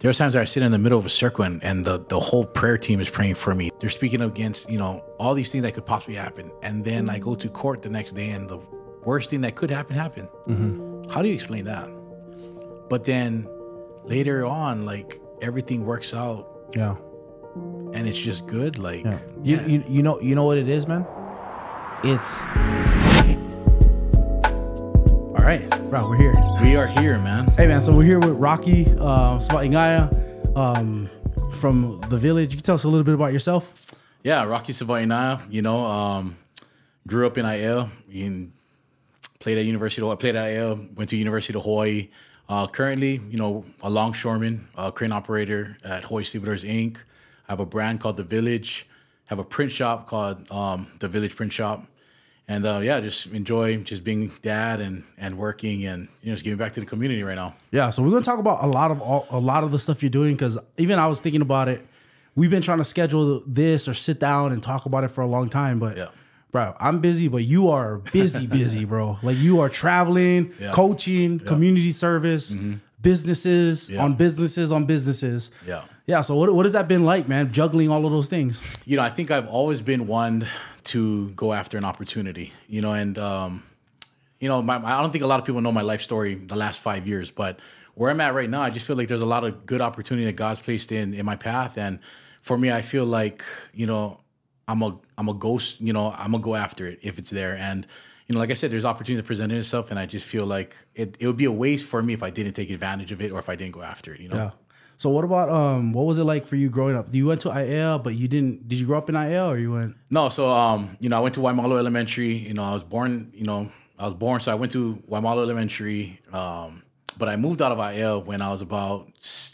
there are times where I sit in the middle of a circle and, and the, the whole prayer team is praying for me. They're speaking against, you know, all these things that could possibly happen. And then I go to court the next day and the worst thing that could happen happened. Mm-hmm. How do you explain that? But then later on, like everything works out Yeah. and it's just good. Like, Yeah. You, you you know you know what it is, man. It's right, bro. We're here. we are here, man. Hey, man. So we're here with Rocky uh, Savaiigaea, um from the village. You can tell us a little bit about yourself. Yeah, Rocky Savaiigaea, you know, um, grew up in Aiea, in, played at University of, I played at Aiea, went to University of Hawaii. Uh, currently, you know, a longshoreman, a crane operator at Hawaii Stevedores Inc. I have a brand called The Village. have a print shop called um, The Village Print Shop. And uh, yeah, just enjoy just being dad and, and working and, you know, just giving back to the community right now. Yeah, so we're gonna talk about a lot of all, a lot of the stuff you're doing because even I was thinking about it. We've been trying to schedule this or sit down and talk about it for a long time, but Yeah. bro, I'm busy, but you are busy, busy, bro. Like you are traveling, Yeah. coaching, community service, businesses Yeah. on businesses on businesses. Yeah. Yeah. So what what has that been like, man? Juggling all of those things. you know, I think I've always been one to go after an opportunity, you know, and, um, you know, my, I don't think a lot of people know my life story the last five years, but where I'm at right now, I just feel like there's a lot of good opportunity that God's placed in, in my path. And for me, I feel like, you know, I'm a, I'm a ghost, you know, I'm gonna go after it if it's there. And, you know, like I said, there's opportunity that presented itself. And I just feel like it, it would be a waste for me if I didn't take advantage of it or if I didn't go after it, you know? Yeah. So what about um? What was it like for you growing up? You went to Aiea, but you didn't. Did you grow up in Aiea or you went? No, so um, you know, I went to Waimalu Elementary. You know, I was born. You know, I was born, so I went to Waimalu Elementary. Um, but I moved out of Aiea when I was about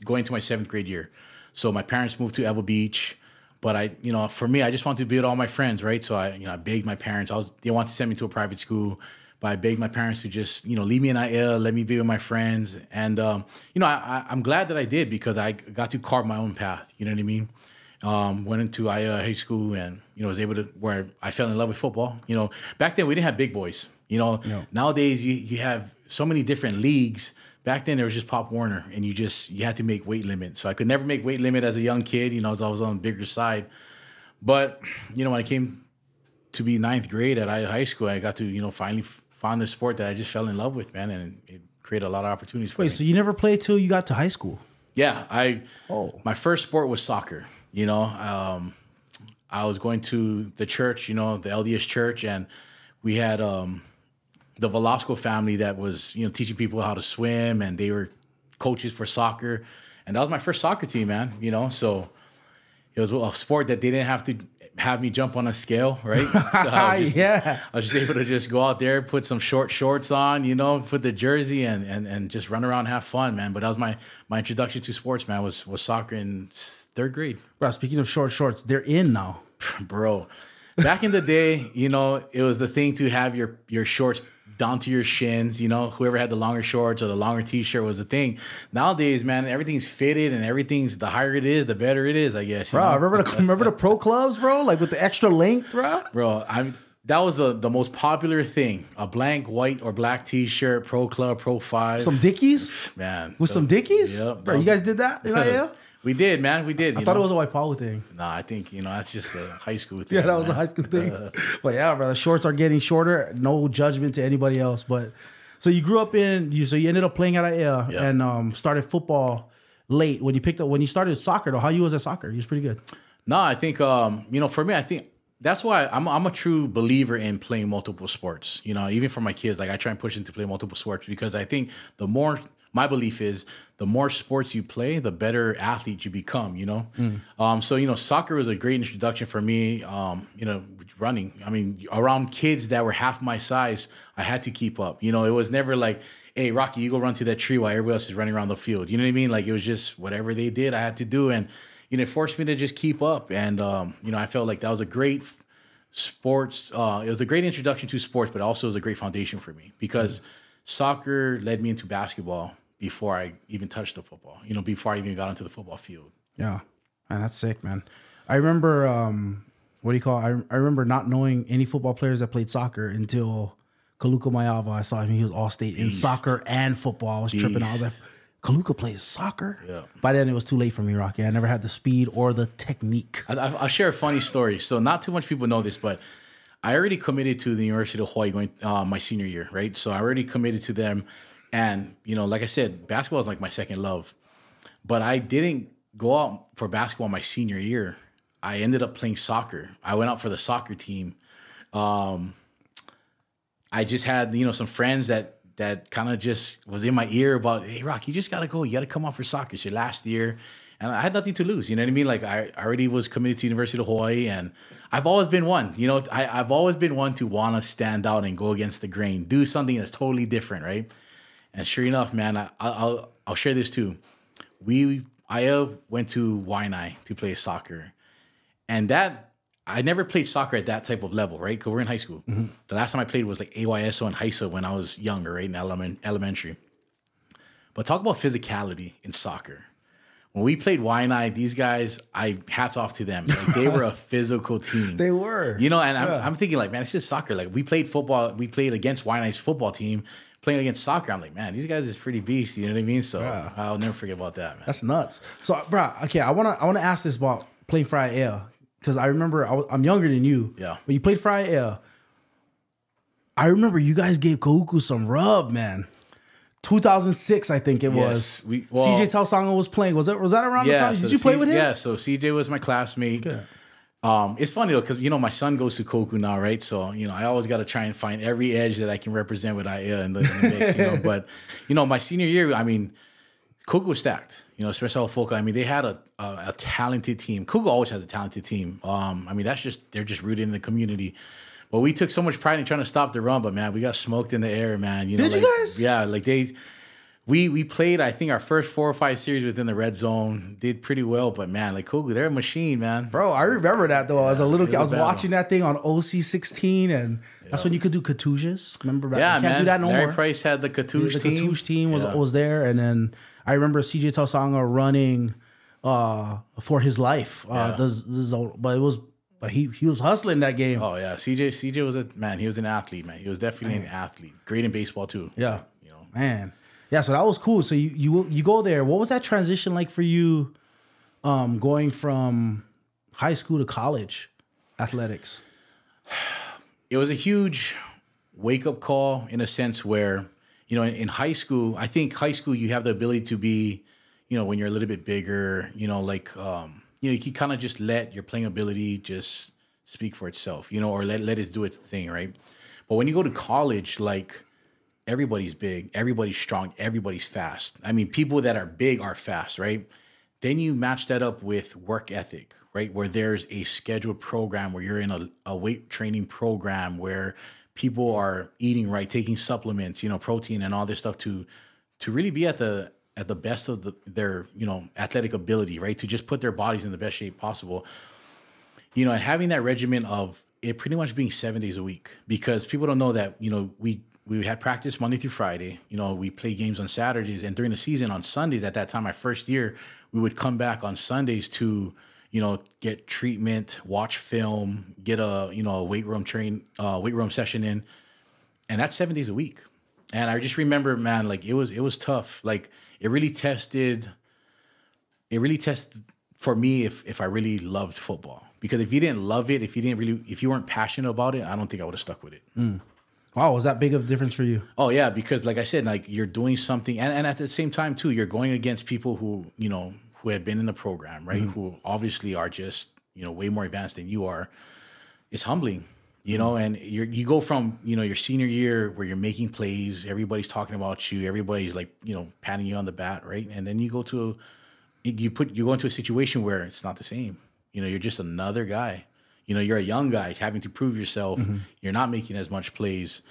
going to my seventh grade year. So my parents moved to Ewa Beach. But I, you know, for me, I just wanted to be with all my friends, right? So I, you know, I begged my parents. I was they wanted to send me to a private school, but I begged my parents to just, you know, leave me in Aiea, let me be with my friends, and um, you know, I, I'm glad that I did because I got to carve my own path. You know what I mean? um, went into Aiea high school and you know was able to where I fell in love with football. You know, back then we didn't have big boys. You know, nowadays you you have so many different leagues. Back then there was just Pop Warner, and you just you had to make weight limit. So I could never make weight limit as a young kid. You know, I was always on the bigger side. But you know, when I came to be ninth grade at Aiea high school, I got to you know finally f- find the sport that I just fell in love with, man, and it created a lot of opportunities for me. Wait, so you never played till you got to high school? Yeah, I. Oh. My first sport was soccer. You know, um, I was going to the church. You know, the LDS church, and we had um, the Velasco family that was you know teaching people how to swim, and they were coaches for soccer, and that was my first soccer team, man. You know, so it was a sport that they didn't have to have me jump on a scale, right? So I was just, yeah. I was just able to just go out there, put some short shorts on, you know, put the jersey and and, and just run around, and have fun, man. But that was my my introduction to sports, man. Was was soccer in third grade, Bro, speaking of short shorts, they're in now. bro. Back in the day, you know, it was the thing to have your your shorts down to your shins. You know, whoever had the longer shorts or the longer t-shirt was the thing. Nowadays, man, everything's fitted and everything's the higher it is, the better it is. I guess. Bro, know? remember the remember the pro clubs, bro? Like with the extra length, bro. Bro, I that was the the most popular thing. A blank white or black t-shirt, pro club, pro five. Some Dickies man. with some Dickies. Yep, bro. You guys did that in Aiea? We did, man. We did. I thought it was a white Paulo thing. Nah, I think, you know, that's just a high school thing. Yeah, that was a high school thing. but yeah, bro, the shorts are getting shorter. No judgment to anybody else, but so you grew up in you. So you ended up playing at Aiea Yeah. and um, started football late. When you picked up when you started soccer, though, how you was at soccer? You was pretty good. No, I think um, you know, for me, I think that's why I'm I'm a true believer in playing multiple sports. You know, even for my kids, like I try and push them to play multiple sports because I think the more my belief is the more sports you play, the better athlete you become. You know, um, so you know, soccer was a great introduction for me. Um, you know, running. I mean, around kids that were half my size, I had to keep up. You know, it was never like. Hey Rocky, you go run to that tree while everybody else is running around the field. You know what I mean? Like it was just whatever they did, I had to do, and you know, it forced me to just keep up. And um, you know, I felt like that was a great sports. Uh, it was a great introduction to sports, but also was a great foundation for me because soccer led me into basketball before I even touched the football. You know, before I even got onto the football field. Yeah, And that's sick, man. I remember um, what do you call? It? I I remember not knowing any football players that played soccer until Kaluka Maiava. I saw him; he was all state in soccer and football. I was tripping. I was like, Kaluka plays soccer. Yeah. By then, it was too late for me, Rocky. I never had the speed or the technique. I, I- I'll share a funny story. So not too much people know this, but I already committed to the University of Hawaii going uh, my senior year, right? So I already committed to them, and you know, like I said, basketball is like my second love. But I didn't go out for basketball my senior year. I ended up playing soccer. I went out for the soccer team. Um, I just had you know some friends that that kind of just was in my ear about, hey, Rock, you just gotta go. You gotta come out for soccer. It's your last year, and I had nothing to lose. You know what I mean? Like I already was committed to University of Hawaii, and I've always been one. You know, I, I've always been one to want to stand out and go against the grain, do something that's totally different, right? And sure enough, man, I, I'll I'll share this too. We I went to Waianae to play soccer, and that I never played soccer at that type of level, right? Because we're in high school. Mm-hmm. The last time I played was like AYSO and HISA when I was younger, right? In element, elementary. But talk about physicality in soccer. When we played Waianae, these guys, I hats off to them. Like they were a physical team. They were. You know, and I'm, I'm thinking like, man, it's just soccer. Like we played football, we played against Waianae's football team, playing against soccer. I'm like, man, these guys is pretty beast. You know what I mean? So Yeah. I'll never forget about that, man. That's nuts. So, bro, okay, I wanna I wanna ask this about playing Fry Air because I remember I was, I'm younger than you. Yeah. But you played Fry Air. I remember you guys gave Kahuku some rub, man. 2006, I think it was. Yes, we- well- CJ Tausanga was playing. Was that was that around the time? so Did you play C- with him? Yeah, so CJ was my classmate. Okay. Um, it's funny though because you know my son goes to Kahuku now, right? So you know I always got to try and find every edge that I can represent with Aiea in the, in the mix, you know. But you know my senior year, I mean, Kahuku was stacked. You know, especially with Foca. I mean, they had a, a a talented team. Kahuku always has a talented team. Um, I mean, that's just they're just rooted in the community. But we took so much pride in trying to stop the run, but man, we got smoked in the air, man. You know, Did you like, guys? Yeah, like they we we played I think our first four or five series within the red zone did pretty well, but man, like Kahuku, they're a machine, man. Bro, I remember that though. As a little it kid, I was was watching that thing on OC16, and that's when you could do Katujas. Remember that? Yeah, you can't man. do that no Larry more. Price had the the team. Katouche team was Yeah. was there, and then I remember CJ Tausanga running uh, for his life. Uh, Yeah. this, this is but it was but he he was hustling that game. Oh yeah, CJ CJ was a man. He was an athlete, man. He was definitely an athlete. Great in baseball too. Yeah, You know. man. Yeah, so that was cool. So you you you go there. What was that transition like for you? Um, going from high school to college athletics. it was a huge wake up call in a sense where you know in, high school i think high school you have the ability to be you know when you're a little bit bigger you know like um you know you can kind of just let your playing ability just speak for itself you know or let, let it do its thing right but when you go to college like everybody's big everybody's strong everybody's fast. I mean people that are big are fast right? Then you match that up with work ethic right? Where there's a scheduled program where you're in a, a weight training program where people are eating right taking supplements you know protein and all this stuff to to really be at the at the best of the, their you know athletic ability right? To just put their bodies in the best shape possible. You know, and having that regimen of it pretty much being seven days a week because people don't know that, you know, we we had practice Monday through Friday. You know, we play games on Saturdays and during the season on Sundays at that time, my first year, we would come back on Sundays to, you know, get treatment, watch film, get a, you know, a weight room train, uh, weight room session in. And that's seven days a week. And I just remember, man, like it was it was tough. Like it really tested it really tested for me if if I really loved football. Because if you didn't love it, if you didn't really if you weren't passionate about it, I don't think I would have stuck with it. Wow, was that big of a difference for you? Oh yeah, because like I said, like you're doing something and, and at the same time too, you're going against people who, you know, who have been in the program, right? Mm-hmm. Who obviously are just, you know, way more advanced than you are. It's humbling. You know, and you you go from you know your senior year where you're making plays, everybody's talking about you, everybody's like you know patting you on the bat, right? And then you go to a, you put you go into a situation where it's not the same. You know, you're just another guy. You know, you're a young guy having to prove yourself. You're not making as much plays.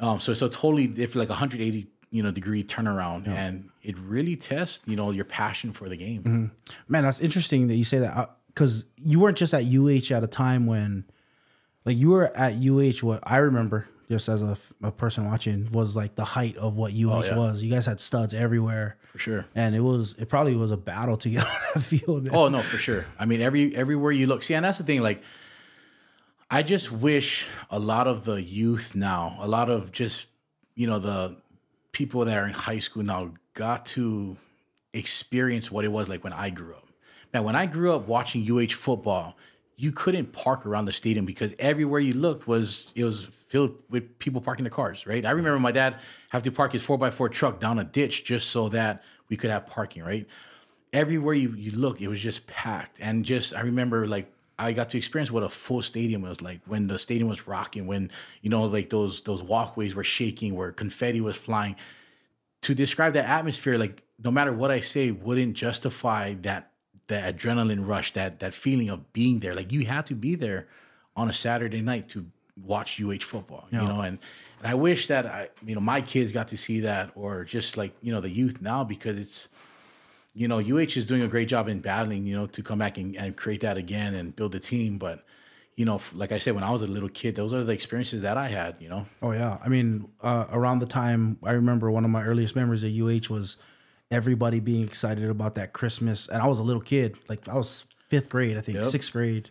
Um, so it's a totally different, like 180 you know degree turnaround, and it really tests you know your passion for the game. Man, that's interesting that you say that because you weren't just at UH at a time when, like, you were at UH. What I remember, just as a, a person watching, was like the height of what UH yeah. was. You guys had studs everywhere, For sure. and it was it probably was a battle to get on that field. man. Oh no, for sure. I mean, every everywhere you look. See, and that's the thing. Like, I just wish a lot of the youth now, a lot of just you know the people that are in high school now, got to experience what it was like when I grew up. Man, when I grew up watching UH football, you couldn't park around the stadium because everywhere you looked was it was filled with people parking their cars, right? I remember my dad have to park his four x four truck down a ditch just so that we could have parking, right? Everywhere you, you look, it was just packed. And just I remember like I got to experience what a full stadium was like when the stadium was rocking, when you know, like those those walkways were shaking, where confetti was flying. To describe that atmosphere, like no matter what I say, wouldn't justify that that adrenaline rush, that that feeling of being there. Like you had to be there on a Saturday night to watch UH football, you know, and and I wish that I, you know, my kids got to see that, or just like you know the youth now because it's, you know, UH is doing a great job in battling, you know, to come back and, and create that again and build a team, but. You know, like I said, when I was a little kid, those are the experiences that I had. You know. Oh yeah, I mean, uh, around the time I remember one of my earliest memories at UH was everybody being excited about that Christmas, and I was a little kid, like I was fifth grade, I think, Yep. sixth grade,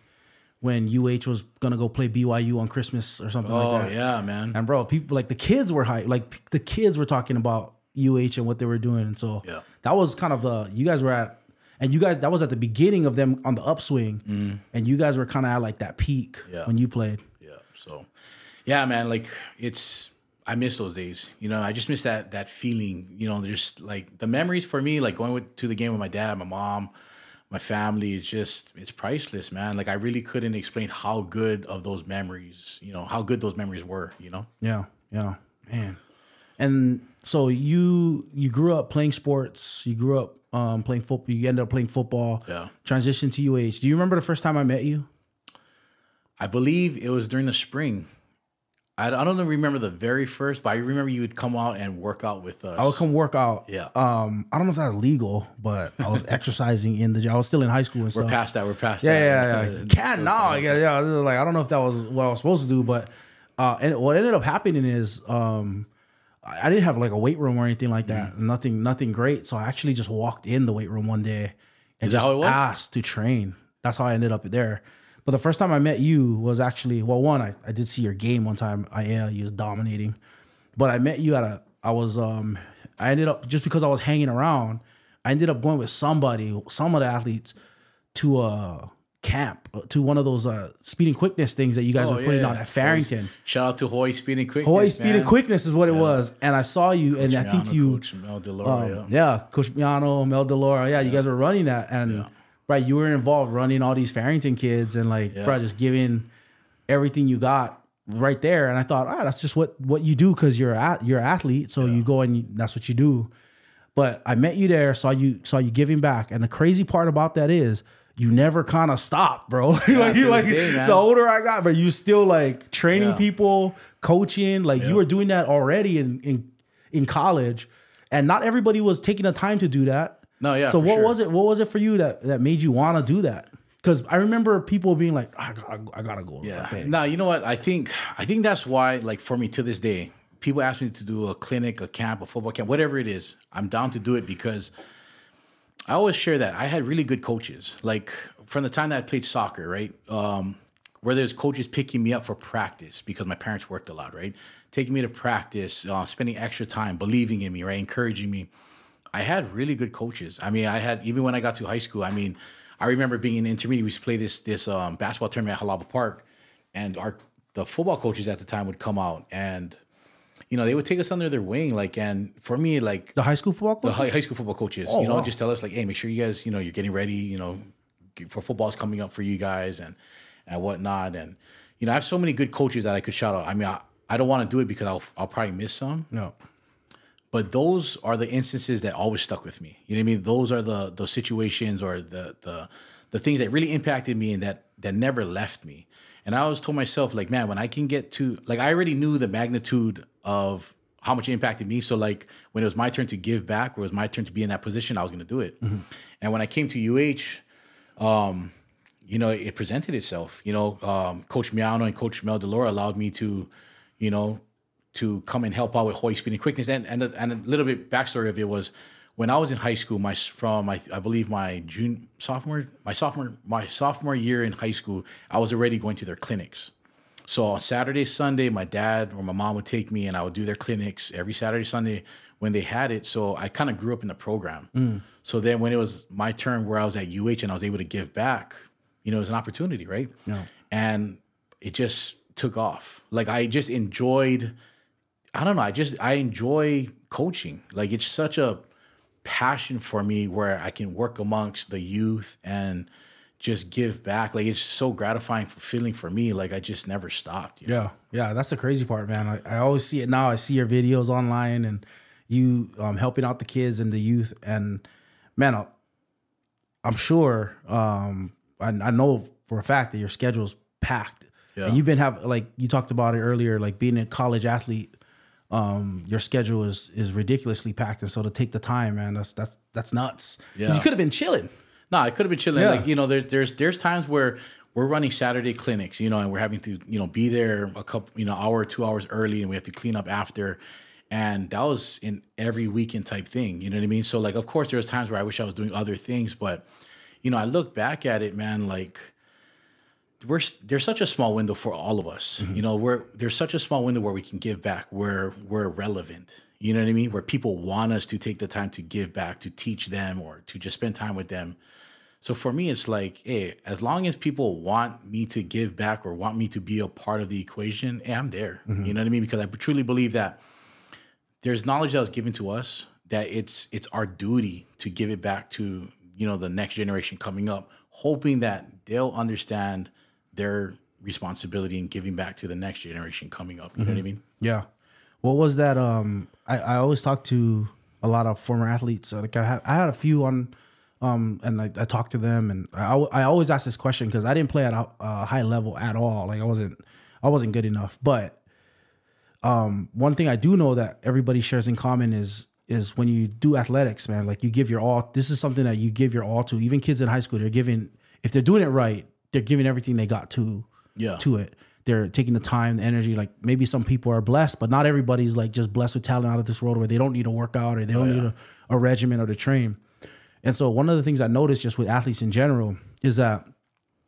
when UH was gonna go play BYU on Christmas or something Oh like that. yeah, man. And bro, people like the kids were hype, like the kids were talking about UH and what they were doing, and so Yeah. that was kind of the you guys were at, and you guys that was at the beginning of them on the upswing, and you guys were kind of at like that peak. Yeah. when you played. Yeah. So, yeah, man. Like it's, I miss those days. You know, I just miss that that feeling. You know, just like the memories for me, like going with, to the game with my dad, my mom, my family. It's just it's priceless, man. Like I really couldn't explain how good of those memories. You know, how good those memories were. You know. Yeah, yeah, man. And so you you grew up playing sports. You grew up um, playing football. You ended up playing football. Yeah. Transitioned to UH. Do you remember the first time I met you? I believe it was during the spring. I, I don't remember the very first, but I remember you would come out and work out with us. I would come work out. Yeah. Um, I don't know if that's legal, but I was exercising in the gym. I was still in high school and stuff. We're stuff. past that. We're past Yeah, that. yeah, yeah. You Can now. Yeah, yeah. Like I don't know if that was what I was supposed to do, but uh, and what ended up happening is um, I I didn't have like a weight room or anything like that. Nothing, nothing great. So I actually just walked in the weight room one day and just how it was? asked to train. That's how I ended up there. But the first time I met you was actually well, one I, I did see your game one time. I yeah, you was dominating, but I met you at a. I was um I ended up just because I was hanging around. I ended up going with somebody, some of the athletes, to a camp, uh, to one of those uh, speed and quickness things that you guys Oh, were putting yeah. on at Farrington. Shout out to Hawaii Speed and Quickness. Hawaii Speed and. Quickness is what it was, and I saw you, and I think you, Coach Mel deLaura, um, yeah. yeah, Coach Miano, Mel deLaura, yeah, you guys were running that, and right, you were involved running all these Farrington kids, and like, bro, just giving everything you got right there, and I thought, ah, that's just what what you do because you're at you're an athlete, so you go and you, that's what you do. But I met you there, saw you saw you giving back, and the crazy part about that is. You never kind of stopped, bro. like, you like day, the older I got, but you still like training Yeah. people, coaching. Like Yeah. you were doing that already in in in college, and not everybody was taking the time to do that. No, yeah, So what sure. was it? What was it for you that that made you want to do that? Because I remember people being like, I gotta, I gotta go. Yeah. that thing." No, you know what? I think I think that's why, like for me to this day, people ask me to do a clinic, a camp, a football camp, whatever it is. I'm down to do it because I always share that I had really good coaches. Like from the time that I played soccer, right? Um, where there's coaches picking me up for practice because my parents worked a lot, right? Taking me to practice, uh, spending extra time, believing in me, right? Encouraging me. I had really good coaches. I mean, I had even when I got to high school. I mean, I remember being in intermediate. We used to play this this um, basketball tournament at Halawa Park, and our the football coaches at the time would come out and you know they would take us under their wing. Like, and for me, like the high school football the high, high school football coaches, Oh, you know, wow. just tell us like, hey, make sure you guys, you know, you're getting ready, you know, for football's coming up for you guys and and whatnot. And you know, I have so many good coaches that I could shout out. I mean, I, I don't want to do it because I'll I'll probably miss some, no, but those are the instances that always stuck with me. You know what I mean? Those are the those situations or the the the things that really impacted me and that that never left me. And I always told myself, like, man, when I can get to like I already knew the magnitude of how much it impacted me. So like when it was my turn to give back, or it was my turn to be in that position, I was gonna do it. And when I came to UH, um, you know, it presented itself. You know, um, Coach Miano and Coach Mel deLaura allowed me to, you know, to come and help out with Hawaii Speed and Quickness. And and a, and a little bit backstory of it was when I was in high school, my from I, I believe my June sophomore my sophomore my sophomore year in high school, I was already going to their clinics. So on Saturday, Sunday, my dad or my mom would take me and I would do their clinics every Saturday, Sunday when they had it. So I kind of grew up in the program. So then when it was my turn where I was at UH and I was able to give back, you know, it was an opportunity, right? Yeah. And it just took off. Like I just enjoyed, I don't know, I just I enjoy coaching. Like it's such a passion for me where I can work amongst the youth and just give back. Like it's so gratifying, fulfilling for me. Like I just never stopped. you know? Yeah, yeah, that's the crazy part, man. I, I always see it now. I see your videos online and you um, helping out the kids and the youth. And man, I- I'm sure, um, I, I know for a fact that your schedule's packed. Yeah. And you've been have like you talked about it earlier, like being a college athlete. Um, your schedule is is ridiculously packed, and so to take the time, man, that's that's that's nuts. Yeah. You could have been chilling. No, I could have been chilling. Yeah. Like you know, there, there's there's times where we're running Saturday clinics, you know, and we're having to you know be there a couple you know hour or two hours early, and we have to clean up after. And that was in every weekend type thing, you know what I mean? So like, of course, there was times where I wish I was doing other things, but you know, I look back at it, man, like we're there's such a small window for all of us. Mm-hmm. You know, we're there's such a small window where we can give back, where we're relevant. You know what I mean? Where people want us to take the time to give back, to teach them, or to just spend time with them. So for me, it's like, hey, as long as people want me to give back or want me to be a part of the equation, hey, I'm there. You mm-hmm. know what I mean? Because I truly believe that there's knowledge that was given to us that it's it's our duty to give it back to you know the next generation coming up, hoping that they'll understand their responsibility in giving back to the next generation coming up. You know what I mean? Yeah. What was that? Um, I, I always talk to a lot of former athletes. Uh, Like I had, I had a few on, um, and I, I talked to them, and I, I always ask this question because I didn't play at a, a high level at all. Like I wasn't, I wasn't good enough. But, um, one thing I do know that everybody shares in common is is when you do athletics, man. Like you give your all. This is something that you give your all to. Even kids in high school, they're giving. If they're doing it right, they're giving everything they got to Yeah. to it. They're taking the time, the energy. Like maybe some people are blessed, but not everybody's like just blessed with talent out of this world where they don't need to work out or they don't oh, need a, a regimen or to train. And so one of the things I noticed just with athletes in general is that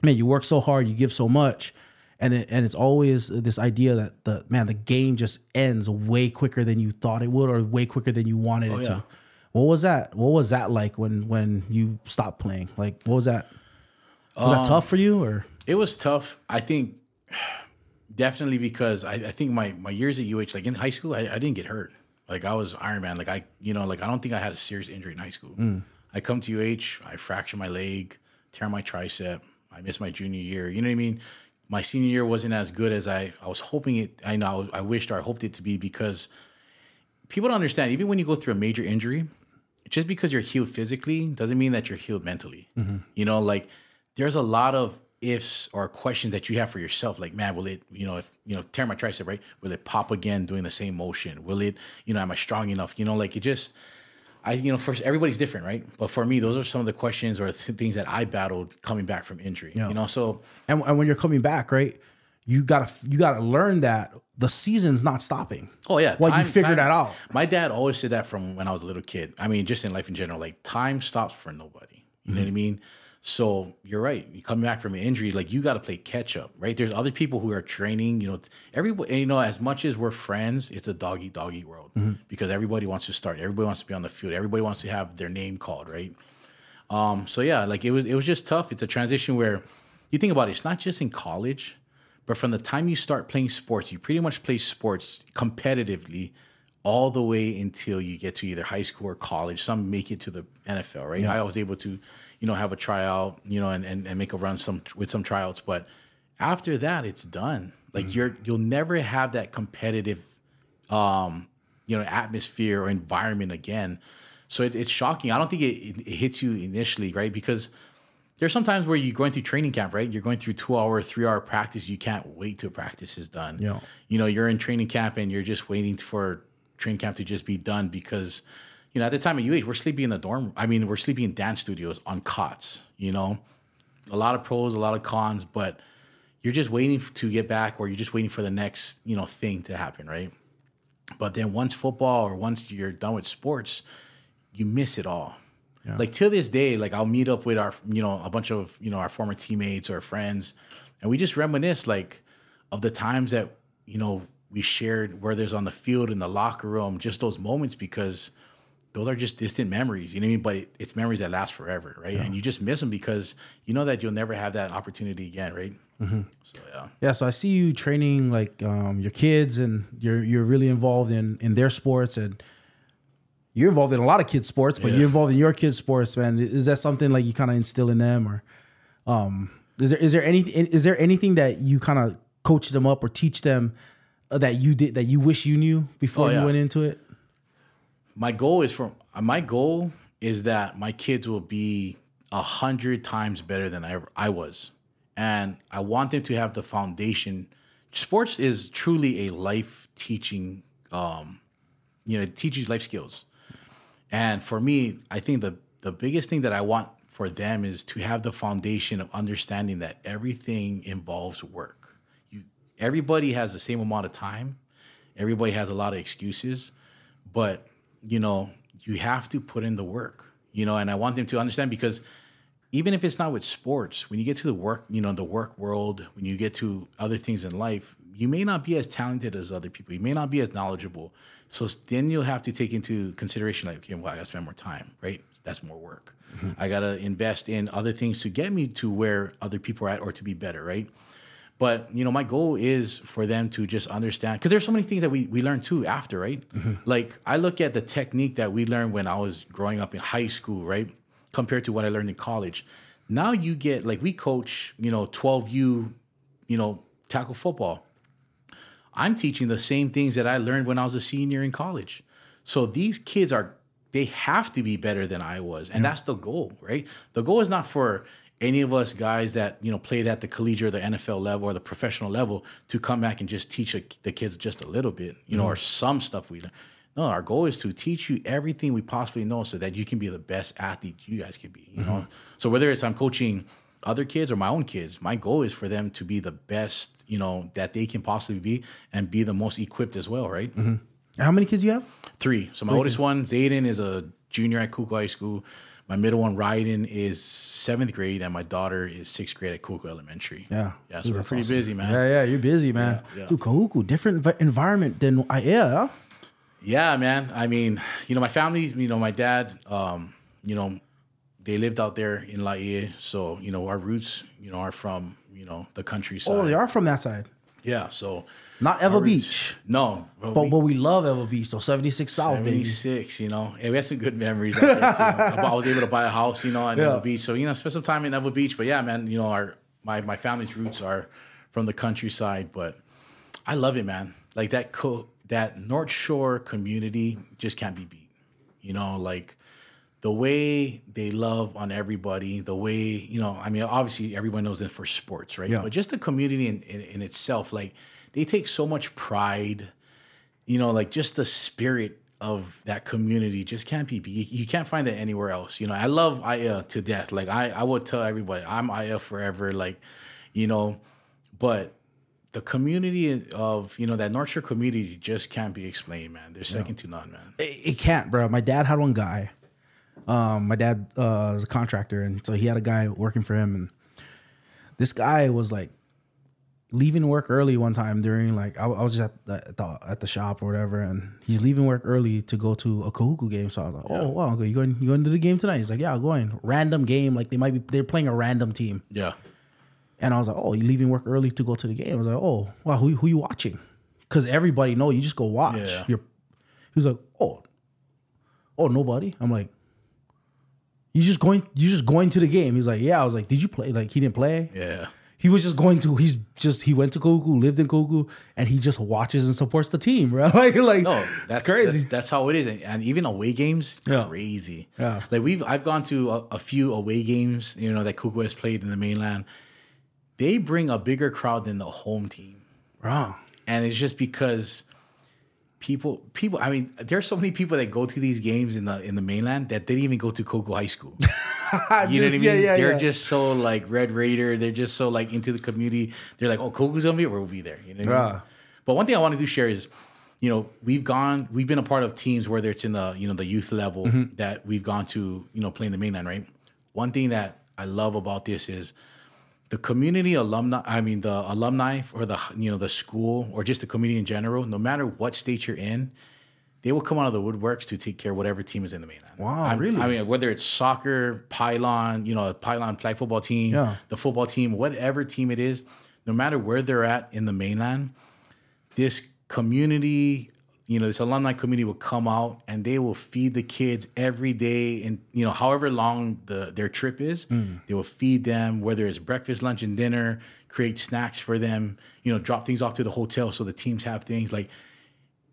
man, you work so hard, you give so much, and it, and it's always this idea that the man the game just ends way quicker than you thought it would or way quicker than you wanted oh, it yeah. to. What was that? What was that like when when you stopped playing? Like what was that? Was that tough for you or? It was tough. I think definitely because I, I think my my years at UH, like in high school, I, I didn't get hurt. Like I was Iron Man. Like I, you know, like I don't think I had a serious injury in high school. I come to UH, I fracture my leg, tear my tricep. I missed my junior year. You know what I mean? My senior year wasn't as good as I I was hoping it. I know I wished or I hoped it to be because people don't understand. Even when you go through a major injury, just because you're healed physically doesn't mean that you're healed mentally. You know, like there's a lot of ifs or questions that you have for yourself. Like, man, will it, you know, if you know, tear my tricep, right? Will it pop again doing the same motion? Will it, you know, am I strong enough? You know, like it just, I, you know, first everybody's different, right? But for me, those are some of the questions or th- things that I battled coming back from injury. You know, so and, and when you're coming back, right? You gotta you gotta learn that the season's not stopping. Oh yeah, Well, you figure that out. My dad always said that from when I was a little kid. I mean, just in life in general, like time stops for nobody. You know what I mm-hmm. mean? So you're right. You come back from an injury, like you got to play catch up, right? There's other people who are training. You know, everybody. You know, as much as we're friends, it's a dog eat dog eat world because everybody wants to start. Everybody wants to be on the field. Everybody wants to have their name called, right? Um, so yeah, like it was it was just tough. It's a transition where you think about it, it's not just in college, but from the time you start playing sports, you pretty much play sports competitively all the way until you get to either high school or college. Some make it to the NFL, right? I was able to, you know, have a tryout, you know, and, and, and make a run some with some tryouts. But after that, it's done. Like you're you'll never have that competitive um, you know, atmosphere or environment again. So it, it's shocking. I don't think it, it, it hits you initially, right? Because there's sometimes where you're going through training camp, right? You're going through two hour, three hour practice. You can't wait till practice is done. Yeah. You know, you're in training camp and you're just waiting for training camp to just be done because, you know, at the time of UH, we're sleeping in the dorm. I mean, we're sleeping in dance studios on cots, you know, a lot of pros, a lot of cons, but you're just waiting to get back or you're just waiting for the next, you know, thing to happen, right? But then once football or once you're done with sports, you miss it all. Like till this day, like I'll meet up with our, you know, a bunch of, you know, our former teammates or friends, and we just reminisce like of the times that, you know, we shared whether it's on the field in the locker room, just those moments because those are just distant memories. You know what I mean? But it, it's memories that last forever, right? Yeah. And you just miss them because you know that you'll never have that opportunity again, right? Mm-hmm. So yeah. Yeah. So I see you training like um, your kids, and you're you're really involved in in their sports, and you're involved in a lot of kids' sports, but yeah. you're involved in your kids' sports, man. Is that something like you kind of instill in them, or um, is there is there anything is there anything that you kind of coach them up or teach them that you did that you wish you knew before oh, yeah. you went into it? My goal is for my goal is that my kids will be a hundred times better than I ever, I was, and I want them to have the foundation. Sports is truly a life teaching. Um, you know, it teaches life skills, and for me, I think the the biggest thing that I want for them is to have the foundation of understanding that everything involves work. You everybody has the same amount of time. Everybody has a lot of excuses, but you know, you have to put in the work. You know, and I want them to understand because even if it's not with sports, when you get to the work, you know, the work world, when you get to other things in life, you may not be as talented as other people. You may not be as knowledgeable. So then you'll have to take into consideration, like, okay, well, I gotta spend more time, right? That's more work. Mm-hmm. I got to invest in other things to get me to where other people are at or to be better, right? But you know, my goal is for them to just understand because there's so many things that we we learn too after, right? Mm-hmm. Like I look at the technique that we learned when I was growing up in high school, right, compared to what I learned in college. Now you get like we coach, you know, 12U, you know, tackle football. I'm teaching the same things that I learned when I was a senior in college. So these kids are they have to be better than I was. And yeah. that's the goal, right? The goal is not for any of us guys that, you know, played at the collegiate or the NFL level or the professional level to come back and just teach a, the kids just a little bit, you know, mm-hmm. or some stuff we learn. No, our goal is to teach you everything we possibly know so that you can be the best athlete you guys can be, you mm-hmm. know? So whether it's I'm coaching other kids or my own kids, my goal is for them to be the best, you know, that they can possibly be and be the most equipped as well, right? Mm-hmm. How many kids you have? Three. So my Three oldest kids. one, Zayden, is a junior at Kahuku High School. My middle one, Ryden, is seventh grade, and my daughter is sixth grade at Kahuku Elementary. Yeah, yeah. So Dude, we're pretty awesome. busy, man. Yeah, yeah. You're busy, man. Yeah, yeah. Dude, Kahuku, different environment than I yeah. Yeah, man. I mean, you know, my family. You know, my dad. Um, you know, they lived out there in Laie, so you know, our roots, you know, are from you know the countryside. Oh, they are from that side. Yeah, so not Ewa Beach. No, but, but, we, but we love Ewa Beach. So seventy six South, 76, you know, and we had some good memories. Out there too. I was able to buy a house, you know, in yeah. Ewa Beach. So you know, spend some time in Ewa Beach. But yeah, man, you know, our my my family's roots are from the countryside, but I love it, man. Like that co- that North Shore community just can't be beat. You know, like the way they love on everybody, the way you know, I mean, obviously everyone knows them for sports, right? Yeah. But just the community in, in, in itself, like they take so much pride, you know, like just the spirit of that community just can't be you, you can't find it anywhere else. You know, I love Aiea to death. Like I, I would tell everybody, I'm Aiea forever. Like, you know, but the community of you know that North Shore community just can't be explained, man. They're second to none, man. It, it, can't, bro. My dad had one guy. Um, my dad uh, was a contractor, and so he had a guy working for him, and this guy was like leaving work early one time during like I, I was just at the, at the, at the shop or whatever, and he's leaving work early to go to a Kahuku game. So I was like, oh, yeah. oh wow, you going you going to the game tonight? He's like, yeah, I'm going. Random game, like they might be they're playing a random team. Yeah. And I was like, oh, you leaving work early to go to the game? I was like, oh, wow, who who you watching? Because everybody know you just go watch. Yeah. You're. He was like, oh, oh, nobody. I'm like, you just going you just going to the game. He's like, yeah. I was like, did you play? Like he didn't play. Yeah he was just going to he's just he went to Kahuku, lived in Kahuku, and he just watches and supports the team, right? like, like no, that's crazy. That's, that's, how it is, and, and even away games, yeah. crazy. Yeah, like we've I've gone to a, a, few away games, you know, that Kahuku has played in the mainland. They bring a bigger crowd than the home team, wrong, and it's just because people people i mean there's so many people that go to these games in the in the mainland that they didn't even go to Kahuku high school. You know what i mean? yeah, yeah, they're yeah. just so like red raider. They're just so like into the community. They're like oh Kahuku's gonna be we'll be there. You know I mean? but one thing i want to do share is you know we've gone we've been a part of teams whether it's in the you know the youth level mm-hmm. that we've gone to you know playing the mainland right? One thing that i love about this is the community alumni i mean the alumni or the you know the school or just the community in general no matter what state you're in they will come out of the woodworks to take care of whatever team is in the mainland. Wow, I'm- really? I mean, whether it's soccer, pylon, you know, a pylon flag football team, Yeah. the football team, whatever team it is, no matter where they're at in the mainland, this community, you know, this alumni community will come out and they will feed the kids every day and you know, however long the their trip is, hmm. they will feed them, whether it's breakfast, lunch, and dinner, create snacks for them, you know, drop things off to the hotel so the teams have things like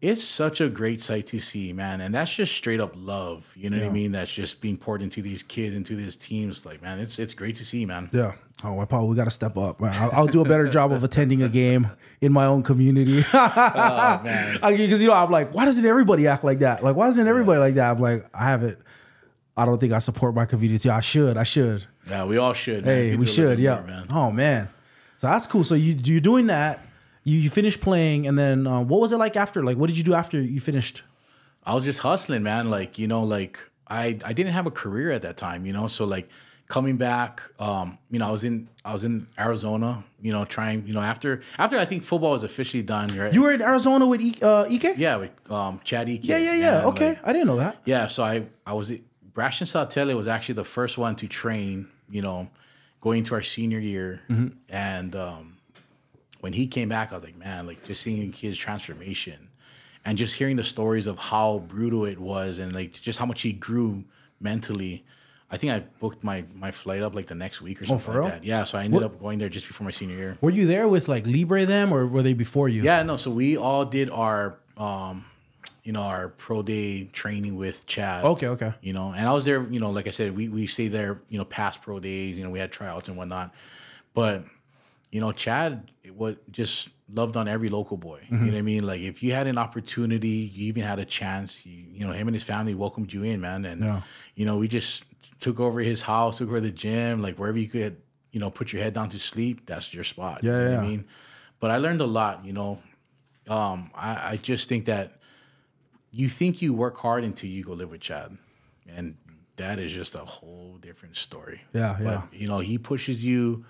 it's such a great sight to see, man. And that's just straight up love. You know what I mean? That's just being poured into these kids, into these teams. Like, man, it's it's great to see, man. Yeah. Oh, well, Paul, we got to step up. I'll, I'll do a better job of attending a game in my own community. oh, Because you know, I'm like, why doesn't everybody act like that? Like, why doesn't everybody like that? I'm like, I haven't. I don't think I support my community. I should. I should. Yeah, we all should. man. Hey, we do should. Yeah. more, man. Oh man. So that's cool. So you you're doing that. You you finished playing, and then uh, what was it like after? Like, what did you do after you finished? I was just hustling, man. Like, you know, like I I didn't have a career at that time, you know. So like coming back, um, you know, I was in I was in Arizona, you know, trying, you know, after after I think football was officially done. Right? You were in Arizona with e, uh, Ikei. yeah, with um, Chad Ikei. Yeah, yeah, yeah. and, Okay, like, I didn't know that. Yeah, so I I was Brashton Satele was actually the first one to train, you know, going into our senior year, and um, when he came back, I was like, man, like just seeing his transformation, and just hearing the stories of how brutal it was, and like just how much he grew mentally. I think I booked my my flight up like the next week or something for like real? that. Yeah, so I ended up going there just before my senior year. Were you there with like Libre them, or were they before you? Yeah, no. So we all did our, um, you know, our pro day training with Chad. Okay, okay. You know, and I was there. You know, like I said, we we stayed there. You know, past pro days. You know, we had tryouts and whatnot. But you know, Chad what just loved on every local boy. You know what I mean? Like if you had an opportunity, you even had a chance. You, you know, him and his family welcomed you in, man. And Yeah. you know, we just took over his house, took over the gym, like wherever you could, you know, put your head down to sleep. That's your spot. you Yeah, know what yeah. I mean. But I learned a lot. You know, um, I, I just think that you think you work hard until you go live with Chad, and that is just a whole different story. Yeah, yeah. But you know, he pushes you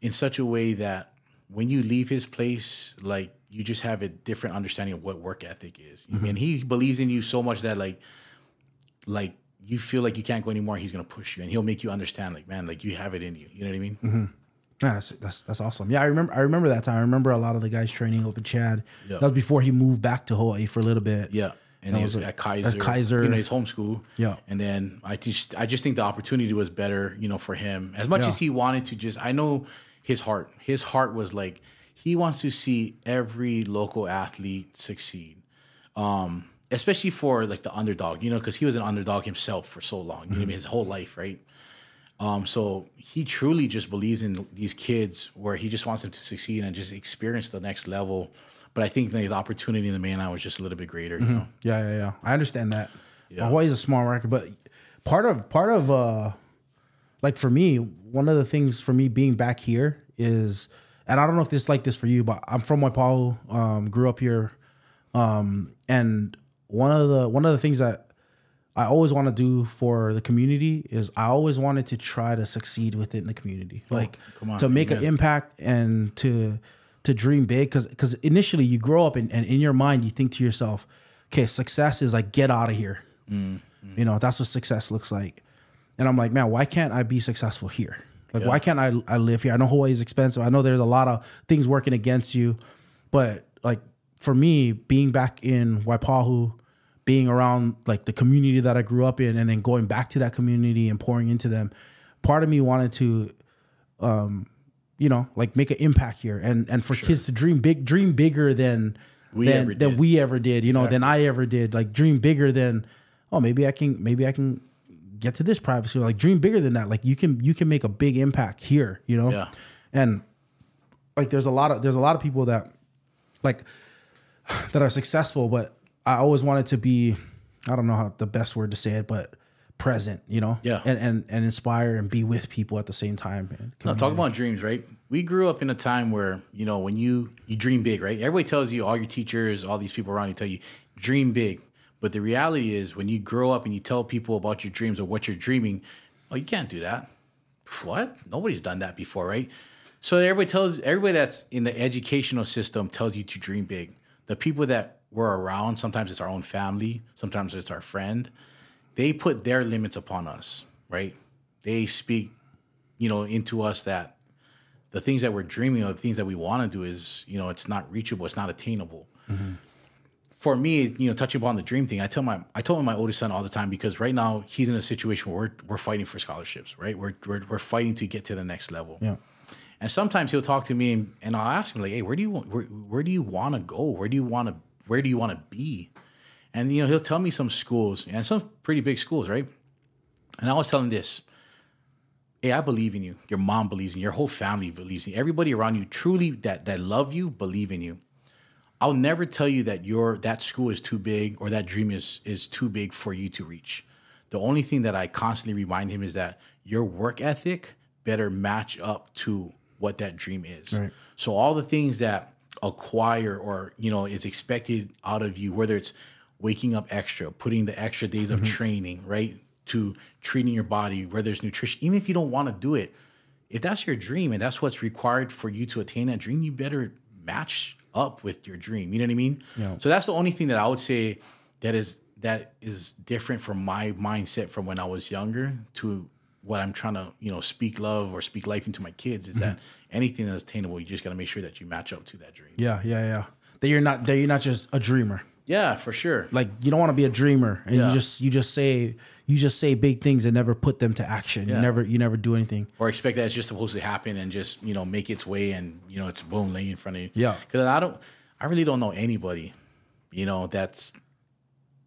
in such a way that when you leave his place, like you just have a different understanding of what work ethic is. I Mm-hmm. mean, he believes in you so much that like, like you feel like you can't go anymore. He's gonna push you, and he'll make you understand, like, man, like you have it in you. You know what I mean? Man, that's, that's that's awesome. Yeah, I remember. I remember that time. I remember a lot of the guys training up in Chad. Yeah. That was before he moved back to Hawaii for a little bit. Yeah. And he was was at Kaiser. At Kaiser. You know, his home school. Yeah. And then I just I just think the opportunity was better, you know, for him. As much Yeah. as he wanted to just I know his heart. His heart was like he wants to see every local athlete succeed. Um, especially for like the underdog, you know, because he was an underdog himself for so long, you know I mean, his whole life, right? Um, so he truly just believes in these kids where he just wants them to succeed and just experience the next level. But I think the, the opportunity in the mainland was just a little bit greater, you know. Yeah, yeah, yeah. I understand that. Hawaii's a small market, but part of part of uh like for me, one of the things for me being back here is and I don't know if this is like this for you, but I'm from Waipahu, um, grew up here. Um, and one of the one of the things that I always want to do for the community is I always wanted to try to succeed within the community, oh, like come on, to make an impact and to to dream big. Because because initially you grow up and, and in your mind you think to yourself, okay, success is like get out of here. Mm-hmm. You know that's what success looks like. And I'm like, man, why can't I be successful here? Like, why can't I I live here? I know Hawaii is expensive. I know there's a lot of things working against you, but like for me, being back in Waipahu, being around like the community that I grew up in, and then going back to that community and pouring into them, part of me wanted to, um, you know, like make an impact here, and and for kids to dream big, dream bigger than We than, ever than we ever did, you know, than I ever did. Like dream bigger than, oh, maybe I can, maybe I can get to this privacy. Like dream bigger than that. Like you can, you can make a big impact here, you know. Yeah. And like, there's a lot of there's a lot of people that, like, that are successful, but I always wanted to be, I don't know how the best word to say it, but present, you know. Yeah. And and and inspire and be with people at the same time. Now, talk about dreams, right? We grew up in a time where you know when you you dream big, right? Everybody tells you, all your teachers, all these people around you tell you, dream big. But the reality is, when you grow up and you tell people about your dreams or what you're dreaming, oh, you can't do that. What? Nobody's done that before, right? So everybody tells everybody that's in the educational system tells you to dream big. The people that we're around, sometimes it's our own family, sometimes it's our friend, they put their limits upon us, right? They speak, you know, into us that the things that we're dreaming of, the things that we want to do is, you know, it's not reachable, it's not attainable. Mm-hmm. For me, you know, touching upon the dream thing, I tell my I told my oldest son all the time because right now he's in a situation where we're, we're fighting for scholarships, right? We're, we're we're fighting to get to the next level. Yeah. And sometimes he'll talk to me and, and I'll ask him like, "Hey, where do you want where, where do you want to go? Where do you want to where do you want to be?" And you know, he'll tell me some schools and some pretty big schools, right? And I was telling this, hey, I believe in you. Your mom believes in you. Your whole family believes in you. Everybody around you truly that that love you believe in you. I'll never tell you that your that school is too big or that dream is is too big for you to reach. The only thing that I constantly remind him is that your work ethic better match up to what that dream is. Right. So all the things that acquire or you know is expected out of you, whether it's waking up extra, putting the extra days mm-hmm. of training, right? to treating your body, whether there's nutrition, even if you don't want to do it, if that's your dream and that's what's required for you to attain that dream, you better match up with your dream. You know what I mean? Yeah. So that's the only thing that I would say that is that is different from my mindset from when I was younger to what I'm trying to, you know, speak love or speak life into my kids is mm-hmm. that anything that's attainable, you just got to make sure that you match up to that dream. Yeah, yeah, yeah. That you're not that you're not just a dreamer. Yeah, for sure. Like you don't want to be a dreamer and yeah. you just you just say you just say big things and never put them to action. Yeah. You never you never do anything. Or expect that it's just supposed to happen and just, you know, make its way and, you know, it's boom laying in front of you. Yeah. Cuz I don't I really don't know anybody, you know, that's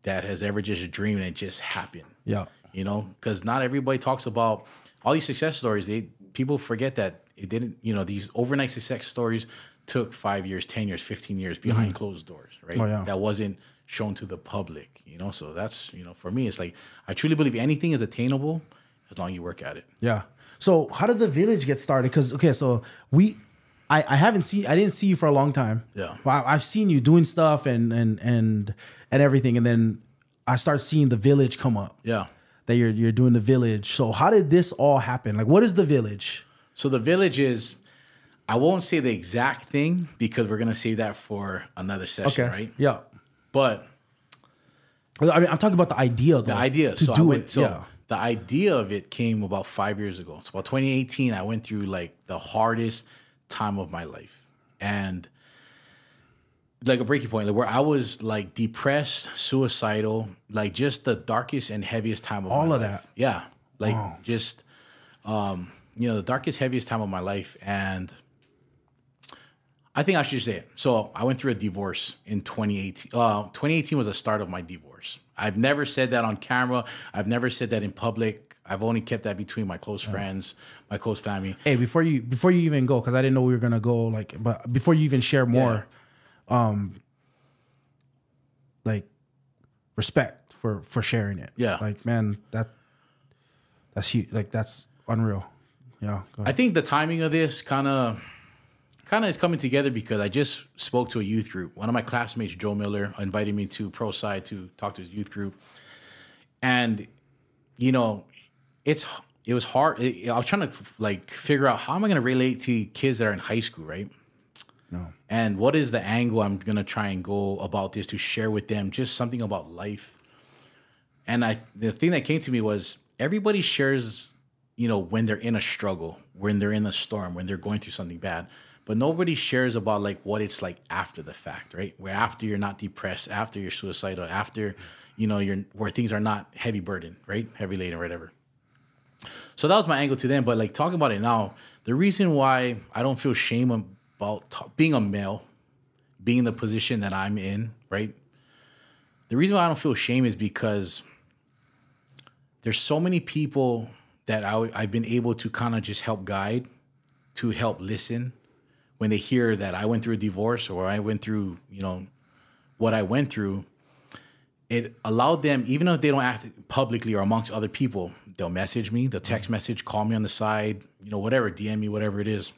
that has ever just dreamed and it just happened. Yeah. You know, cuz not everybody talks about all these success stories. They people forget that it didn't, you know, these overnight success stories took five years, 10 years, 15 years behind mm-hmm. closed doors, right? Oh, yeah. That wasn't shown to the public, you know? So that's, you know, for me, it's like, I truly believe anything is attainable as long as you work at it. Yeah. So how did the village get started? Because, okay, so we, I, I haven't seen, I didn't see you for a long time. Yeah. But I've seen you doing stuff and, and, and, and everything. And then I start seeing the village come up. Yeah. That you're, you're doing the village. So how did this all happen? Like, what is the village? So the village is I won't say the exact thing because we're gonna save that for another session, okay. right? Yeah. But I mean, I'm talking about the idea. Though, the idea. To so do went, it. So yeah. the idea of it came about five years ago. So about 2018, I went through like the hardest time of my life, and like a breaking point, like where I was like depressed, suicidal, like just the darkest and heaviest time of all of life. that. Yeah, like oh. just um, you know the darkest, heaviest time of my life, and I think I should just say it. So I went through a divorce in 2018. Uh, 2018 was the start of my divorce. I've never said that on camera. I've never said that in public. I've only kept that between my close friends, my close family. Hey, before you before you even go, because I didn't know we were gonna go. Like, but before you even share more, yeah. um, like respect for for sharing it. Yeah, like man, that that's huge. Like that's unreal. Yeah, I think the timing of this kind of kind of is coming together because I just spoke to a youth group. One of my classmates, Joe Miller, invited me to ProSci to talk to his youth group, and you know, it's it was hard. It, I was trying to like figure out how am I going to relate to kids that are in high school, right? No. And what is the angle I'm going to try and go about this to share with them? Just something about life. And I, the thing that came to me was everybody shares, you know, when they're in a struggle, when they're in a storm, when they're going through something bad but nobody shares about like what it's like after the fact, right? Where after you're not depressed, after you're suicidal, after you know you're where things are not heavy burden, right? Heavy laden, whatever. So that was my angle to them. But like talking about it now, the reason why I don't feel shame about being a male, being in the position that I'm in, right? The reason why I don't feel shame is because there's so many people that I, I've been able to kind of just help guide, to help listen, when they hear that I went through a divorce or I went through, you know, what I went through, it allowed them, even if they don't act publicly or amongst other people, they'll message me, they'll text mm-hmm. message, call me on the side, you know, whatever, DM me, whatever it is.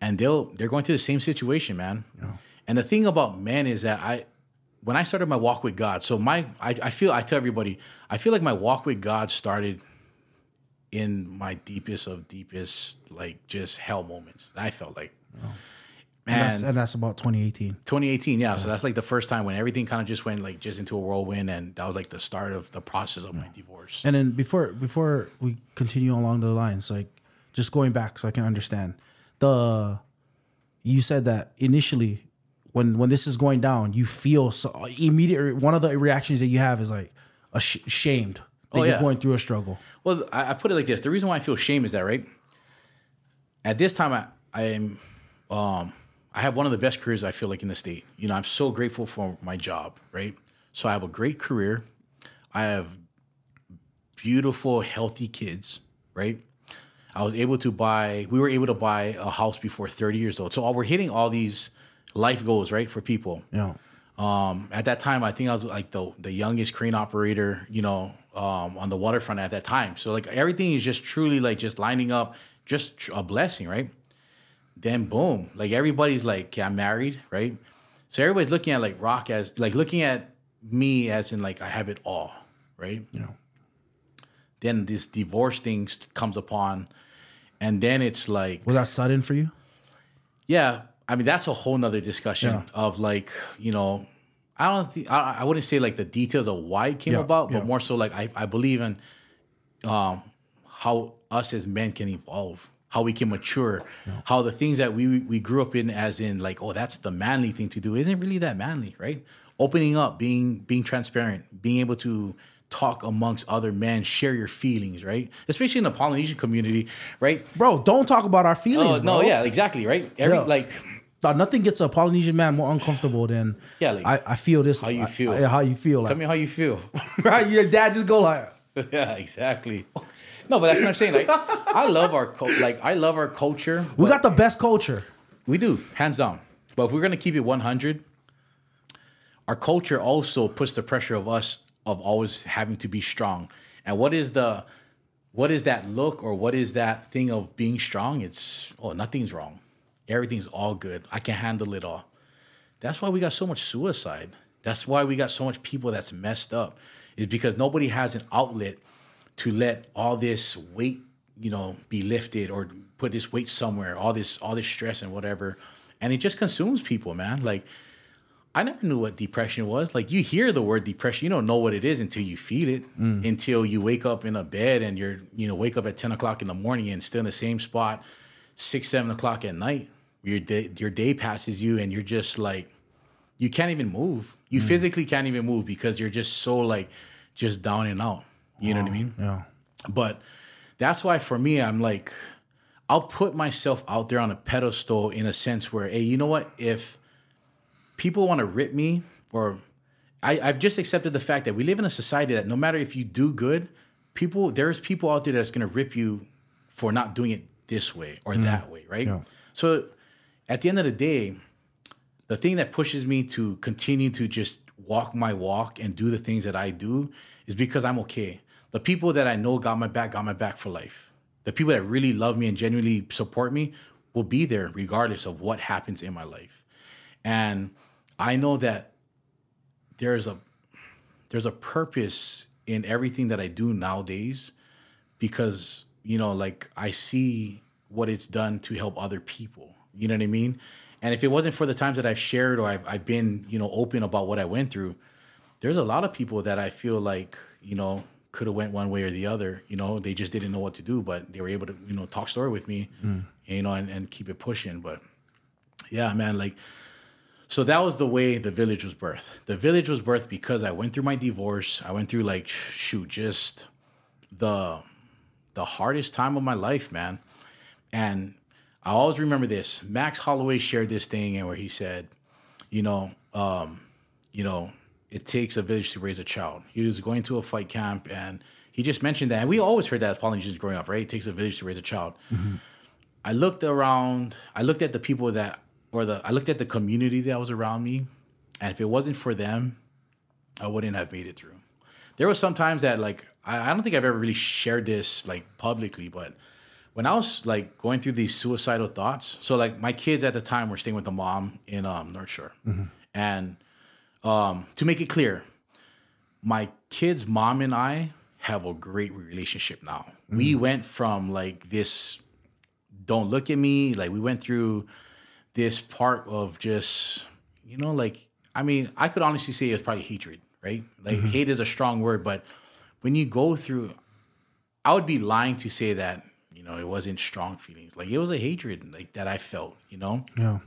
And they'll they're going through the same situation, man. Yeah. And the thing about men is that I when I started my walk with God, so my I, I feel I tell everybody, I feel like my walk with God started in my deepest of deepest like just hell moments. I felt like. Oh. And that's, And that's about 2018. 2018, yeah. So that's like the first time when everything kind of just went like just into a whirlwind, and that was like the start of the process of my divorce. And then before before we continue along the lines, like just going back so I can understand the you said that initially when when this is going down, you feel so immediate. One of the reactions that you have is like ash- ashamed that Oh, you're going through a struggle. Well, I, I put it like this: the reason why I feel shame is that right at this time, I I am um, I have one of the best careers I feel like in the state. You know, I'm so grateful for my job, right? So I have a great career. I have beautiful, healthy kids, right? I was able to buy. We were able to buy a house before 30 years old. So all, we're hitting all these life goals, right, for people. Yeah. Um, at that time, I think I was like the the youngest crane operator, you know, um, on the waterfront at that time. So like everything is just truly like just lining up, just tr- a blessing, right? Then boom, like everybody's like, yeah, I'm married, right? So everybody's looking at like Rock as like looking at me as in like I have it all, right? Yeah. Then this divorce thing comes upon, and then it's like Was that sudden for you? Yeah, I mean that's a whole nother discussion Yeah. of like you know, I don't think I, I wouldn't say like the details of why it came Yeah, about, but yeah. more so like I, I believe in um how us as men can evolve, how we can mature, how the things that we we grew up in as in like oh that's the manly thing to do isn't really that manly, right? Opening up, being being transparent, being able to talk amongst other men, share your feelings, right? Especially in the Polynesian community, right? Bro, don't talk about our feelings. Oh no, yeah, exactly, right? Every Yeah. Like nothing gets a Polynesian man more uncomfortable than Yeah, like, I, I feel this. how you feel. I- how you feel. Tell me how you feel. right? Your dad just go like, yeah, exactly. No, but that's what I'm saying. Like, I love our cul- like I love our culture. we got the best culture. we do hands down. But if we're gonna keep it 100, our culture also puts the pressure of us of always having to be strong. And what is the what is that look or what is that thing of being strong? It's oh nothing's wrong. Everything's all good. I can handle it all. That's why we got so much suicide. That's why we got so much people that's messed up. Is because nobody has an outlet to let all this weight, you know, be lifted or put this weight somewhere, all this all this stress and whatever. And it just consumes people, man. Like I never knew what depression was. Like you hear the word depression, you don't know what it is until you feel it. Mm. Until you wake up in a bed and you're, you know, wake up at 10 o'clock in the morning and still in the same spot, six, seven o'clock at night. Your day your day passes you and you're just like you can't even move. You mm. physically can't even move because you're just so like just down and out. You know what I mean? Yeah. But that's why for me, I'm like, I'll put myself out there on a pedestal in a sense where, hey, you know what? If people want to rip me, or I, I've just accepted the fact that we live in a society that no matter if you do good, people there's people out there that's gonna rip you for not doing it this way or mm-hmm. that way, right? Yeah. So at the end of the day, the thing that pushes me to continue to just walk my walk and do the things that I do is because I'm okay. The people that I know got my back, got my back for life. The people that really love me and genuinely support me will be there regardless of what happens in my life. And I know that there's a there's a purpose in everything that I do nowadays because you know like I see what it's done to help other people. You know what I mean? And if it wasn't for the times that I've shared or I've, I've been you know open about what I went through, there's a lot of people that I feel like you know could have went one way or the other. You know, they just didn't know what to do, but they were able to you know talk story with me, mm. you know, and, and keep it pushing. But yeah, man, like so that was the way the village was birthed. The village was birthed because I went through my divorce. I went through like shoot, just the the hardest time of my life, man. And I always remember this. Max Holloway shared this thing and where he said, you know, um, you know, it takes a village to raise a child. He was going to a fight camp and he just mentioned that. And we always heard that as Polynesians growing up, right? It takes a village to raise a child. I looked around, I looked at the people that, or the, I looked at the community that was around me. And if it wasn't for them, I wouldn't have made it through. There was some times that like, I, I don't think I've ever really shared this like publicly, but when I was like going through these suicidal thoughts, so like my kids at the time were staying with the mom in um, North Shore. And um, to make it clear, my kid's mom and I have a great relationship now. We went from like this don't look at me, like we went through this part of just you know like I mean I could honestly say it's probably hatred, right? Like Mm-hmm. hate is a strong word, but when you go through, I would be lying to say that you know it wasn't strong feelings. Like it was a hatred like that I felt, you know. Yeah.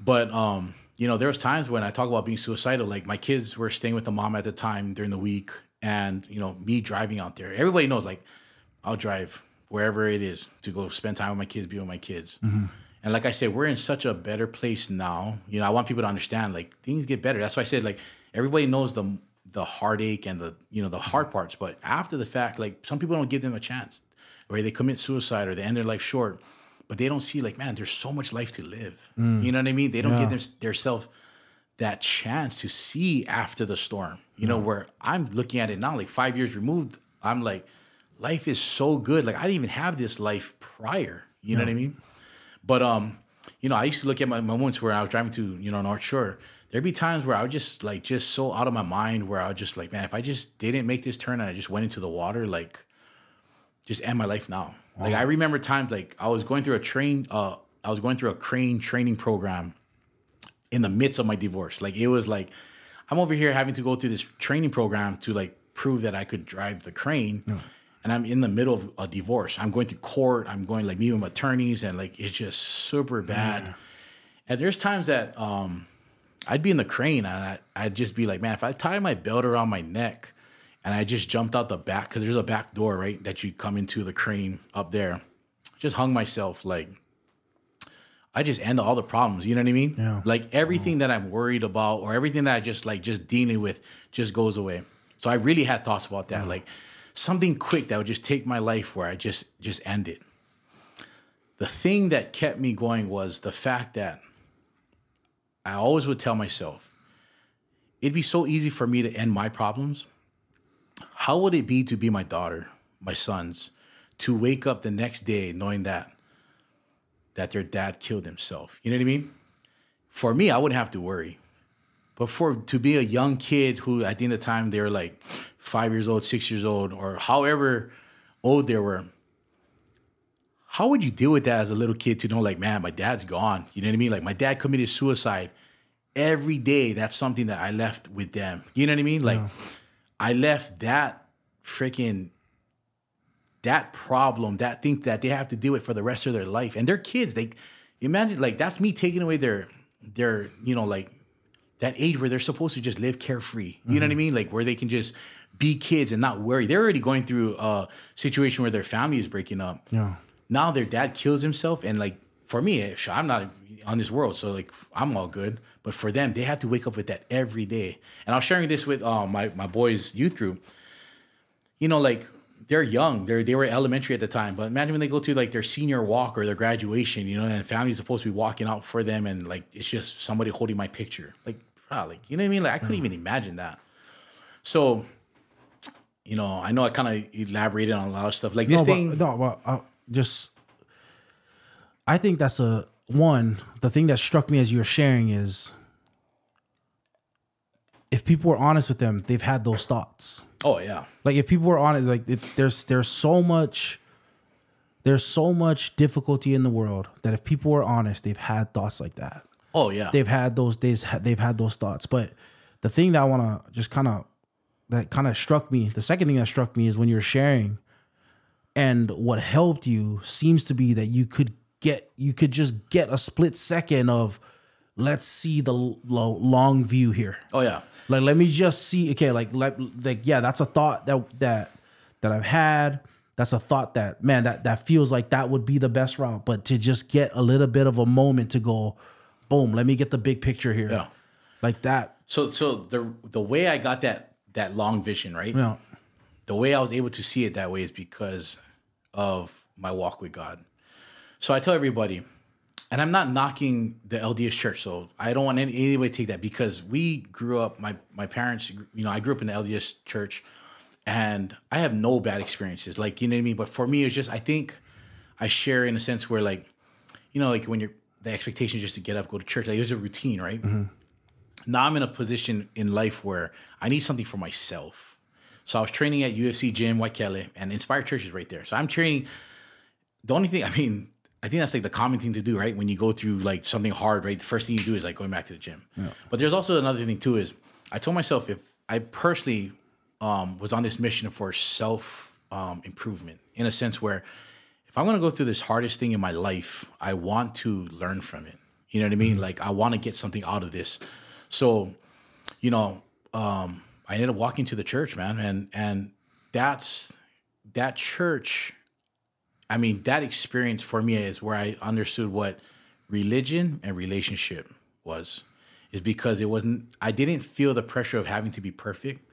But um, you know, there was times when I talk about being suicidal. Like my kids were staying with the mom at the time during the week, and you know, me driving out there. Everybody knows, like, I'll drive wherever it is to go spend time with my kids, be with my kids. And like I said, we're in such a better place now. You know, I want people to understand, like, things get better. That's why I said, like, everybody knows the the heartache and the you know the hard parts, but after the fact, like, some people don't give them a chance, right? they commit suicide, or they end their life short but they don't see like man there's so much life to live. You know what i mean? They don't give them their self that chance to see after the storm you know where i'm looking at it now like five years removed i'm like life is so good. Like i didn't even have this life prior you know what i mean? But um you know i used to look at my moments where i was driving to you know north shore there'd be times where i would just like just so out of my mind where i would just like man if i just didn't make this turn and i just went into the water like just end my life now. Like I remember times like I was going through a train uh I was going through a crane training program in the midst of my divorce. Like it was like I'm over here having to go through this training program to like prove that I could drive the crane. And I'm in the middle of a divorce. I'm going to court. I'm going like meeting with attorneys and like it's just super bad. And there's times that um I'd be in the crane and I, I'd just be like, man, if I tie my belt around my neck and I just jumped out the back because there's a back door, right, that you come into the crane up there. Just hung myself like I just end all the problems. You know what I mean? Yeah. Like everything that I'm worried about or everything that I just like just dealing with just goes away. So I really had thoughts about that. Like something quick that would just take my life where I just just end it. The thing that kept me going was the fact that I always would tell myself, it'd be so easy for me to end my problems how would it be to be my daughter, my sons, to wake up the next day knowing that that their dad killed himself? You know what I mean? For me, I wouldn't have to worry. But for to be a young kid who at the end of the time they were like five years old, six years old, or however old they were, how would you deal with that as a little kid to know like, man, my dad's gone? You know what I mean? Like my dad committed suicide. Every day, that's something that I left with them. You know what I mean? Like I left that freaking that problem, that thing that they have to deal with for the rest of their life. And they're kids. They imagine like that's me taking away their their, you know, like that age where they're supposed to just live carefree. You know what I mm-hmm. mean? Like where they can just be kids and not worry. They're already going through a situation where their family is breaking up. Yeah. Now their dad kills himself and like for me, eh, I'm not on this world, so like I'm all good. But for them, they have to wake up with that every day. And I was sharing this with um, my my boys' youth group. You know, like they're young. They they were elementary at the time. But imagine when they go to like their senior walk or their graduation. You know, and family's supposed to be walking out for them, and like it's just somebody holding my picture. Like, wow, like you know what I mean? Like I couldn't even imagine that. So, you know, I know I kind of elaborated on a lot of stuff. Like this no, thing. But, no, but uh, just I think that's a one. The thing that struck me as you were sharing is if people were honest with them, they've had those thoughts. oh yeah. Like if people were honest, like it, there's there's so much there's so much difficulty in the world that if people were honest, they've had thoughts like that. Oh yeah. They've had those days. They've had those thoughts. But the thing that I want to just kind of that kind of struck me. The second thing that struck me is when you're sharing, and what helped you seems to be that you could get you could just get a split second of let's see the l- long view here. oh yeah. Like let me just see. Okay, like like like yeah, that's a thought that that that I've had. That's a thought that man that that feels like that would be the best route. But to just get a little bit of a moment to go, boom. Let me get the big picture here. Yeah. like that. So so the the way I got that that long vision, right? Know, The way I was able to see it that way is because of my walk with God. So I tell everybody, and I'm not knocking the LDS church, so I don't want any, anybody to take that because we grew up. My my parents, you know, I grew up in the LDS church, and I have no bad experiences. Like you know what I mean. But for me, it's just I think I share in a sense where like, you know, like when you're the expectation is just to get up, go to church. Like it's a routine, right? Mm-hmm. now I'm in a position in life where I need something for myself. So I was training at UFC Gym, Waikele, and Inspired Church is right there. So I'm training. The only thing, I mean, I think that's like the common thing to do, right? When you go through like something hard, right? The first thing you do is like going back to the gym. But there's also another thing too is I told myself if I personally um, was on this mission for self um, improvement in a sense where if I'm gonna go through this hardest thing in my life, I want to learn from it. You know what I mean? Like I want to get something out of this. So, you know, um, I ended up walking to the church, man, and and that's that church. I mean, that experience for me is where I understood what religion and relationship was. Is because it wasn't. I didn't feel the pressure of having to be perfect.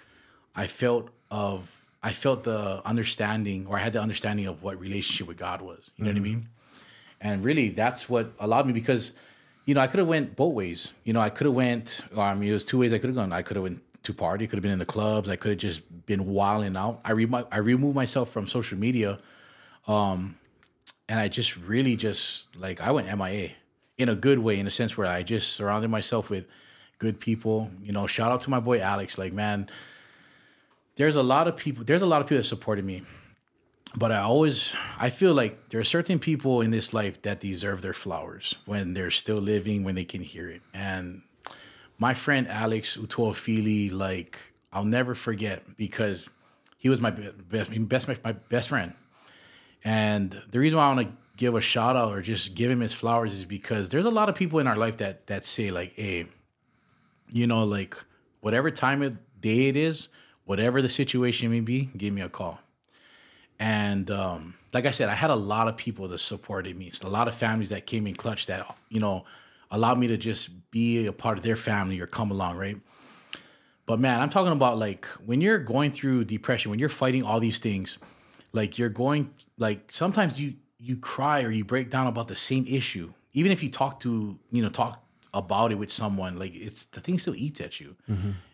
I felt of I felt the understanding, or I had the understanding of what relationship with God was. You know what I mm-hmm. mean? And really, that's what allowed me because, you know, I could have went both ways. You know, I could have went. well, I mean, it was two ways I could have gone. I could have went to party. Could have been in the clubs. I could have just been wilding out. I re- I removed myself from social media, um, and I just really just like I went MIA in a good way, in a sense where I just surrounded myself with good people. You know, shout out to my boy Alex. Like, man, there's a lot of people there's a lot of people that supported me but i always i feel like there are certain people in this life that deserve their flowers when they're still living when they can hear it and my friend alex utuofili like i'll never forget because he was my be- best best my best friend and the reason why i want to give a shout out or just give him his flowers is because there's a lot of people in our life that that say like hey you know like whatever time of day it is whatever the situation may be, give me a call. And um, like I said, I had a lot of people that supported me. A lot of families that came in clutch that, you know, allowed me to just be a part of their family or come along, right? But man, I'm talking about like when you're going through depression, when you're fighting all these things, like you're going like sometimes you you cry or you break down about the same issue. Even if you talk to, you know, talk about it with someone, like it's the thing still eats at you.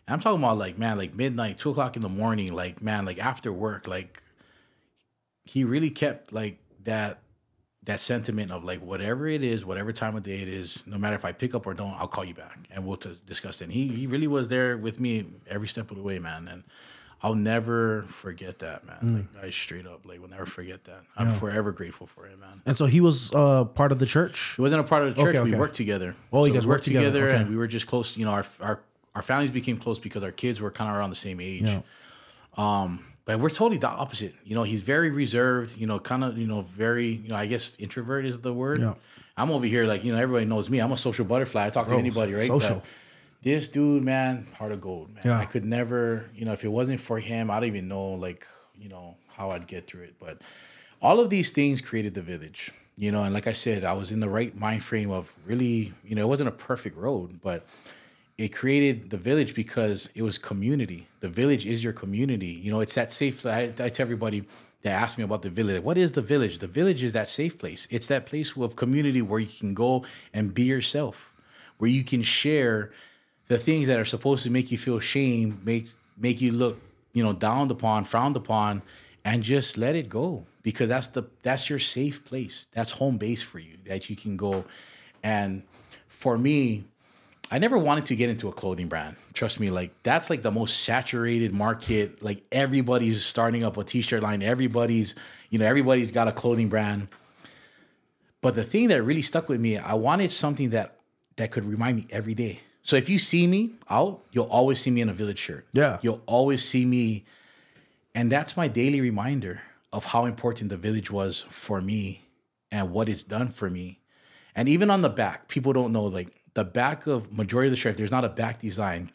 And I'm talking about like, man, like midnight, two o'clock in the morning, like, man, like after work, like he really kept like that that sentiment of like whatever it is, whatever time of day it is, no matter if I pick up or don't, I'll call you back and we'll t- discuss it. And he he really was there with me every step of the way, man. And I'll never forget that, man. Like I straight up, like will never forget that. I'm forever grateful for it, man. And so he was uh, part of the church. He wasn't a part of the church. Okay, We worked together. Oh, you guys we worked together, okay. and we were just close. You know, our our our families became close because our kids were kind of around the same age. Yeah. Um, but we're totally the opposite. You know, he's very reserved. You know, kind of you know very you know I guess introvert is the word. Yeah. I'm over here like you know everybody knows me. I'm a social butterfly. I talk to anybody, right? social. But this dude, man, heart of gold, man. Yeah. I could never, you know, if it wasn't for him, I don't even know like you know how I'd get through it. But all of these things created the village. You know, and like I said, I was in the right mind frame of really, you know, it wasn't a perfect road, but it created the village because it was community. The village is your community. You know, it's that safe. I, I tell everybody that ask me about the village, what is the village? The village is that safe place. It's that place of community where you can go and be yourself, where you can share the things that are supposed to make you feel shame, make make you look, you know, downed upon, frowned upon, and just let it go because that's the that's your safe place. That's home base for you that you can go. And for me, I never wanted to get into a clothing brand. Trust me, like that's like the most saturated market. Like everybody's starting up a t-shirt line. Everybody's, you know, everybody's got a clothing brand. But the thing that really stuck with me, I wanted something that that could remind me every day. So if you see me out, you'll always see me in a village shirt. Yeah. You'll always see me and that's my daily reminder of how important the village was for me and what it's done for me. And even on the back, people don't know like the back of majority of the shirt, there's not a back design,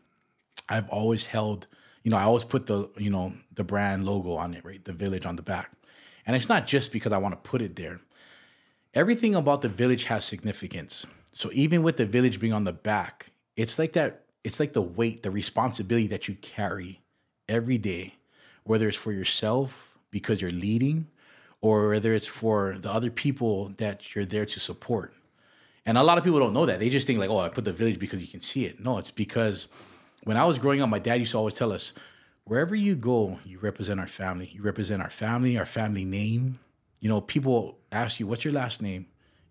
I've always held, you know, I always put the, you know, the brand logo on it, right? The village on the back. And it's not just because I want to put it there. Everything about the village has significance. So even with the village being on the back, it's like that, it's like the weight, the responsibility that you carry every day, whether it's for yourself because you're leading or whether it's for the other people that you're there to support. And a lot of people don't know that. They just think like, oh, I put the village because you can see it. No, it's because when I was growing up, my dad used to always tell us, wherever you go, you represent our family. You represent our family, our family name. You know, people ask you, what's your last name?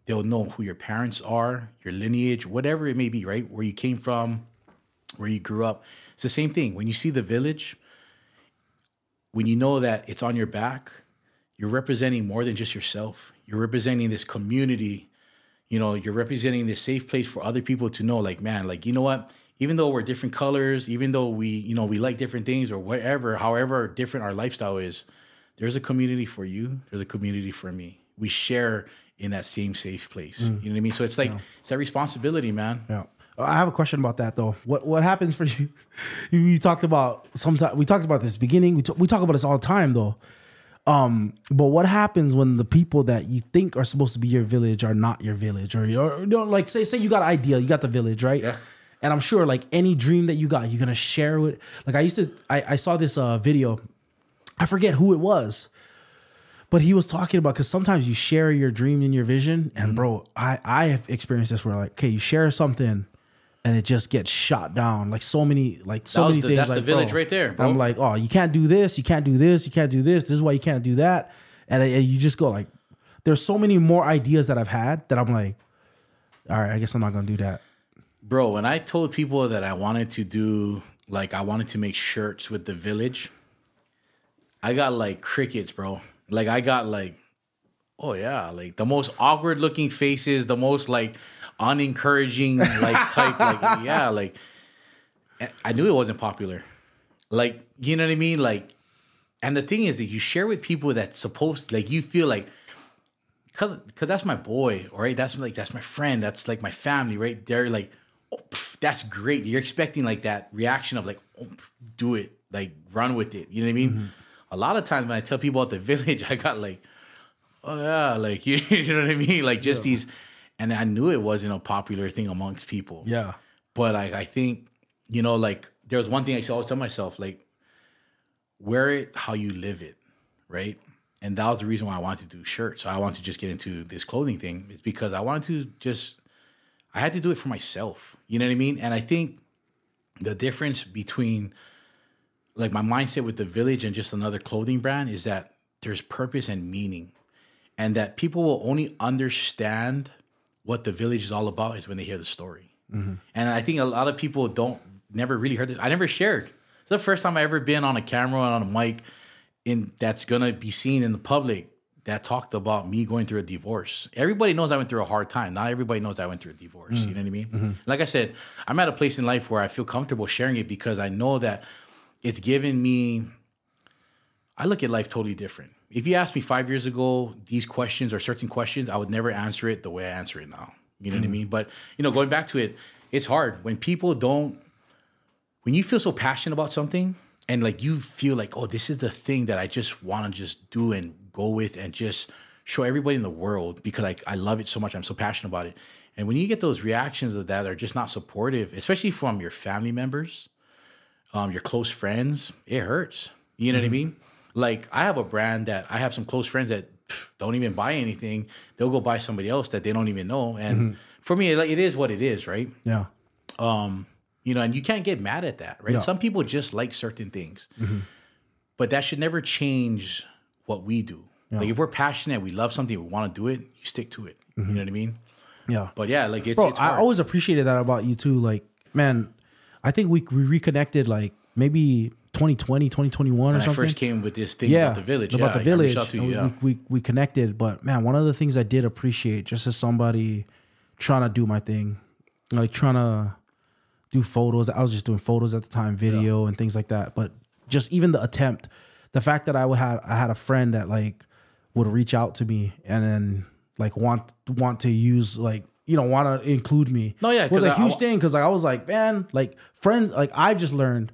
They'll know who your parents are, your lineage, whatever it may be, right? Where you came from, where you grew up. It's the same thing. When you see the village, when you know that it's on your back, you're representing more than just yourself. You're representing this community. You know, you're representing this safe place for other people to know, like, man, like, you know what? Even though we're different colors, even though we, you know, we like different things or whatever, however different our lifestyle is, there's a community for you. There's a community for me. We share in that same safe place. Mm. You know what I mean? So it's like yeah. it's that responsibility, man. Yeah. I have a question about that though. What what happens for you? You, talked about sometimes we talked about this beginning. We, t- we talk about this all the time though. Um, but what happens when the people that you think are supposed to be your village are not your village, or, or you know, like say say you got idea, you got the village, right? Yeah. And I'm sure like any dream that you got, you're gonna share with. Like I used to, I, I saw this uh, video. I forget who it was, but he was talking about because sometimes you share your dream and your vision, and mm-hmm. bro, I I have experienced this where like, okay, you share something and it just gets shot down. Like so many, like so many the, things. That's like, the village bro, right there. Bro. I'm like, oh, you can't do this, you can't do this, you can't do this. This is why you can't do that, and, and you just go like, there's so many more ideas that I've had that I'm like, all right, I guess I'm not gonna do that. Bro, when I told people that I wanted to do, like, I wanted to make shirts with the village, I got like crickets, bro. Like, I got like, oh yeah, like the most awkward looking faces, the most like unencouraging like type like yeah like I knew it wasn't popular. Like you know what I mean? Like and the thing is that you share with people that's supposed like you feel like cause cause that's my boy right? That's like that's my friend that's like my family right? They're like oh, pff, that's great. You're expecting like that reaction of like oh, pff, do it like run with it. You know what I mean? Mm-hmm. a lot of times when I tell people at the village I got like oh yeah like you, you know what I mean? Like just yeah. these and I knew it wasn't a popular thing amongst people. Yeah. But like I think, you know, like there was one thing I always tell myself, like, wear it how you live it, right? And that was the reason why I wanted to do shirts. So I wanted to just get into this clothing thing, is because I wanted to just, I had to do it for myself. You know what I mean? And I think the difference between like my mindset with the village and just another clothing brand is that there's purpose and meaning, and that people will only understand what the village is all about is when they hear the story. Mm-hmm. And I think a lot of people don't never really heard it. I never shared. It's the first time I ever been on a camera and on a mic in that's gonna be seen in the public that talked about me going through a divorce. Everybody knows I went through a hard time. Not everybody knows I went through a divorce. Mm-hmm. You know what I mean? Mm-hmm. Like I said, I'm at a place in life where I feel comfortable sharing it because I know that it's given me I look at life totally different if you asked me five years ago these questions or certain questions, I would never answer it the way I answer it now. You know mm. what I mm. mean? But you know, going back to it, it's hard when people don't. When you feel so passionate about something and like you feel like, oh, this is the thing that I just want to just do and go with and just show everybody in the world because I, I love it so much. I'm so passionate about it. And when you get those reactions of that are just not supportive, especially from your family members, um, your close friends, it hurts. You know mm-hmm. what I mm-hmm. mean? Like I have a brand that I have some close friends that pff, don't even buy anything. They'll go buy somebody else that they don't even know. And mm-hmm. for me, like it is what it is, right? Yeah. Um, you know, and you can't get mad at that, right? Yeah. Some people just like certain things, mm-hmm. but that should never change what we do. Yeah. Like if we're passionate, we love something, we want to do it, you stick to it. Mm-hmm. You know what I mean? Yeah. But yeah, like it's, Bro, it's I always appreciated that about you too. Like, man, I think we we reconnected like maybe 2020, 2021 when or something. I first came with this thing yeah, about the village. About yeah, the village. You, yeah. we, we, we connected. But man, one of the things I did appreciate just as somebody trying to do my thing, like trying to do photos. I was just doing photos at the time, video and things like that. But just even the attempt, the fact that I would have I had a friend that like would reach out to me and then like want want to use like you know want to include me. No, yeah, it was a huge I, thing because like I was like man, like friends, like I've just learned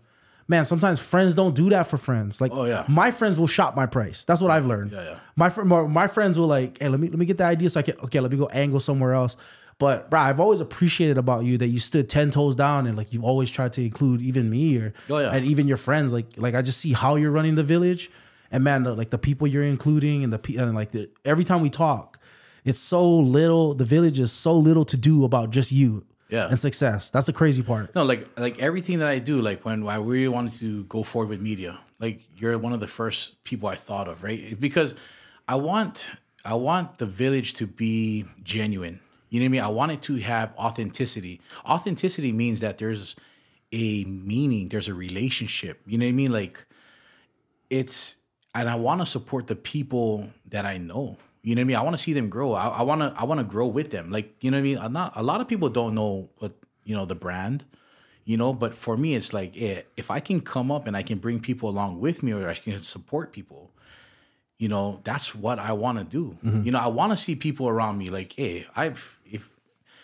man, sometimes friends don't do that for friends. Like, oh yeah, my friends will shop my price. That's what I've learned. Yeah, yeah. My friend, my, my friends will like, hey, let me let me get the idea so I can okay, let me go angle somewhere else. But bro, I've always appreciated about you that you stood ten toes down and like you've always tried to include even me or oh, yeah. and even your friends. Like like I just see how you're running the village, and man, the, like the people you're including and the and like the, every time we talk, it's so little. The village is so little to do about just you yeah. And success. That's the crazy part. No like like everything that i do like when i really wanted to go forward with media like you're one of the first people i thought of right? Because i want i want the village to be genuine. You know what i mean? I want it to have authenticity. Authenticity means that there's a meaning there's a relationship. You know what i mean? Like it's and I want to support the people that I know. You know what I mean? I want to see them grow. I want to I want to grow with them. Like you know what I mean? I'm not a lot of people don't know what you know the brand, you know. But for me, it's like yeah, if I can come up and I can bring people along with me, or I can support people, you know, that's what I want to do. Mm-hmm. You know, I want to see people around me like, hey, I've if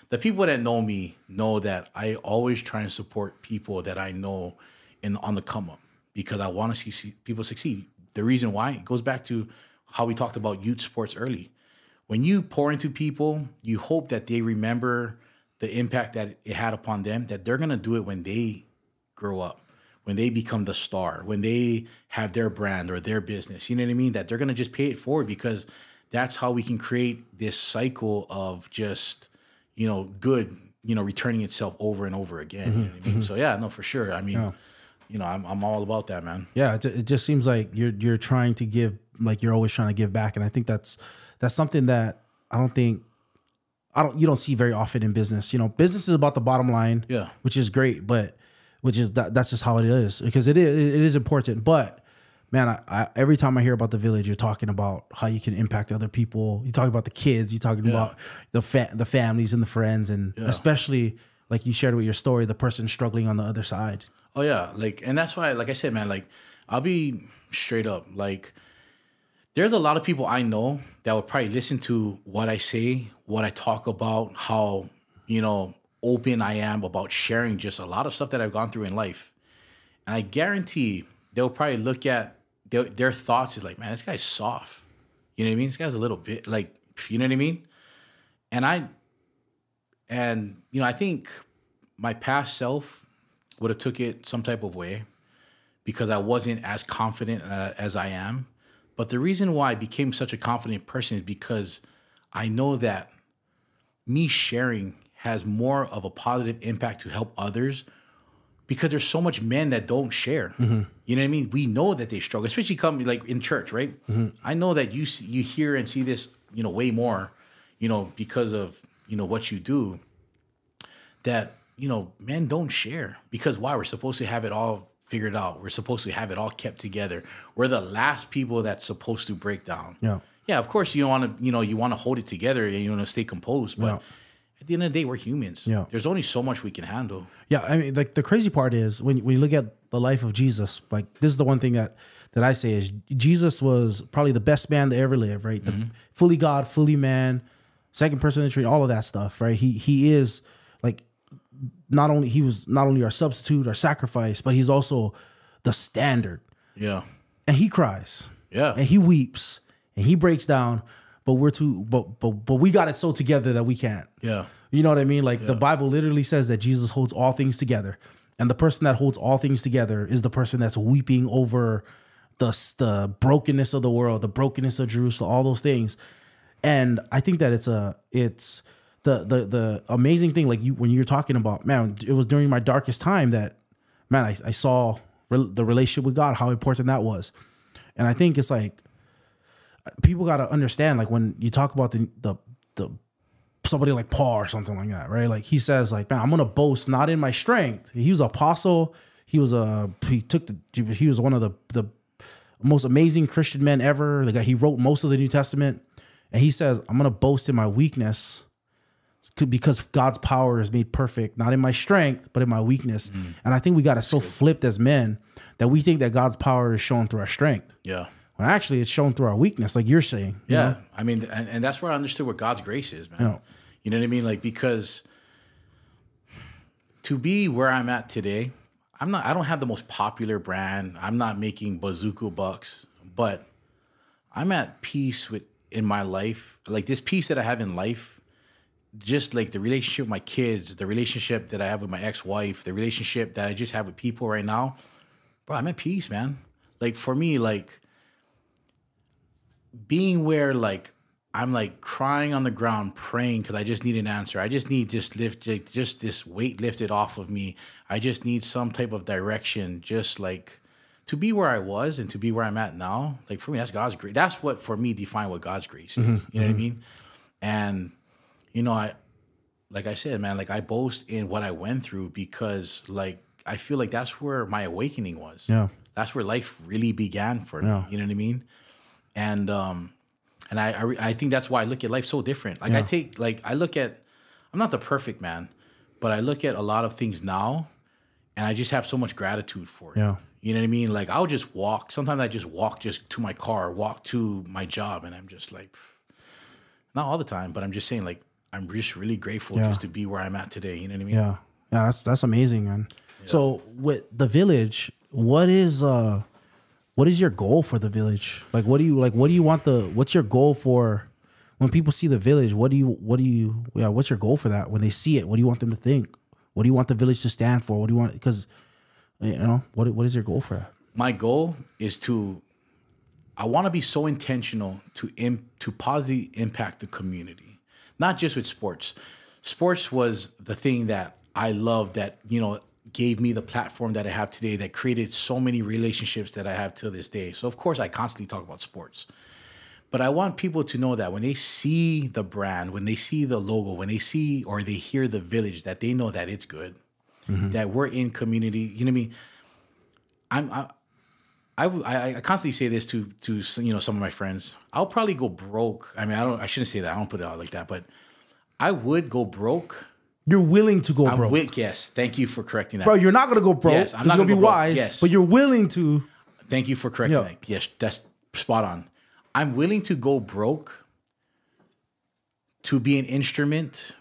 the people that know me know that I always try and support people that I know in on the come up because I want to see, see people succeed. The reason why it goes back to how we talked about youth sports early. When you pour into people, you hope that they remember the impact that it had upon them, that they're gonna do it when they grow up, when they become the star, when they have their brand or their business. You know what I mean? That they're gonna just pay it forward because that's how we can create this cycle of just, you know, good, you know, returning itself over and over again. Mm-hmm. You know I mean? Mm-hmm. So yeah, no, for sure. I mean, yeah. you know, I'm I'm all about that, man. Yeah, it just seems like you're you're trying to give like you're always trying to give back, and I think that's that's something that I don't think I don't you don't see very often in business. You know, business is about the bottom line, yeah, which is great, but which is that that's just how it is because it is it is important. But man, I, I, every time I hear about the village, you're talking about how you can impact other people. You talk about the kids. You talking yeah. about the fa- the families and the friends, and yeah. especially like you shared with your story, the person struggling on the other side. Oh yeah, like and that's why, like I said, man, like I'll be straight up, like there's a lot of people I know that would probably listen to what I say, what I talk about, how, you know, open I am about sharing just a lot of stuff that I've gone through in life. And I guarantee they'll probably look at their, their thoughts is like, man, this guy's soft. You know what I mean? This guy's a little bit like, you know what I mean? And I, and, you know, I think my past self would have took it some type of way because I wasn't as confident uh, as I am but the reason why I became such a confident person is because I know that me sharing has more of a positive impact to help others because there's so much men that don't share. Mm-hmm. You know what I mean? We know that they struggle, especially come like in church, right? Mm-hmm. I know that you you hear and see this, you know, way more, you know, because of you know what you do. That you know, men don't share because why? We're supposed to have it all figured out. We're supposed to have it all kept together. We're the last people that's supposed to break down. Yeah. Yeah, of course you don't want to, you know, you want to hold it together and you want to stay composed, but yeah. at the end of the day, we're humans. Yeah. There's only so much we can handle. Yeah, I mean, like the crazy part is when when you look at the life of Jesus, like this is the one thing that that I say is Jesus was probably the best man to ever live, right? Mm-hmm. Fully God, fully man, second person in the Trinity, all of that stuff, right? He he is not only he was not only our substitute, our sacrifice, but he's also the standard. Yeah. And he cries. Yeah. And he weeps and he breaks down, but we're too but but but we got it so together that we can't. Yeah. You know what I mean? Like yeah. the Bible literally says that Jesus holds all things together. And the person that holds all things together is the person that's weeping over the the brokenness of the world, the brokenness of Jerusalem, all those things. And I think that it's a it's the the the amazing thing, like you when you're talking about, man, it was during my darkest time that, man, I, I saw re- the relationship with God, how important that was, and I think it's like people got to understand, like when you talk about the the the somebody like Paul or something like that, right? Like he says, like, man, I'm gonna boast not in my strength. He was apostle. He was a he took the he was one of the the most amazing Christian men ever. Like he wrote most of the New Testament, and he says, I'm gonna boast in my weakness because God's power is made perfect, not in my strength, but in my weakness. Mm. And I think we got it so flipped as men that we think that God's power is shown through our strength. Yeah. When actually it's shown through our weakness, like you're saying. You yeah. Know? I mean, and, and, that's where I understood what God's grace is, man. Yeah. You know what I mean? Like, because to be where I'm at today, I'm not, I don't have the most popular brand. I'm not making bazooka bucks, but I'm at peace with in my life. Like this peace that I have in life just like the relationship with my kids, the relationship that I have with my ex-wife, the relationship that I just have with people right now, bro, I'm at peace, man. Like for me, like being where like I'm like crying on the ground, praying because I just need an answer. I just need just lift, just this weight lifted off of me. I just need some type of direction, just like to be where I was and to be where I'm at now. Like for me, that's God's grace. That's what for me define what God's grace is. Mm-hmm. You know mm-hmm. what I mm-hmm. mean? And you know, I like I said, man, like I boast in what I went through because like I feel like that's where my awakening was. Yeah. that's where life really began for me. Yeah. You know what I mean? And um, and I I, I think that's why I look at life so different. Like I take like I look at I'm not the perfect man, but I look at a lot of things now, and I just have so much gratitude for it. Yeah. You know what I mean? Like I'll just walk. Sometimes I just walk just to my car, walk to my job, and I'm just like, not all the time, but I'm just saying like I'm just really grateful Yeah. just to be where I'm at today. You know what I mean? Yeah. Yeah, that's that's amazing, man. So with the village, what is uh what is your goal for the village? Like what do you like what do you want the what's your goal for when people see the village, what do you what do you yeah, what's your goal for that? When they see it, what do you want them to think? What do you want the village to stand for? What do you want cuz you know, what what is your goal for that? my goal is to I want to be so intentional to Im- to positively impact the community, not just with sports. Sports was the thing that I loved that you know gave me the platform that I have today that created so many relationships that I have to this day. So of course I constantly talk about sports. But I want people to know that when they see the brand, when they see the logo, when they see or they hear the village, that they know that it's good, mm-hmm. that we're in community. You know what I mean? I'm I, I, I I constantly say this to to you know some of my friends. I'll probably go broke. I mean, I don't. I shouldn't say that. I don't put it out like that. But I would go broke. You're willing to go I'm broke. wi- yes. Thank you for correcting that. Bro, you're not going to go broke Yes, I'm not going to gonna be broke. wise, Yes. but you're willing to Thank you for correcting Yeah. that. Yes, that's spot on. I'm willing to go broke to be an instrument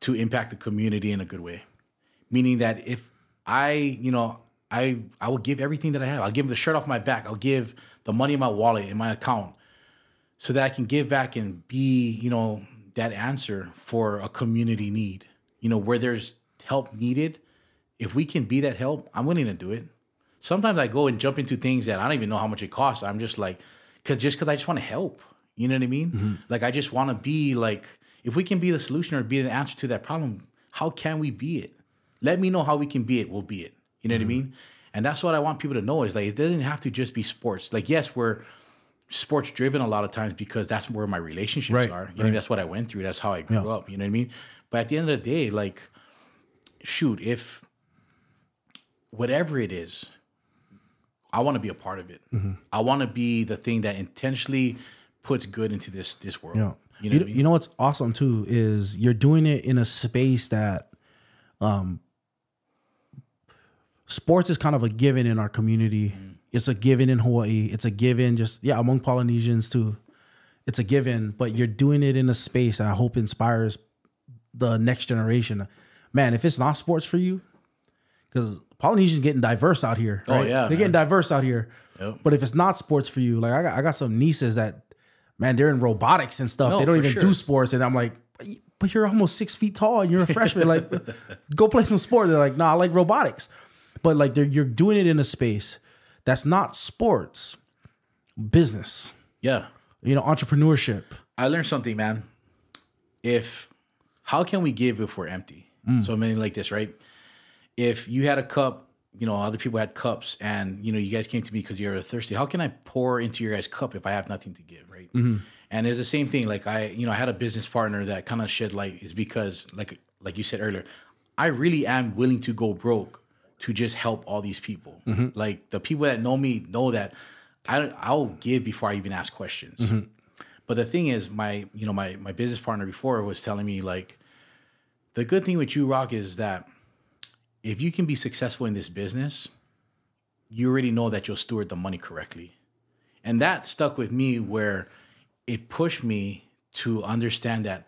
to impact the community in a good way. Meaning that if I, you know, I I will give everything that I have. I'll give the shirt off my back. I'll give the money in my wallet in my account so that I can give back and be, you know, that answer for a community need. You know, where there's help needed, if we can be that help, I'm willing to do it. Sometimes I go and jump into things that I don't even know how much it costs. I'm just like, cause just cause I just want to help. You know what I mean? Mm-hmm. Like I just want to be like, if we can be the solution or be the answer to that problem, how can we be it? Let me know how we can be it. We'll be it. You know what I mean? And that's what I want people to know is like it doesn't have to just be sports. Like yes, we're sports driven a lot of times because that's where my relationships Right, are. You know, that's what I went through. That's how I grew up. You know what I mean? But at the end of the day, like, shoot, if whatever it is, I want to be a part of it. Mm-hmm. I want to be the thing that intentionally puts good into this this world. Yeah. You You know, what I mean? you know what's awesome too is you're doing it in a space that um sports is kind of a given in our community. Mm. It's a given in Hawaii. It's a given just yeah, among Polynesians too. It's a given, but you're doing it in a space that I hope inspires the next generation. Man, if it's not sports for you, because Polynesians getting diverse out here. Oh, yeah, they're getting diverse out here. Yep. But if it's not sports for you, like I got, I got some nieces that, man, they're in robotics and stuff. No, they don't even sure. do sports, and I'm like, but you- but you're almost six feet tall and you're a freshman. like, go play some sport. They're like, nah, I like robotics. But like, they're, you're doing it in a space that's not sports, business. yeah. You know, entrepreneurship. I learned something, man. If how can we give if we're empty? Mm. So many like this, right? If you had a cup, you know, other people had cups, and you know, you guys came to me because you're thirsty. How can I pour into your guys' cup if I have nothing to give, right? Mm-hmm. And it's the same thing. Like I, you know, I had a business partner that kind of shed light is because, like, like you said earlier, I really am willing to go broke to just help all these people. Mm-hmm. Like the people that know me know that I I'll give before I even ask questions. But the thing is, my you know my my business partner before was telling me like, the good thing with you, Rock, is that if you can be successful in this business, you already know that you'll steward the money correctly, and that stuck with me where it pushed me to understand that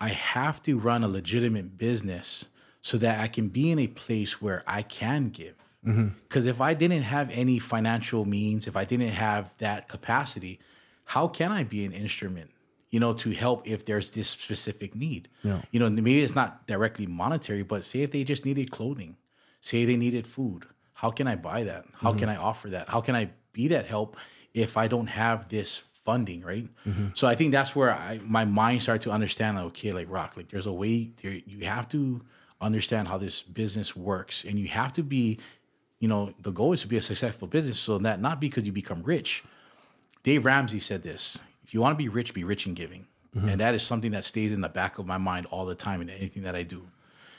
I have to run a legitimate business so that I can be in a place where I can give. Mm-hmm. Because if I didn't have any financial means, if I didn't have that capacity, how can I be an instrument, you know, to help if there's this specific need? Yeah. You know, maybe it's not directly monetary, but say if they just needed clothing, say they needed food, how can I buy that? How mm-hmm. can I offer that? How can I be that help if I don't have this funding, right? Mm-hmm. So I think that's where I my mind started to understand like, okay, like rock, like there's a way there you have to understand how this business works and you have to be you know, the goal is to be a successful business so that not because you become rich. Dave Ramsey said this if you want to be rich, be rich in giving. And that is something that stays in the back of my mind all the time in anything that I do.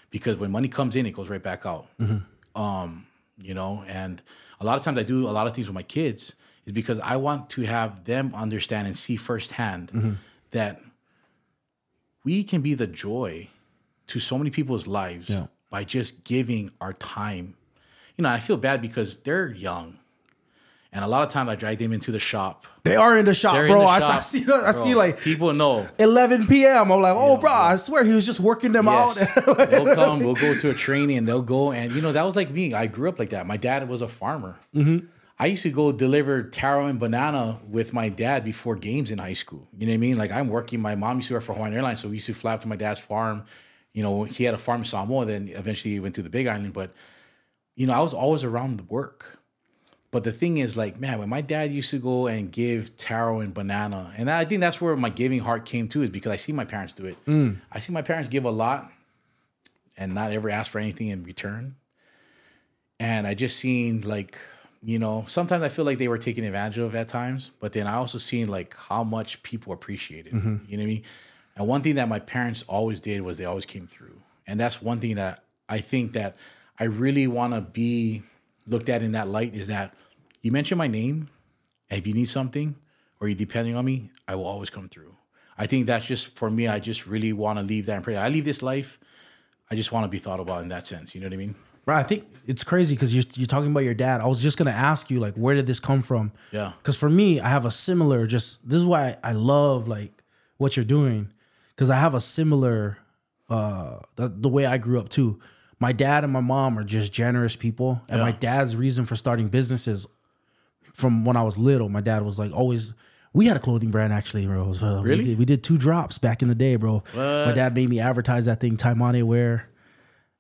Because when money comes in, it goes right back out. Um, you know, and a lot of times I do a lot of things with my kids is because I want to have them understand and see firsthand Mm-hmm. that we can be the joy to so many people's lives Yeah. by just giving our time. You know, I feel bad because they're young. And a lot of times I drag them into the shop. They are in the shop, They're bro. the I, shop. I see. I see like people know. 11 p.m. I'm like, oh, bro, I swear he was just working them Yes. out. they'll come, we'll go to a training and they'll go. And, you know, that was like me. I grew up like that. My dad was a farmer. Mm-hmm. I used to go deliver taro and banana with my dad before games in high school. You know what I mean? Like I'm working, my mom used to work for Hawaiian Airlines. So we used to fly up to my dad's farm. You know, he had a farm in Samoa, then eventually he went to the big island. But, you know, I was always around the work. But the thing is, like, man, when my dad used to go and give taro and banana, and I think that's where my giving heart came to, is because I see my parents do it. Mm. I see my parents give a lot and not ever ask for anything in return. And I just seen like, you know, sometimes I feel like they were taken advantage of at times, but then I also seen like how much people appreciate it. You know what I mean? And one thing that my parents always did was they always came through. And that's one thing that I think that I really want to be looked at in that light is that you mention my name, and if you need something or you're depending on me, I will always come through. I think that's just for me. I just really want to leave that impression. I leave this life. I just want to be thought about in that sense. You know what I mean? Bro, I think it's crazy because you're, you're talking about your dad. I was just gonna ask you, like, where did this come from? Yeah. Because for me, I have a similar. Just this is why I love like what you're doing, because I have a similar. uh the, the way I grew up too. My dad and my mom are just generous people, and my dad's reason for starting businesses from when I was little. My dad was like always. We had a clothing brand actually, bro. Uh, Really? We did, we did two drops back in the day, bro. My dad made me advertise that thing, Taimane Wear.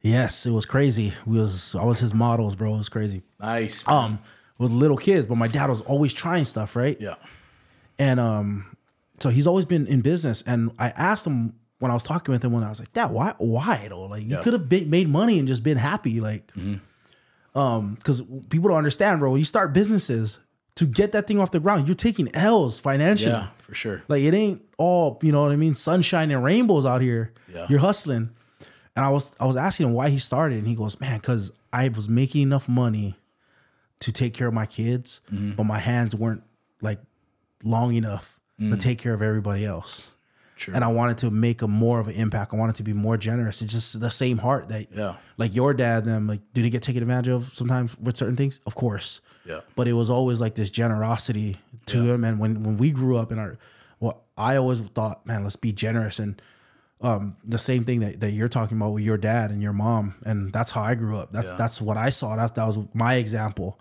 Yes, it was crazy. We was I was his models, bro. It was crazy. Nice. Um, with little kids, but my dad was always trying stuff, right? yeah. And um, so he's always been in business. And I asked him when I was talking with him when I was like, Dad, why, why though? Like you could have made money and just been happy, like, um, because people don't understand, bro. When you start businesses, to get that thing off the ground, you're taking L's financially. Yeah, for sure. Like it ain't all, you know what I mean, sunshine and rainbows out here. Yeah. You're hustling. And I was I was asking him why he started, and he goes, Man, because I was making enough money to take care of my kids, Mm-hmm. but my hands weren't like long enough to take care of everybody else. True. And I wanted to make a more of an impact. I wanted to be more generous. It's just the same heart that Yeah. like your dad, them, like, do they get taken advantage of sometimes with certain things? Of course Yeah. but it was always like this generosity to Yeah. him. And when when we grew up in our, well, I always thought, man, let's be generous. And um, the same thing that, that you're talking about with your dad and your mom, and that's how I grew up. That's Yeah. that's what I saw. That that was my example.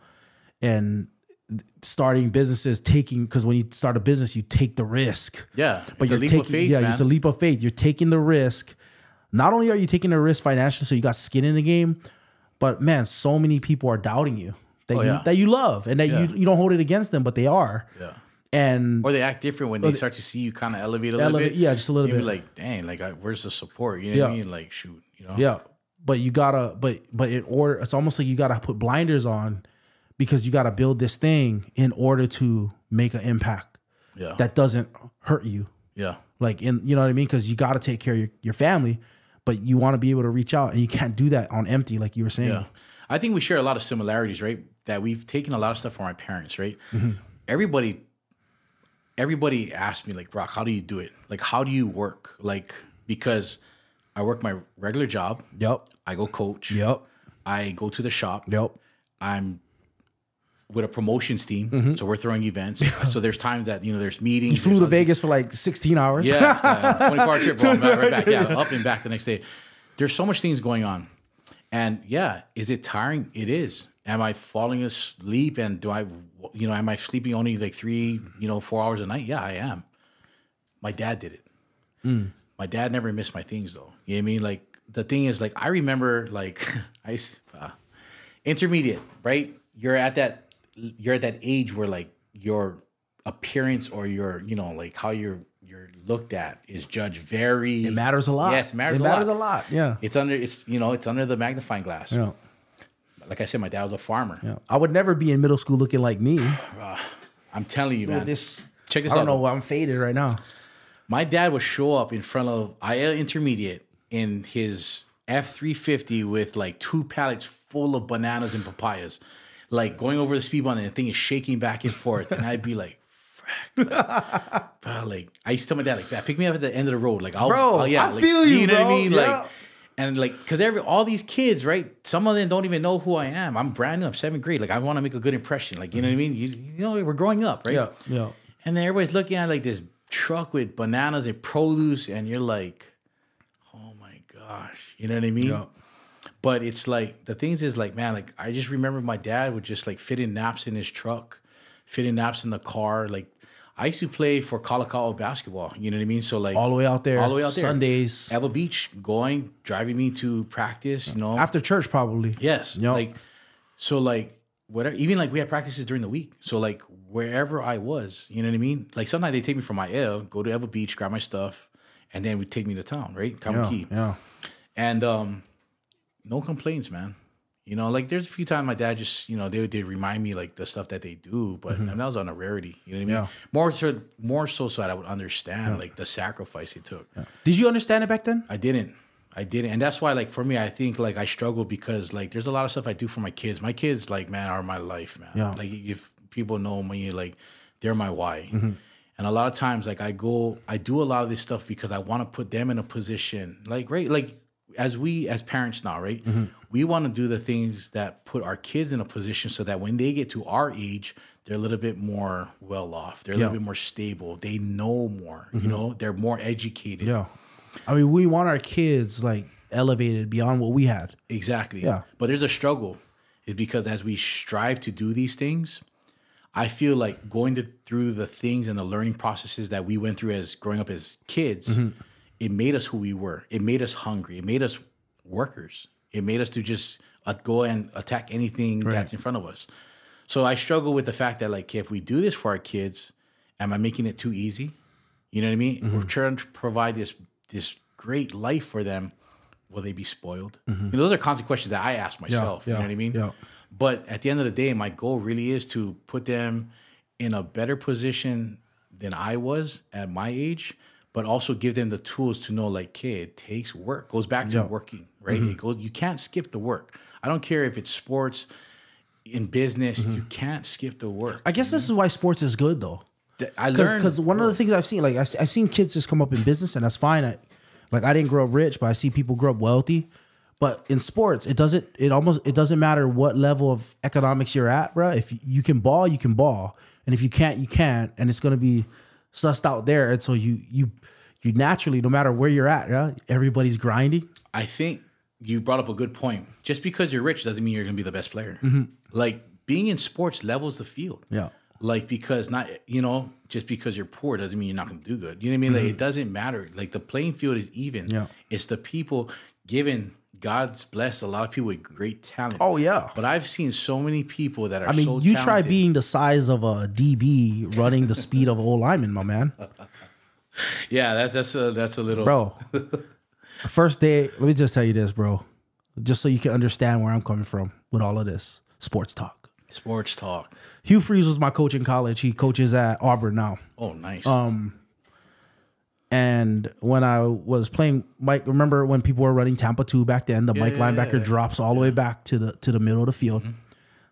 And starting businesses, taking because when you start a business, you take the risk. Yeah. But you're leap taking, of faith, yeah, man. it's a leap of faith. You're taking the risk. Not only are you taking the risk financially, so you got skin in the game, but man, so many people are doubting you that Oh, you yeah. that you love and that Yeah. you you don't hold it against them, but they are. yeah. And Or they act different when they start to see you kind of elevate a little Elevate- bit. yeah, just a little bit. like, dang, like, I, where's the support? You know what I mean? Like, shoot, you know? yeah, but you gotta, but but in order, it's almost like you gotta put blinders on because you gotta build this thing in order to make an impact Yeah. that doesn't hurt you. yeah. Like in, you know what I mean? Because you got to take care of your, your family, but you want to be able to reach out, and you can't do that on empty, like you were saying. Yeah. I think we share a lot of similarities, right? That we've taken a lot of stuff from our parents, right? Mm-hmm. Everybody, everybody asked me, like, Rock, how do you do it? Like, how do you work? Like, because I work my regular job, Yep. I go coach, Yep. I go to the shop, Yep. I'm with a promotions team, so we're throwing events. so there's times that you know there's meetings. Mm-hmm. Flew to Vegas for like 16 hours. Yeah, yeah, 24 hour trip, bro. I'm right back. Yeah, up and back the next day. There's so much things going on. And yeah, is it tiring? It is. Am I falling asleep and do I, you know, am I sleeping only like three, you know, four hours a night? Yeah, I am. My dad did it. My dad never missed my things though. You know what I mean? Like the thing is, like I remember, like I uh, intermediate, right? You're at that, you're at that age where like your appearance or your, you know, like how you're you're looked at is judged very. It matters a lot. Yes, Yeah, it matters It a matters lot. a lot. Yeah. It's under it's you know it's under the magnifying glass. Yeah. Like I said, my dad was a farmer. Yeah. I would never be in middle school looking like me. Uh, I'm telling you, man. This Check this I don't out, know. I'm faded right now. My dad would show up in front of Aiea Intermediate in his F three fifty with like two pallets full of bananas and papayas, like going over the speed bump and the thing is shaking back and forth, and I'd be like. Like, bro, like I used to tell my dad, like, "Dad, pick me up at the end of the road, like, I'll, Bro, I'll- yeah, I like, feel you, know what I mean, Yeah. like, and like, cause every all these kids, right? Some of them don't even know who I am. I'm brand new. I'm seventh grade. Like, I want to make a good impression. Like, you know what I mm-hmm. mean? You, you know, we're growing up, right? Yeah, yeah. And then everybody's looking at like this truck with bananas and produce, and you're like, oh my gosh, you know what I mean? Yeah. But it's like the things is like, man, like I just remember my dad would just like fit in naps in his truck, fit in naps in the car. Like I used to play for Colacao basketball, you know what I mean? So like All the way out there. all the way out there. Sundays. Ewa Beach, going, driving me to practice, you know. After church, probably. Yes. Yup. Like so like whatever even like we had practices during the week. So like wherever I was, you know what I mean? Like sometimes they take me from my L, go to Ewa Beach, grab my stuff, and then we take me to town, right? Yeah, Kaimuki. yeah. And um no complaints, man. You know, like there's a few times my dad just, you know, they would they remind me like the stuff that they do, but I mean, that was on a rarity. You know what I mean? Mm-hmm. Yeah. More so more so so that I would understand like the sacrifice it took. Did you understand it back then? I didn't. I didn't. And that's why like for me, I think like I struggle because like there's a lot of stuff I do for my kids. My kids like, man, are my life, man. Yeah. Like if people know me, like they're my why. Mm-hmm. And a lot of times like I go I do a lot of this stuff because I want to put them in a position like right like as we as parents now, right? Mm-hmm. We want to do the things that put our kids in a position so that when they get to our age, they're a little bit more well off. They're a little bit more stable. They know more, you know, they're more educated. Yeah. I mean, we want our kids like elevated beyond what we had. Exactly. Yeah. But there's a struggle. Is because as we strive to do these things, I feel like going to, through the things and the learning processes that we went through as growing up as kids, it made us who we were. It made us hungry. It made us workers. It made us to just uh, go and attack anything that's in front of us. So I struggle with the fact that like if we do this for our kids, am I making it too easy? You know what I mean? We're trying to provide this this great life for them. Will they be spoiled? You know, those are constant questions that I ask myself. you yeah, know what I mean? yeah. But at the end of the day, my goal really is to put them in a better position than I was at my age, but also give them the tools to know, like, okay, it takes work. Goes back to Yeah. working, right? Mm-hmm. It goes. You can't skip the work. I don't care if it's sports, in business. Mm-hmm. You can't skip the work. I guess this is why sports is good though. I learned because one of the things I've seen, like I, have seen kids just come up in business, and that's fine. I, like I didn't grow up rich, but I see people grow up wealthy. But in sports, it doesn't. It almost it doesn't matter what level of economics you're at, bro. If you can ball, you can ball, and if you can't, you can't, and it's gonna be sussed out there. And so you you you naturally, no matter where you're at, yeah, everybody's grinding. I think you brought up a good point. Just because you're rich doesn't mean you're going to be the best player. Mm-hmm. Like being in sports levels the field. Yeah. Like because not you know just because you're poor doesn't mean you're not going to do good. You know what I mean? Like mm-hmm. it doesn't matter. Like the playing field is even. Yeah. It's the people given. God's blessed a lot of people with great talent. Oh yeah. But I've seen so many people that are. I mean, so you try being the size of a DB running the speed of old lineman, my man. Yeah, that's that's a that's a little. bro. first day, let me just tell you this, bro. Just so you can understand where I'm coming from with all of this sports talk. Sports talk. Hugh Freeze was my coach in college. He coaches at Auburn now. Oh, nice. Um, And when I was playing Mike, remember when people were running Tampa 2 back then, the Mike yeah, linebacker yeah. Mm-hmm. drops all the way back to the to the middle of the field.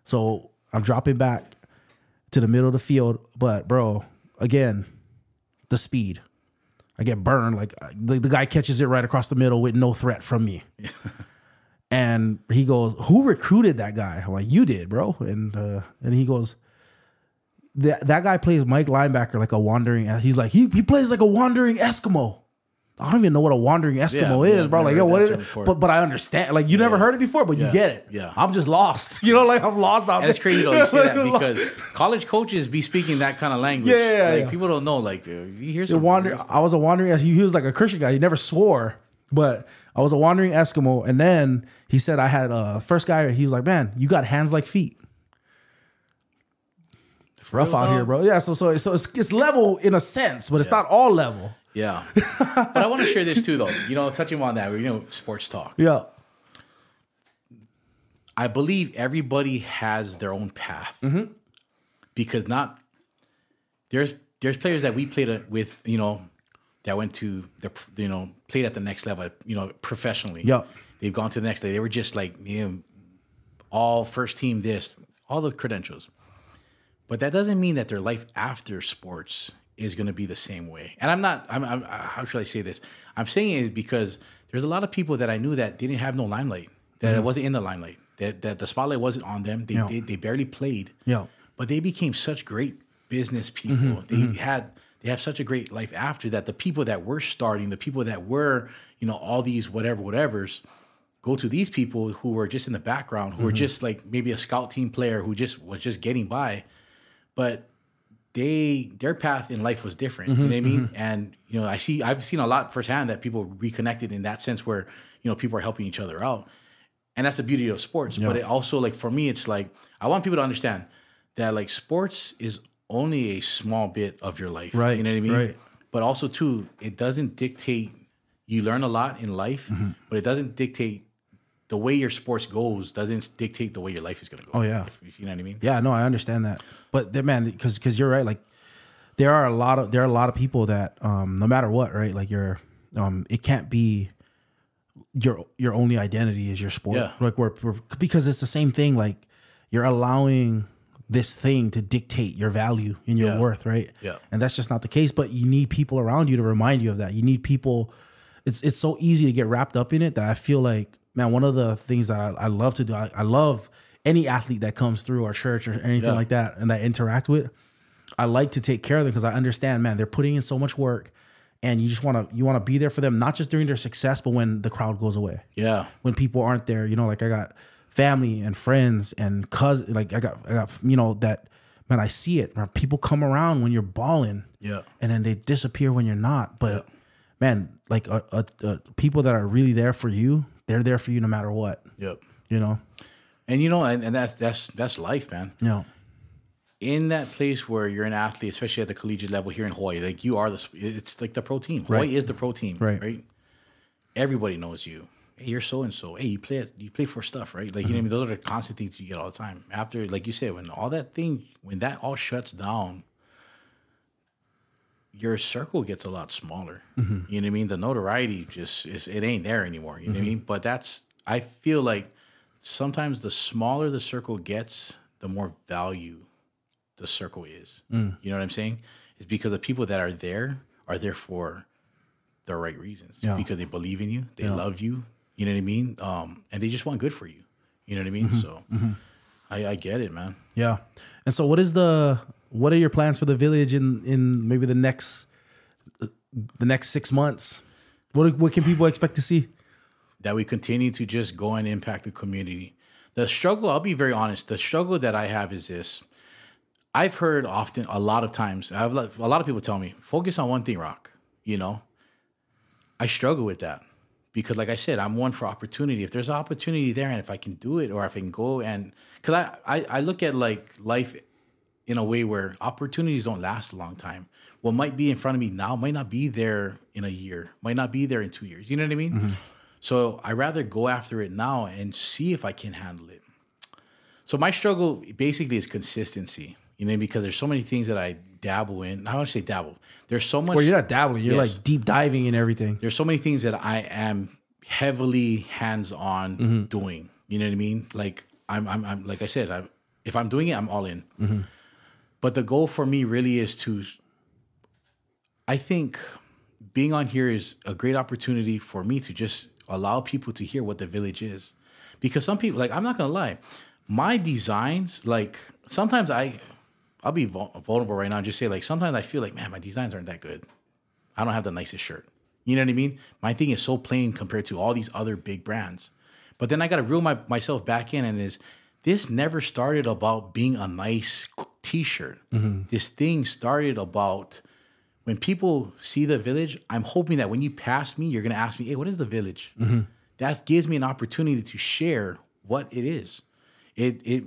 So I'm dropping back to the middle of the field, but bro, again, the speed. I get burned. Like the, the guy catches it right across the middle with no threat from me. and he goes, "Who recruited that guy?" I'm like, "You did, bro." And uh, and he goes, "That that guy plays Mike linebacker like a wandering." Uh, he's like, he he plays like a wandering Eskimo. I don't even know what a wandering Eskimo Yeah, is, yeah, bro. Like, yo, what is it? But but I understand. Like, you never heard it before, but you get it. yeah. I'm just lost. You know, like I'm lost out And it's crazy though you say that because college coaches be speaking that kind of language. Yeah, yeah, like yeah. people don't know. Like dude, you hear some wander. I was a wandering. He, he was like a Christian guy. He never swore, but I was a wandering Eskimo. And then he said I had a first guy. He was like, "Man, you got hands like feet." Rough real, out here, bro. Yeah. So so so it's, it's level in a sense, but it's not all level. Yeah, but I want to share this too, though. You know, touching on that, you know, sports talk. Yeah. I believe everybody has their own path Mm-hmm. because not there's there's players that we played with, you know, that went to the you know played at the next level, you know, professionally. Yeah, They've gone to the next day. They were just like you know, all first team this, all the credentials. But that doesn't mean that their life after sports is going to be the same way. And I'm not. I'm, I'm. Uh, how should I say this? I'm saying it is because there's a lot of people that I knew that didn't have no limelight. That it mm-hmm. wasn't in the limelight. That that the spotlight wasn't on them. They Yeah. they, they barely played. Yeah. But they became such great business people. Mm-hmm. they mm-hmm. had they have such a great life after that. The people that were starting, the people that were, you know, all these whatever whatevers, go to these people who were just in the background, who were just like maybe a scout team player who just was just getting by, but they their path in life was different. You know what I mean? And you know, I see I've seen a lot firsthand that people reconnected in that sense where you know people are helping each other out, and that's the beauty of sports. But it also like for me, it's like I want people to understand that like sports is only a small bit of your life. Right, You know what I mean? right. But also too, it doesn't dictate. You learn a lot in life, Mm-hmm. but it doesn't dictate the way your sports goes. Doesn't dictate the way your life is going to go. Oh, yeah. if, if you know what I mean. Yeah, no, I understand that. But man, because because you're right. Like there are a lot of there are a lot of people that um, no matter what, right? Like you're um, it can't be your your only identity is your sport. Yeah. Like we're, we're because it's the same thing. Like you're allowing this thing to dictate your value and your Yeah. worth, right? Yeah. And that's just not the case. But you need people around you to remind you of that. You need people. It's it's so easy to get wrapped up in it that I feel like man, one of the things that I, I love to do, I, I love any athlete that comes through our church or anything Yeah. like that, and that I interact with. I like to take care of them because I understand, man, they're putting in so much work, and you just want to you want to be there for them, not just during their success, but when the crowd goes away Yeah. when people aren't there. You know, like I got family and friends and cousins. Like I got, I got, you know, that man. I see it. People come around when you're balling, Yeah. and then they disappear when you're not. But man, like uh, uh, uh, people that are really there for you, they're there for you no matter what. Yep. You know, And you know, and, and that's that's that's life, man. know, In that place where you're an athlete, especially at the collegiate level here in Hawaii, like you are the it's like the pro team. Hawaii is the pro team, Right. Right. Everybody knows you. Hey, you're so and so. Hey, you play you play for stuff, right? Like you know, I mm-hmm. mean, those are the constant things you get all the time. After, like you said, when all that thing, when that all shuts down, your circle gets a lot smaller. Mm-hmm. You know what I mean? The notoriety just is it ain't there anymore. You know what I mm-hmm. mean? But that's I feel like sometimes the smaller the circle gets, the more value the circle is. Mm. You know what I'm saying? It's because the people that are there are there for the right reasons. Yeah. Because they believe in you, they love you. You know what I mean? Um, and they just want good for you. You know what I mean? Mm-hmm. So I, I get it, man. yeah. And so, what is the what are your plans for the village in in maybe the next the next six months? What what can people expect to see? that we continue to just go and impact the community. The struggle, I'll be very honest, the struggle that I have is this. I've heard often, a lot of times, I've a lot of people tell me, focus on one thing, Rock. You know, I struggle with that because, like I said, I'm one for opportunity. If there's opportunity there, and if I can do it, or if I can go and, because I, I, I look at like life in a way where opportunities don't last a long time. What might be in front of me now might not be there in a year, might not be there in two years. You know what I mean? Mm-hmm. So I rather go after it now and see if I can handle it. So my struggle basically is consistency. You know, because there's so many things that I dabble in. I want to say dabble. There's so much. Well, you're not dabbling. You're Yes. like deep diving in everything. there's so many things that I am heavily hands on mm-hmm. doing. You know what I mean? Like I'm, I'm, I'm like I said, I, if I'm doing it, I'm all in. Mm-hmm. But the goal for me really is to. I think being on here is a great opportunity for me to just allow people to hear what the village is, because some people, like I'm not gonna lie, my designs, like sometimes I, I'll be vulnerable right now. and Just say like sometimes I feel like man, my designs aren't that good. I don't have the nicest shirt. You know what I mean? My thing is so plain compared to all these other big brands. But then I got to reel my, myself back in and is this never started about being a nice t-shirt. Mm-hmm. This thing started about when people see the village, I'm hoping that when you pass me, you're going to ask me, "Hey, what is the village?" Mm-hmm. That gives me an opportunity to share what it is. It it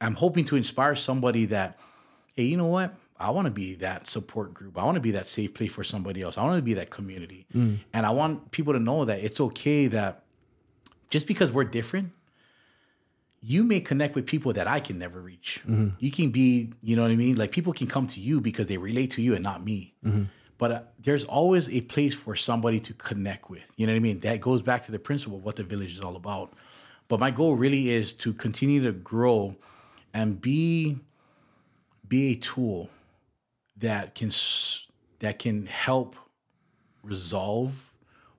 I'm hoping to inspire somebody that hey, you know what? I want to be that support group. I want to be that safe place for somebody else. I want to be that community. Mm. And I want people to know that it's okay that just because we're different, you may connect with people that I can never reach. You can be, you know what I mean? Like people can come to you because they relate to you and not me. but uh, there's always a place for somebody to connect with. You know what I mean? That goes back to the principle of what the village is all about. But my goal really is to continue to grow and be be a tool that can that can help resolve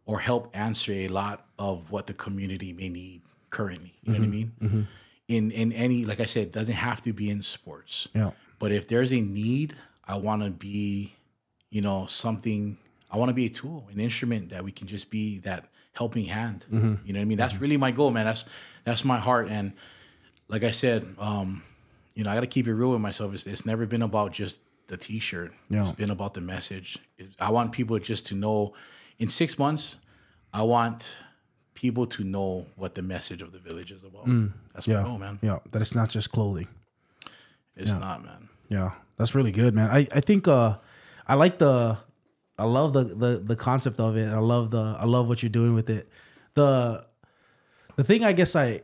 or help answer a lot of what the community may need currently. You know mm-hmm. what I mm-hmm. mean? Mm-hmm. In in any like I said, it doesn't have to be in sports. Yeah. But if there's a need, I want to be, you know, something. I want to be a tool, an instrument that we can just be that helping hand. Mm-hmm. You know what I mean? That's mm-hmm. really my goal, man. That's that's my heart. And like I said, um, you know, I got to keep it real with myself. It's, it's never been about just the T-shirt. Yeah. It's been about the message. I want people just to know. In six months, I want people to know what the message of the village is about. Mm. That's yeah. my goal, man. Yeah, that it's not just clothing. It's yeah. not, man. Yeah, that's really good, man. I I think uh, I like the, I love the the the concept of it. I love the I love what you're doing with it. The the thing I guess I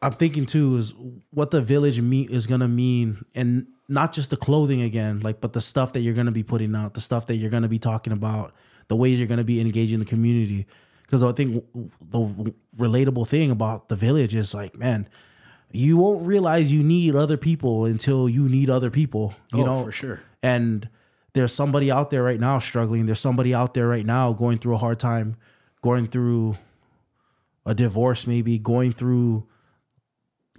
I'm thinking too is what the village meet is gonna mean, and not just the clothing again, like but the stuff that you're gonna be putting out, the stuff that you're gonna be talking about, the ways you're gonna be engaging the community. Because I think the relatable thing about the village is like, man, you won't realize you need other people until you need other people. You oh, know, for sure. And there's somebody out there right now struggling. There's somebody out there right now going through a hard time, going through a divorce, maybe going through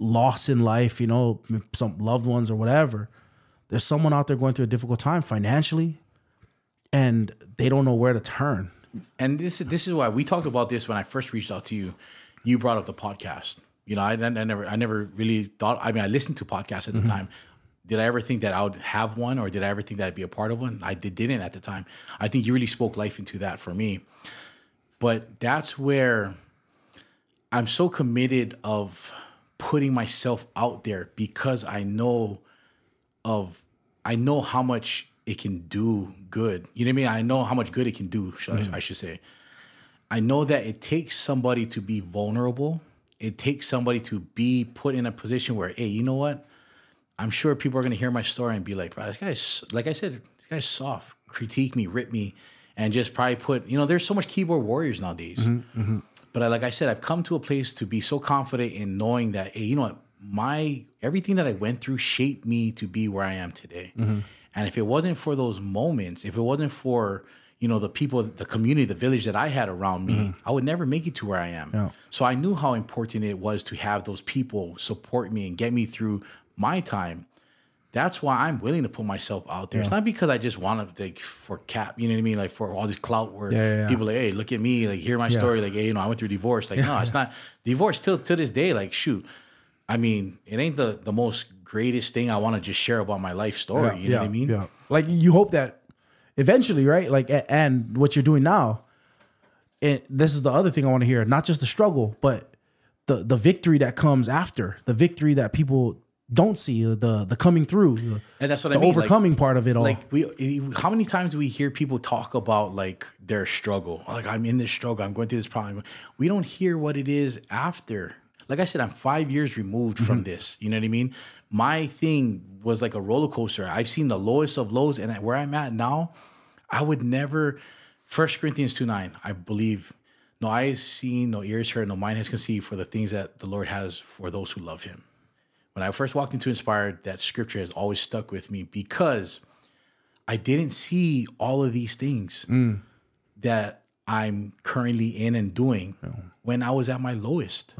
loss in life, you know, some loved ones or whatever. There's someone out there going through a difficult time financially and they don't know where to turn. And this this is why we talked about this when I first reached out to you. You brought up the podcast. You know, I, I never I never really thought I mean I listened to podcasts at the mm-hmm. time. Did I ever think that I would have one or did I ever think that I'd be a part of one? I did, didn't at the time. I think you really spoke life into that for me. But that's where I'm so committed of putting myself out there because I know of I know how much it can do good. You know what I mean? I know how much good it can do, mm. I, I should say. I know that it takes somebody to be vulnerable. It takes somebody to be put in a position where, hey, you know what? I'm sure people are gonna hear my story and be like, bro, this guy's like I said, this guy's soft, critique me, rip me, and just probably put, you know, there's so much keyboard warriors nowadays. Mm-hmm, mm-hmm. But I, like I said, I've come to a place to be so confident in knowing that, hey, you know what? My everything that I went through shaped me to be where I am today. Mm-hmm. And if it wasn't for those moments, if it wasn't for you know the people, the community, the village that I had around me, mm-hmm. I would never make it to where I am. Yeah. So I knew how important it was to have those people support me and get me through my time that's why I'm willing to put myself out there. Yeah. It's not because I just want to like for cap, you know what I mean? Like for all this clout where yeah, people like, hey, look at me, like hear my story, like hey, you know, I went through divorce. Like, no, it's not divorce till to this day. Like, shoot, I mean, it ain't the the most greatest thing I want to just share about my life story. you know what I mean? Yeah. Like you hope that eventually, right? Like, and what you're doing now, and this is the other thing I want to hear, not just the struggle, but the the victory that comes after, the victory that people don't see the the coming through and that's what the I mean overcoming like, part of it all like we how many times do we hear people talk about like their struggle like i'm in this struggle i'm going through this problem we don't hear what it is after like i said i'm five years removed mm-hmm. from this you know what i mean my thing was like a roller coaster i've seen the lowest of lows and where i'm at now i would never first corinthians 2 9 i believe no eyes seen no ears heard no mind has conceived for the things that the lord has for those who love him when I first walked into Inspired, that scripture has always stuck with me because I didn't see all of these things mm. that I'm currently in and doing yeah. when I was at my lowest.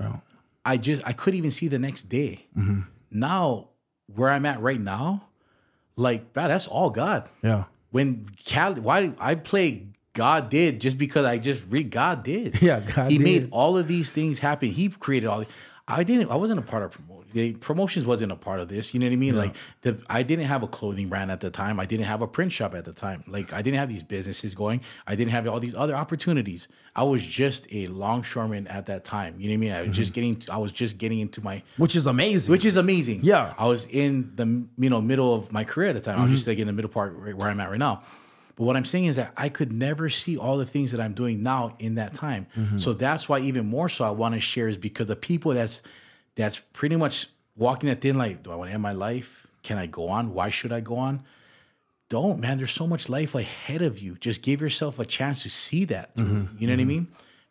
I just I couldn't even see the next day. Mm-hmm. Now, where I'm at right now, like bro, that's all God. Yeah. When Cali, why I play God did just because I just read God did. Yeah, God He did. made all of these things happen. He created all. I didn't. I wasn't a part of the promotions wasn't a part of this. You know what I mean? Yeah. Like the I didn't have a clothing brand at the time. I didn't have a print shop at the time. Like I didn't have these businesses going. I didn't have all these other opportunities. I was just a longshoreman at that time. You know what I mean? I was mm-hmm. just getting I was just getting into my Which is amazing. Which is amazing. Yeah. I was in the you know middle of my career at the time. Mm-hmm. I was just mm-hmm. like in the middle part where I'm at right now. But what I'm saying is that I could never see all the things that I'm doing now in that time. Mm-hmm. So that's why even more so I want to share is because the people that's that's pretty much walking that thin like, do I want to end my life? Can I go on? Why should I go on? don't, man. There's so much life ahead of you. Just give yourself a chance to see that. through. You know what I mean?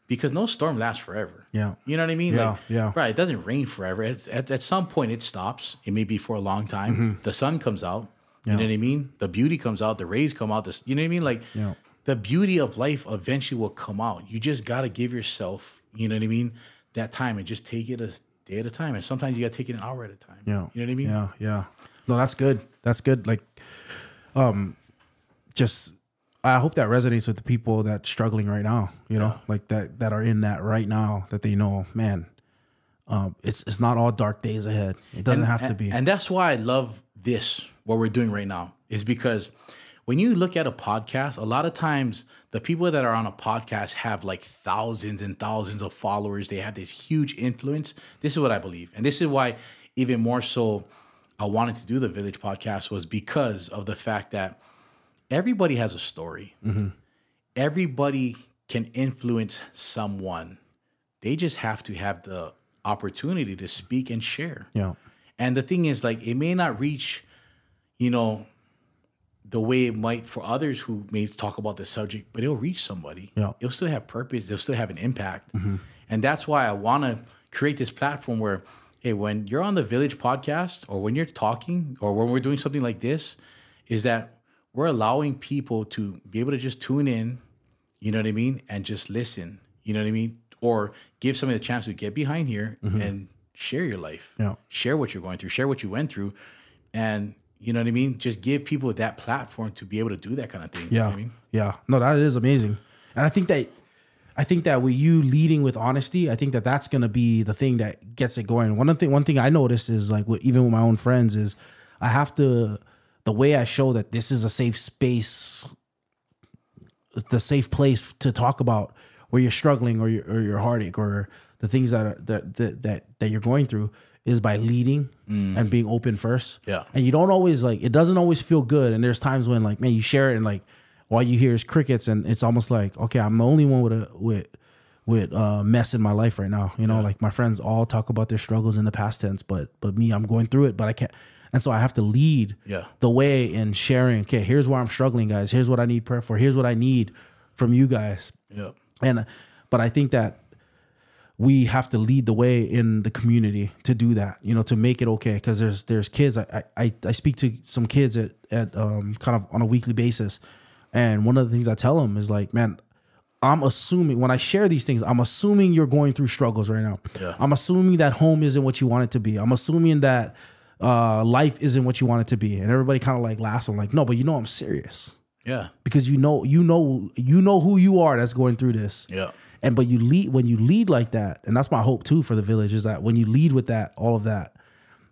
Because no storm lasts forever. Mm-hmm. Yeah. You know what I mean? Yeah, Like, yeah. Right. It doesn't rain forever. It's, at, at some point, it stops. It may be for a long time. The sun comes out. You know what I mean? The beauty comes out. The rays come out. This, you know what I mean? Like Yeah. the beauty of life eventually will come out. You just got to give yourself, you know what I mean, that time and just take it a day at a time. And sometimes you got to take it an hour at a time. Yeah. You know what I mean? Yeah, yeah. No, that's good. That's good. Like, um, just I hope that resonates with the people that's struggling right now. You know, like that that are in that right now. That they know, man. Um, it's it's not all dark days ahead. It doesn't have to be. And that's why I love this, what we're doing right now, is because when you look at a podcast, a lot of times the people that are on a podcast have like thousands and thousands of followers. They have this huge influence. This is what I believe. And this is why, even more so, I wanted to do the Village podcast was because of the fact that everybody has a story. Mm-hmm. Everybody can influence someone. They just have to have the opportunity to speak and share. yeah, And the thing is, like, it may not reach, you know, the way it might for others who may talk about the subject, but it'll reach somebody. Yeah. It'll still have purpose. It'll still have an impact. Mm-hmm. And that's why I want to create this platform where, hey, when you're on the Village podcast or when you're talking or when we're doing something like this, is that we're allowing people to be able to just tune in, you know what I mean, and just listen, you know what I mean, or give somebody the chance to get behind here mm-hmm. and share your life, Yeah. share what you're going through, share what you went through, and you know what I mean. Just give people that platform to be able to do that kind of thing. you know yeah, I mean, yeah. No, that is amazing. And I think that I think that with you leading with honesty, I think that that's gonna be the thing that gets it going. One thing, one thing I noticed is like with, even with my own friends is I have to the way I show that this is a safe space, the safe place to talk about where you're struggling or your or your heartache or the things that are, that, that that that you're going through is by leading and being open first. Yeah. And you don't always like it doesn't always feel good. And there's times when like, man, you share it and like all you hear is crickets and it's almost like, okay, I'm the only one with a with with uh mess in my life right now. You know, like my friends all talk about their struggles in the past tense, but but me, I'm going through it, but I can't and so I have to lead Yeah. the way in sharing, okay, here's where I'm struggling, guys. Here's what I need prayer for. Here's what I need from you guys. yeah, And but I think that we have to lead the way in the community to do that, you know, to make it okay. Because there's there's kids. I, I I speak to some kids at at um, kind of on a weekly basis, and one of the things I tell them is like, man, I'm assuming when I share these things, I'm assuming you're going through struggles right now. Yeah. I'm assuming that home isn't what you want it to be. I'm assuming that uh, life isn't what you want it to be. And everybody kind of like laughs. I'm like, no, but you know I'm serious yeah, because you know you know you know who you are that's going through this yeah. And but you lead when you lead like that and that's my hope too for the village is that when you lead with that all of that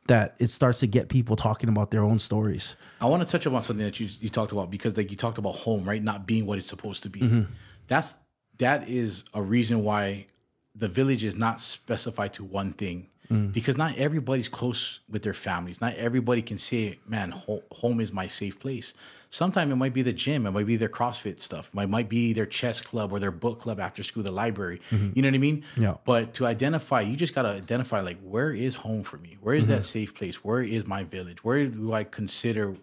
that it starts to get people talking about their own stories I want to touch upon something that you you talked about because like you talked about home, right? Not being what it's supposed to be. Mm-hmm. That's that is a reason why the village is not specified to one thing. Mm. Because not everybody's close with their families. Not everybody can say, "Man, ho- home is my safe place." Sometimes it might be the gym, it might be their CrossFit stuff, it might be their chess club or their book club after school, the library. You know what I mean? Mm-hmm. Yeah. But to identify, you just gotta identify like where is home for me? Where is that Mm-hmm. safe place? Where is my village? Where do I consider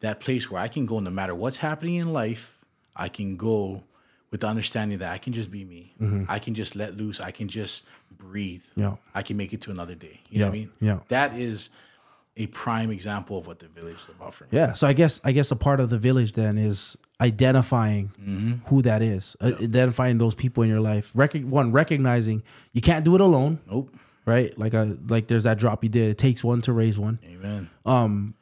that place where I can go no matter what's happening in life, I can go with the understanding that I can just be me. I can just let loose. I can just breathe. Mm-hmm. Yeah. I can make it to another day. You know what I mean? yeah. That is a prime example of what the village is about for me. yeah so i guess i guess a part of the village then is identifying who that is uh, identifying those people in your life Rec- one recognizing you can't do it alone Nope. right like a like there's that drop you did it takes one to raise one Amen. Um,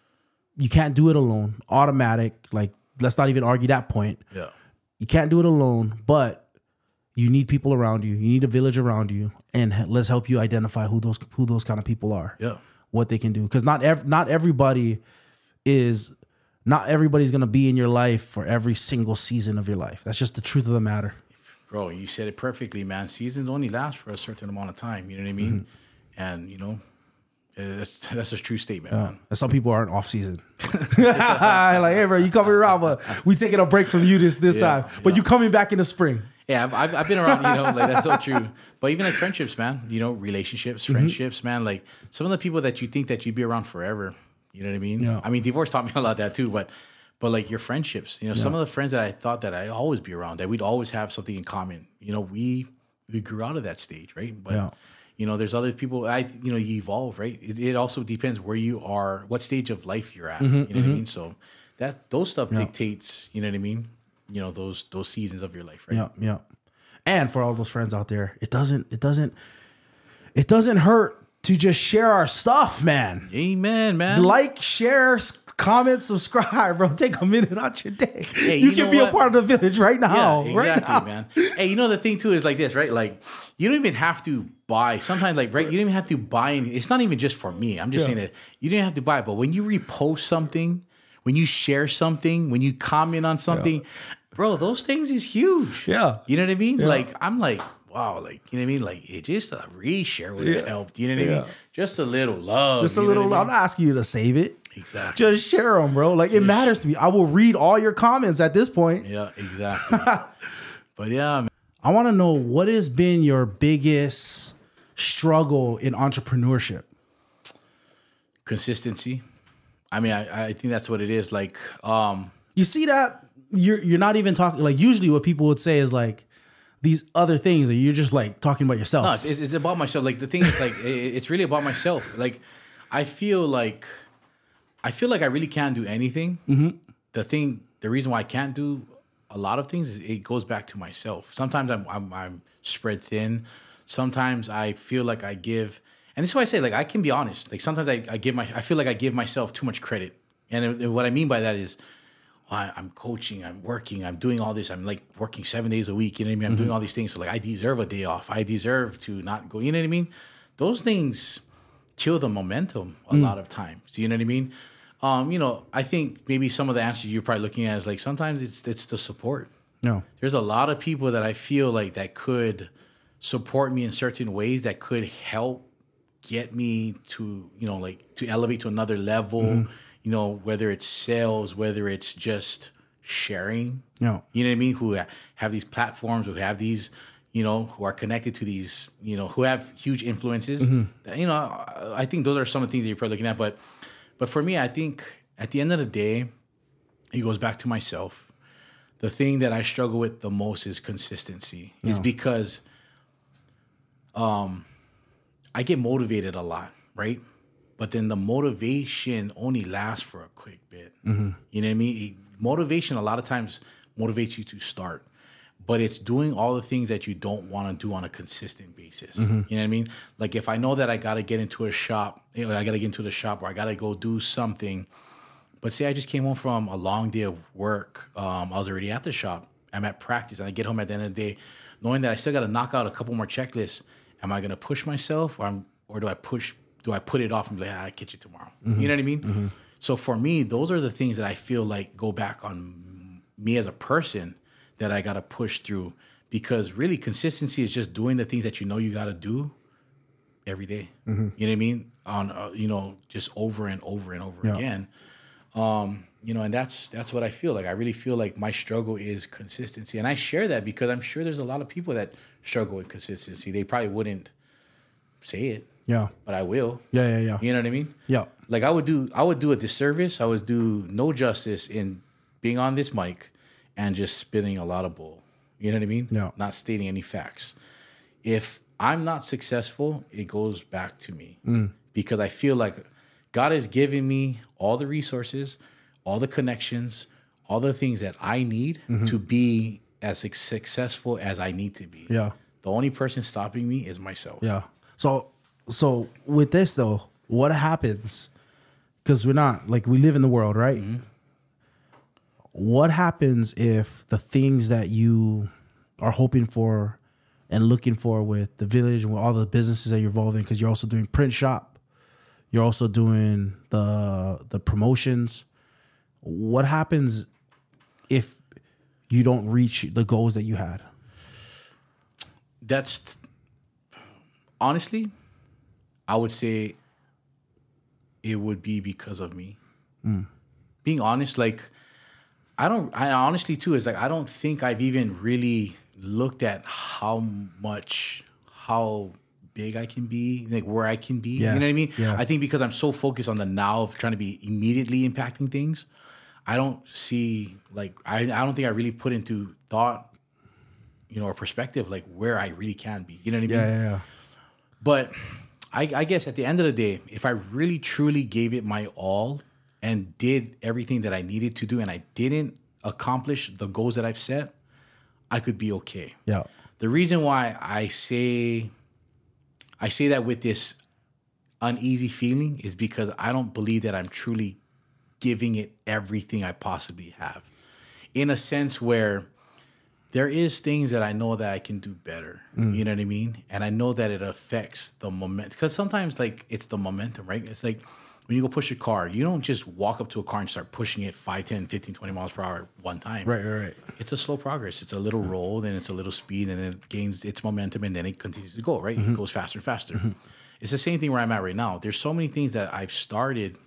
you can't do it alone automatic like let's not even argue that point yeah. You can't do it alone, but you need people around you. You need a village around you, and let's help you identify who those who those kind of people are. Yeah. what they can do, because not ev- not everybody is not everybody's gonna be in your life for every single season of your life. That's just the truth of the matter. Bro, you said it perfectly, man. Seasons only last for a certain amount of time. You know what I mean? Mm-hmm. And, you know, that's, that's a true statement, man. And some people aren't off season. like, hey, bro, you coming around, but we taking a break from you this this Yeah, time. But you coming back in the spring. Yeah, I've, I've, I've been around, you know, like that's so true. But even like friendships, man, you know, relationships, Mm-hmm. friendships, man, like some of the people that you think that you'd be around forever, you know what I mean? Yeah. I mean, divorce taught me a lot of that too, but but like your friendships, you know, some of the friends that I thought that I'd always be around, that we'd always have something in common. You know, we we grew out of that stage, right? But Yeah. You know, there's other people. I you know, you evolve, right? It, it also depends where you are, what stage of life you're at. Mm-hmm, you know what I mean? So that those stuff dictates. You know what I mean? You know those those seasons of your life, right? Yeah, yeah. And for all those friends out there, it doesn't it doesn't it doesn't hurt to just share our stuff, man. Amen, man. Like, share, comment, subscribe, bro. Take a minute out your day. Hey, you, you can be what? a part of the village right now. Yeah, right now. man. Hey, you know the thing too is like this, right? Like you don't even have to buy. Sometimes, like, right, you don't even have to buy. Any, it's not even just for me. I'm just Yeah. saying that you don't have to buy. But when you repost something, when you share something, when you comment on something, bro, those things is huge. Yeah. you know what I mean. Like I'm like. Wow, like you know what I mean? Like it just a reshare would have Yeah. helped. You know what I mean? Just a little love. Just a you know what little. I I'm mean? not asking you to save it. Exactly. Just share them, bro. Like it matters to me. I will read all your comments at this point. yeah, exactly. but yeah, man. I want to know what has been your biggest struggle in entrepreneurship. consistency. I mean, I, I think that's what it is. Like, um, You see that you're you're not even talking like usually what people would say is like these other things, and you're just like talking about yourself. No, it's, it's it's about myself. Like the thing is, like it, it's really about myself. Like I feel like I feel like I really can't do anything. Mm-hmm. The thing, the reason why I can't do a lot of things is it goes back to myself. Sometimes I'm I'm, I'm spread thin. Sometimes I feel like I give, and this is why I say like I can be honest. Like sometimes I, I give my I feel like I give myself too much credit, and, it- what I mean by that is. I- I'm coaching, I'm working, I'm doing all this. I'm like working seven days a week. You know what I mean? I'm doing mm-hmm. all these things. So like I deserve a day off. I deserve to not go. You know what I mean? Those things kill the momentum a lot of times. You know what I mean? Um, you know, I think maybe some of the answers you're probably looking at is like sometimes it's it's the support. no. There's a lot of people that I feel like that could support me in certain ways that could help get me to, you know, like to elevate to another level, you know, whether it's sales, whether it's just sharing. No. You know what I mean? Who have these platforms, who have these, you know, who are connected to these, you know, who have huge influences. You know, I think those are some of the things that you're probably looking at. But, but for me, I think at the end of the day, it goes back to myself. The thing that I struggle with the most is consistency. Is because, um, I get motivated a lot, right? But then the motivation only lasts for a quick bit. You know what I mean? Motivation a lot of times motivates you to start, but it's doing all the things that you don't want to do on a consistent basis. You know what I mean? Like if I know that I got to get into a shop, you know, I got to get into the shop or I got to go do something. But say I just came home from a long day of work. Um, I was already at the shop. I'm at practice, and I get home at the end of the day, knowing that I still got to knock out a couple more checklists. Am I gonna push myself, or I'm, or do I push? Do I put it off and be like, ah, I catch you tomorrow? You know what I mean? So for me, those are the things that I feel like go back on me as a person that I gotta push through because really consistency is just doing the things that you know you gotta do every day. You know what I mean? On uh, you know just over and over and over again. Um, you know, and that's that's what I feel like. I really feel like my struggle is consistency, and I share that because I'm sure there's a lot of people that struggle with consistency. They probably wouldn't say it, Yeah. but I will. Yeah. Yeah. Yeah. You know what I mean? Yeah. Like I would do, I would do a disservice. I would do no justice in being on this mic and just spitting a lot of bull. You know what I mean? No. Not stating any facts. If I'm not successful, it goes back to me mm. because I feel like God has given me all the resources, all the connections, all the things that I need mm-hmm. to be as successful as I need to be. Yeah. The only person stopping me is myself. Yeah. So so with this though, what happens? Because we're not like we live in the world, right? Mm-hmm. What happens if the things that you are hoping for and looking for with the village and with all the businesses that you're involved in, because you're also doing print shop, you're also doing the the promotions. What happens if you don't reach the goals that you had? that's honestly, I would say it would be because of me. Mm. Being honest, like I don't. I honestly too is like I don't think I've even really looked at how much how big I can be, like where I can be. Yeah. You know what I mean? Yeah. I think because I'm so focused on the now of trying to be immediately impacting things, I don't see like I, I don't think I really put into thought, you know, or perspective like where I really can be. You know what I mean? Yeah, yeah, yeah. But I, I guess at the end of the day, if I really truly gave it my all and did everything that I needed to do, and I didn't accomplish the goals that I've set, I could be okay. Yeah. The reason why I say I say that with this uneasy feeling is because I don't believe that I'm truly giving it everything I possibly have. In a sense where there is things that I know that I can do better. Mm. You know what I mean? And I know that it affects the moment because sometimes like it's the momentum, right? It's like when you go push a car, you don't just walk up to a car and start pushing it 5, 10, 15, 20 miles per hour one time. Right, right, right. It's a slow progress. It's a little mm-hmm. roll, then it's a little speed, and then it gains its momentum, and then it continues to go, right? Mm-hmm. It goes faster and faster. Mm-hmm. It's the same thing where I'm at right now. There's so many things that I've started,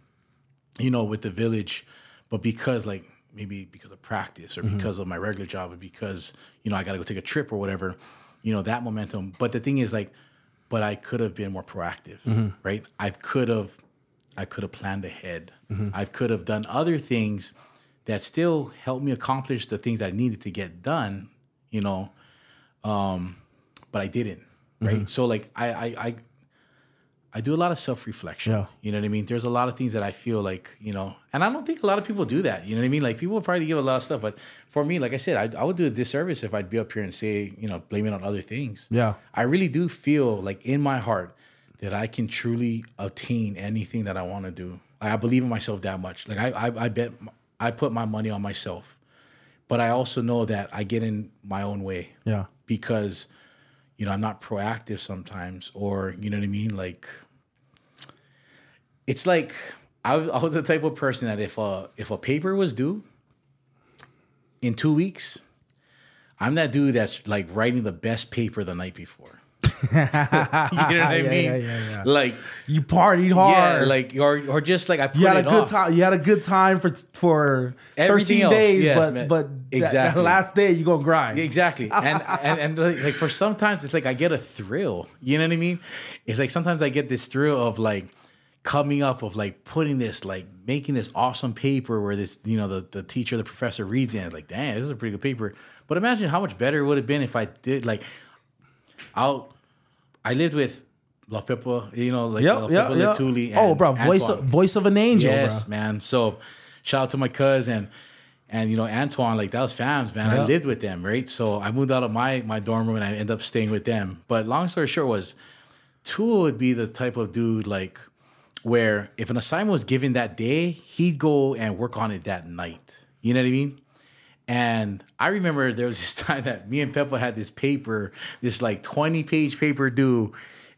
you know, with the village, but because like maybe because of practice or because of my regular job or because, you know, I got to go take a trip or whatever, you know, that momentum. But the thing is like, but I could have been more proactive, right? I could have, I could have planned ahead. I could have done other things that still helped me accomplish the things I needed to get done, you know, um, but I didn't, right? So like I, I, I, I do a lot of self reflection. Yeah. You know what I mean? There's a lot of things that I feel like, you know, and I don't think a lot of people do that. You know what I mean? Like people probably give a lot of stuff, but for me, like I said, I, I would do a disservice if I'd be up here and say, you know, blame it on other things. Yeah. I really do feel like in my heart that I can truly attain anything that I want to do. Like, I believe in myself that much. Like I, I, I bet I put my money on myself, but I also know that I get in my own way Yeah. because you know I'm not proactive sometimes, or you know what I mean. Like it's like I was, I was the type of person that if a if a paper was due in two weeks, I'm that dude that's like writing the best paper the night before. you know what I Yeah, mean? yeah, yeah, yeah. Like You partied hard. like or or just like I put you had a good off. time. You had a good time for for Everything thirteen else, days, but man. but that- that, last day you gonna grind. Exactly. And and, and like, like for sometimes it's like I get a thrill. You know what I mean? It's like sometimes I get this thrill of like coming up of like putting this like making this awesome paper where this you know the, the teacher the professor reads it and like damn this is a pretty good paper but imagine how much better it would have been if i did like i'll i lived with la Pepa, you know like la Yep, yep, Pepa yep. Latuli Oh, and bro, voice of, voice of an angel, Yes, bro. man. So shout out to my cousin and you know Antoine, like that was fams, man. I lived with them, right? So I moved out of my my dorm room and I ended up staying with them. But long story short was Tua would be the type of dude like where if an assignment was given that day, he'd go and work on it that night. You know what I mean? And I remember there was this time that me and Peppa had this paper, this like 20 page paper due,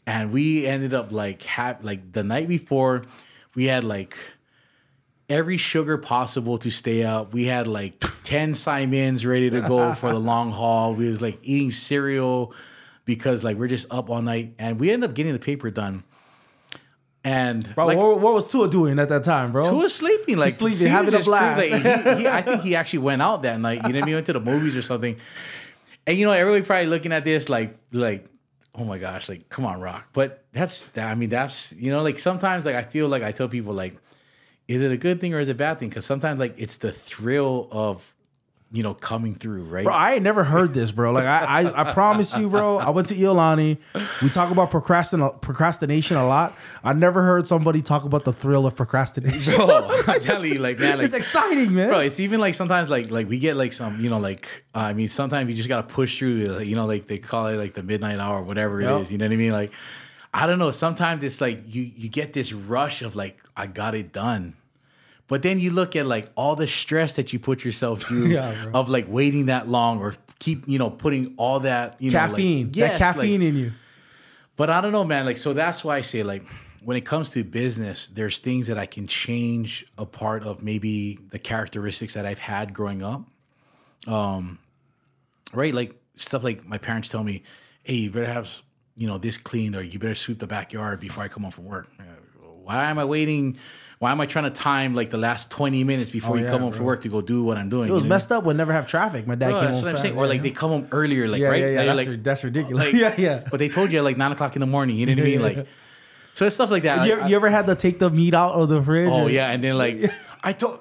and we ended up like have like the night before, we had like every sugar possible to stay up. We had like 10 Simons ready to go for the long haul. We was like eating cereal because like we're just up all night and we ended up getting the paper done. And Bro, like, what, what was Tua doing at that time, bro? Tua sleeping, like sleeping, he having a blast. Like, he, he, I think he actually went out that night. You know, he went to the movies or something. And you know, everybody probably looking at this like, like, oh my gosh, like, come on, Rock. But that's, that. I mean, that's you know, like sometimes like I feel like I tell people like, is it a good thing or is it a bad thing? Because sometimes like it's the thrill of, you know, coming through, right? Bro, I ain't never heard this, bro. Like I, I, I promise you, bro. I went to Iolani. We talk about procrastin- procrastination a lot. I never heard somebody talk about the thrill of procrastination. Bro, I'm telling you, like, man, like, it's exciting, man. bro it's even like sometimes like like we get like some you know like uh, i mean sometimes you just gotta push through you know like they call it like the midnight hour whatever Yep. it is you know what i mean like i don't know sometimes it's like you you get this rush of like i got it done but then you look at like all the stress that you put yourself through Yeah, of like waiting that long or keep you know putting all that you know like- caffeine, Yes, that caffeine like, in you. but I don't know, man. Like, so that's why I say, like, when it comes to business, there's things that I can change a part of maybe the characteristics that I've had growing up. Um, right? Like stuff like my parents tell me, hey, you better have, you know, this cleaned or you better sweep the backyard before I come home from work. Why am I waiting? Why am I trying to time like the last 20 minutes before Oh, you yeah, come home from work to go do what I'm doing? It was you know? messed up when never have traffic. My dad Bro, came that's home what I'm saying. Or like they come home earlier, like yeah, right? yeah, yeah. That's, like, that's ridiculous. like- yeah, yeah. But they told you at like nine o'clock in the morning. You know what I mean? Like. So it's stuff like that. You, Like, you ever had to take the meat out of the fridge? Oh or- yeah, and then like I told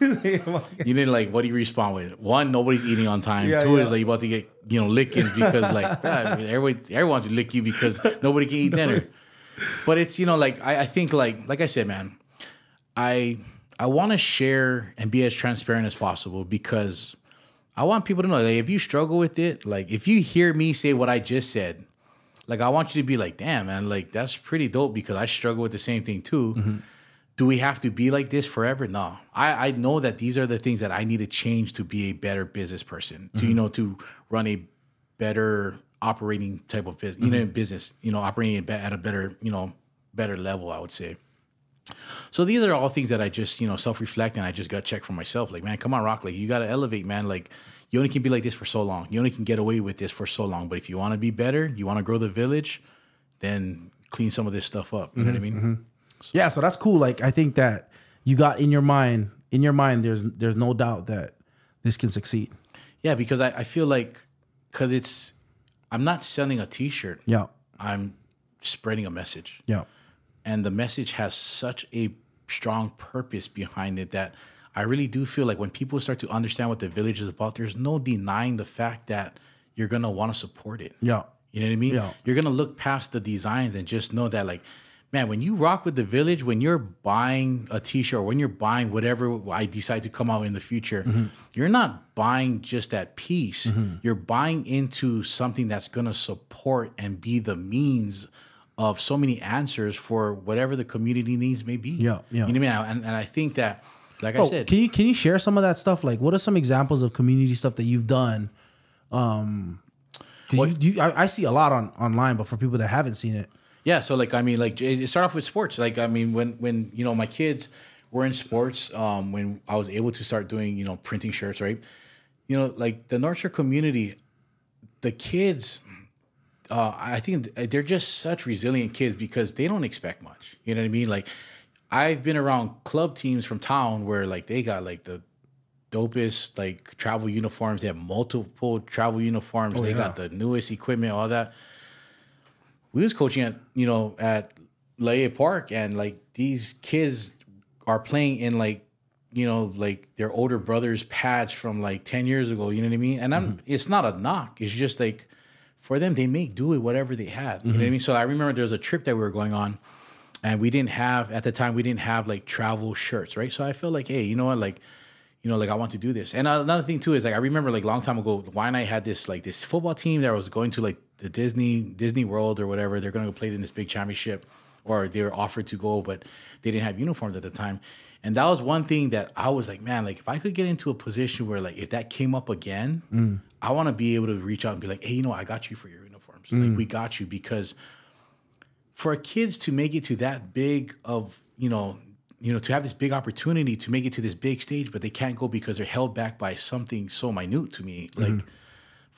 you didn't like what do you respond with? One, nobody's eating on time. Yeah, Two yeah. is like you about to get you know lickings because like God, everybody everyone wants to lick you because nobody can eat dinner. But it's you know like I, I think like like I said, man, I I want to share and be as transparent as possible because I want people to know like if you struggle with it, like if you hear me say what I just said, like I want you to be like, damn man, like that's pretty dope because I struggle with the same thing too. Mm-hmm. Do we have to be like this forever? No. I, I know that these are the things that I need to change to be a better business person, to mm-hmm. you know, to run a better operating type of business, you know, mm-hmm. business, you know, operating at at a better, you know, better level, I would say. So these are all things that I just, you know, self-reflect and I just got checked for myself. Like, man, come on, Rock. Like, you got to elevate, man. Like, you only can be like this for so long. You only can get away with this for so long. But if you want to be better, you want to grow the village, then clean some of this stuff up. You know what I mm-hmm, mean? Mm-hmm. Yeah, so that's cool. Like I think that you got in your mind, in your mind, there's there's no doubt that this can succeed. Yeah, because I, I feel like, because it's, I'm not selling a T-shirt. Yeah, I'm spreading a message. yeah, and the message has such a strong purpose behind it that I really do feel like when people start to understand what the village is about, there's no denying the fact that you're gonna want to support it. yeah, You know what I mean? Yeah. You're gonna look past the designs and just know that, like, man, when you rock with the village, when you're buying a T-shirt, or when you're buying whatever I decide to come out in the future, you're not buying just that piece. You're buying into something that's gonna support and be the means of so many answers for whatever the community needs may be. Yeah, yeah. You know what I mean? And, and I think that, like I Oh, said, can you can you share some of that stuff? Like, what are some examples of community stuff that you've done? Um, 'cause you, you, I, I see a lot on online, but for people that haven't seen it, Yeah, so like I mean, like it started off with sports. Like I mean, when when you know my kids were in sports, um, when I was able to start doing you know printing shirts, right? You know, like the North Shore community, the kids, uh, I think they're just such resilient kids because they don't expect much. You know what I mean? Like I've been around club teams from town where like they got like the dopest like travel uniforms. They have multiple travel uniforms. they got the newest equipment, all that we was coaching at you know at Laie Park, and like these kids are playing in like you know like their older brothers' pads from like ten years ago. You know what I mean? And I'm mm-hmm. it's not a knock. It's just like for them, they make do with whatever they had. You know what I mm-hmm. mean? So I remember there was a trip that we were going on, and we didn't have at the time we didn't have like travel shirts, right? So I feel like, hey, you know what, like. You know, like I want to do this, and another thing too is like I remember like a long time ago, Wine I had this like this football team that was going to like the Disney Disney World or whatever. They're going to go play in this big championship, or they were offered to go, but they didn't have uniforms at the time. And that was one thing that I was like, man, like if I could get into a position where like if that came up again, mm. I want to be able to reach out and be like, hey, you know, I got you for your uniforms. Like mm. we got you because for kids to make it to that big of you know you know to have this big opportunity to make it to this big stage but they can't go because they're held back by something so minute to me like mm-hmm.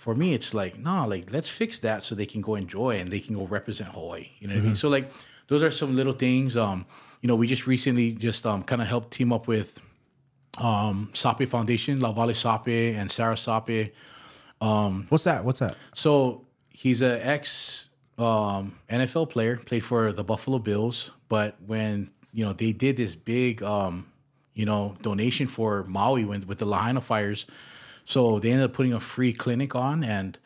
For me it's like nah like let's fix that so they can go enjoy and they can go represent hawaii you know what i mean so like those are some little things um you know we just recently just um kind of helped team up with um sape foundation la vale sape and sarah sape Um what's that? What's that? so he's an ex um, NFL player, played for the Buffalo Bills. But when you know they did this big, um, you know, donation for Maui when, with the Lahaina fires, so they ended up putting a free clinic on, and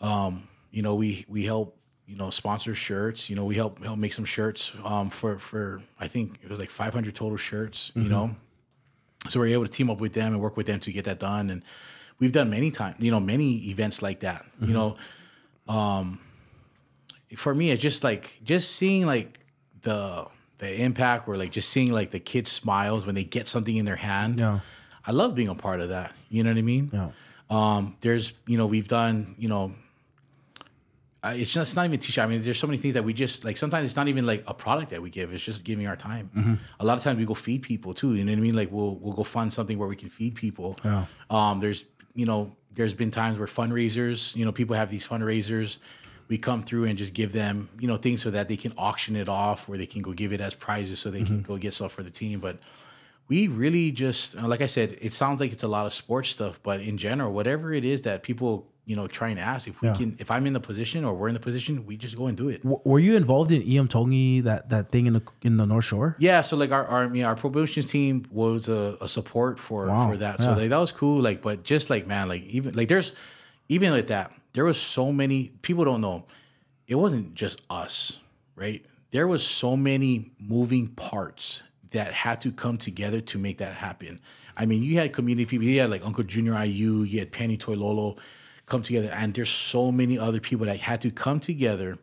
um, you know we we help you know sponsor shirts. You know we help help make some shirts um, for for I think it was like 500 total shirts. You know, so we're able to team up with them and work with them to get that done and we've done many times you know many events like that you know um for me it's just like just seeing like the the impact or like just seeing like the kids smiles when they get something in their hand Yeah. I love being a part of that you know what i mean Yeah. um there's you know we've done you know I- it's just not even t-shirt. I mean, there's so many things that we just like. Sometimes it's not even like a product that we give. It's just giving our time. A lot of times we go feed people too. You know what I mean? Like we'll we'll go fund something where we can feed people. Yeah. Um, there's you know there's been times where fundraisers. You know, people have these fundraisers. We come through and just give them you know things so that they can auction it off, or they can go give it as prizes so they can go get stuff for the team. But we really just uh, like I said, it sounds like it's a lot of sports stuff, but in general, whatever it is that people you know, try and ask if we Yeah. can. If I'm in the position or we're in the position, we just go and do it. W- were you involved in Iam Tongi that that thing in the in the North Shore? Yeah, so like our our, our promotions team was a, a support for Wow, for that. So yeah. like that was cool. Like, but just like man, like even like there's even like that. There was so many people don't know. It wasn't just us, right? There was so many moving parts that had to come together to make that happen. I mean, you had community people. You had like Uncle Junior IU. You had Penny Toy Lolo come together, and there's so many other people that had to come together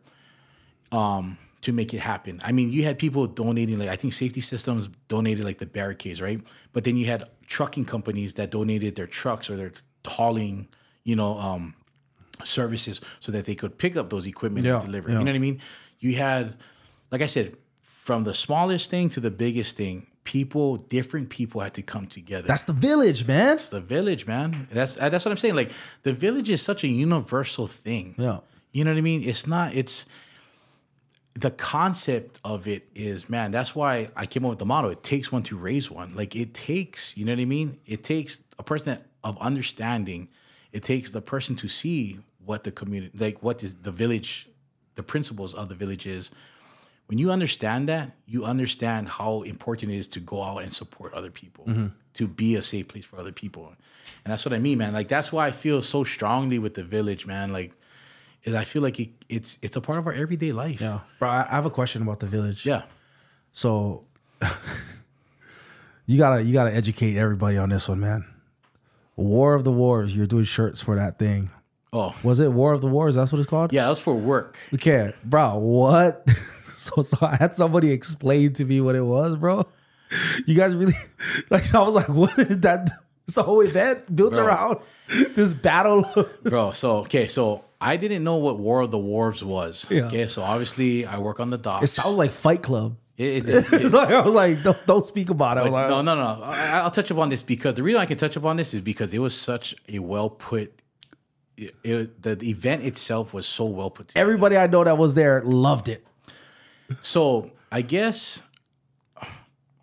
to make it happen. I mean, you had people donating, like I think Safety Systems donated like the barricades, right? But then you had trucking companies that donated their trucks or their hauling, you know, um, services so that they could pick up those equipment Yeah, and deliver. yeah. You know what I mean? You had, like I said, from the smallest thing to the biggest thing, people, different people had to come together. That's the village, man. the village, man. That's uh, that's what I'm saying. Like the village is such a universal thing. Yeah. You know what I mean? It's not. It's the concept of it is man. That's why I came up with the motto. It takes one to raise one. Like it takes. You know what I mean? It takes a person that, of understanding. It takes the person to see what the community, like what is the village, the principles of the village is. When you understand that, you understand how important it is to go out and support other people, mm-hmm. to be a safe place for other people. And that's what I mean, man. Like that's why I feel so strongly with the village, man. Like is I feel like it, it's it's a part of our everyday life. Yeah, bro. I have a question about the village. Yeah. So you gotta you gotta educate everybody on this one, man. War of the Wharves. You're doing shirts for that thing. Oh. Was it War of the Wharves? That's what it's called. Yeah, that was for work. Okay, bro. What? so so I had somebody explain to me what it was, bro. You guys really like? I was like, what is that? This whole event built Bro. around this battle. Bro, so okay, so I didn't know what War of the Wharves was. Yeah. Okay, so obviously I work on the docks. it sounds like Fight Club. It- it- it- It's like, I was like, don't, don't speak about it. Like, no, no, no. I, I'll touch upon this because the reason I can touch upon this is because it was such a well put. It, the event itself was so well put together. everybody I know that was there loved it. So I guess,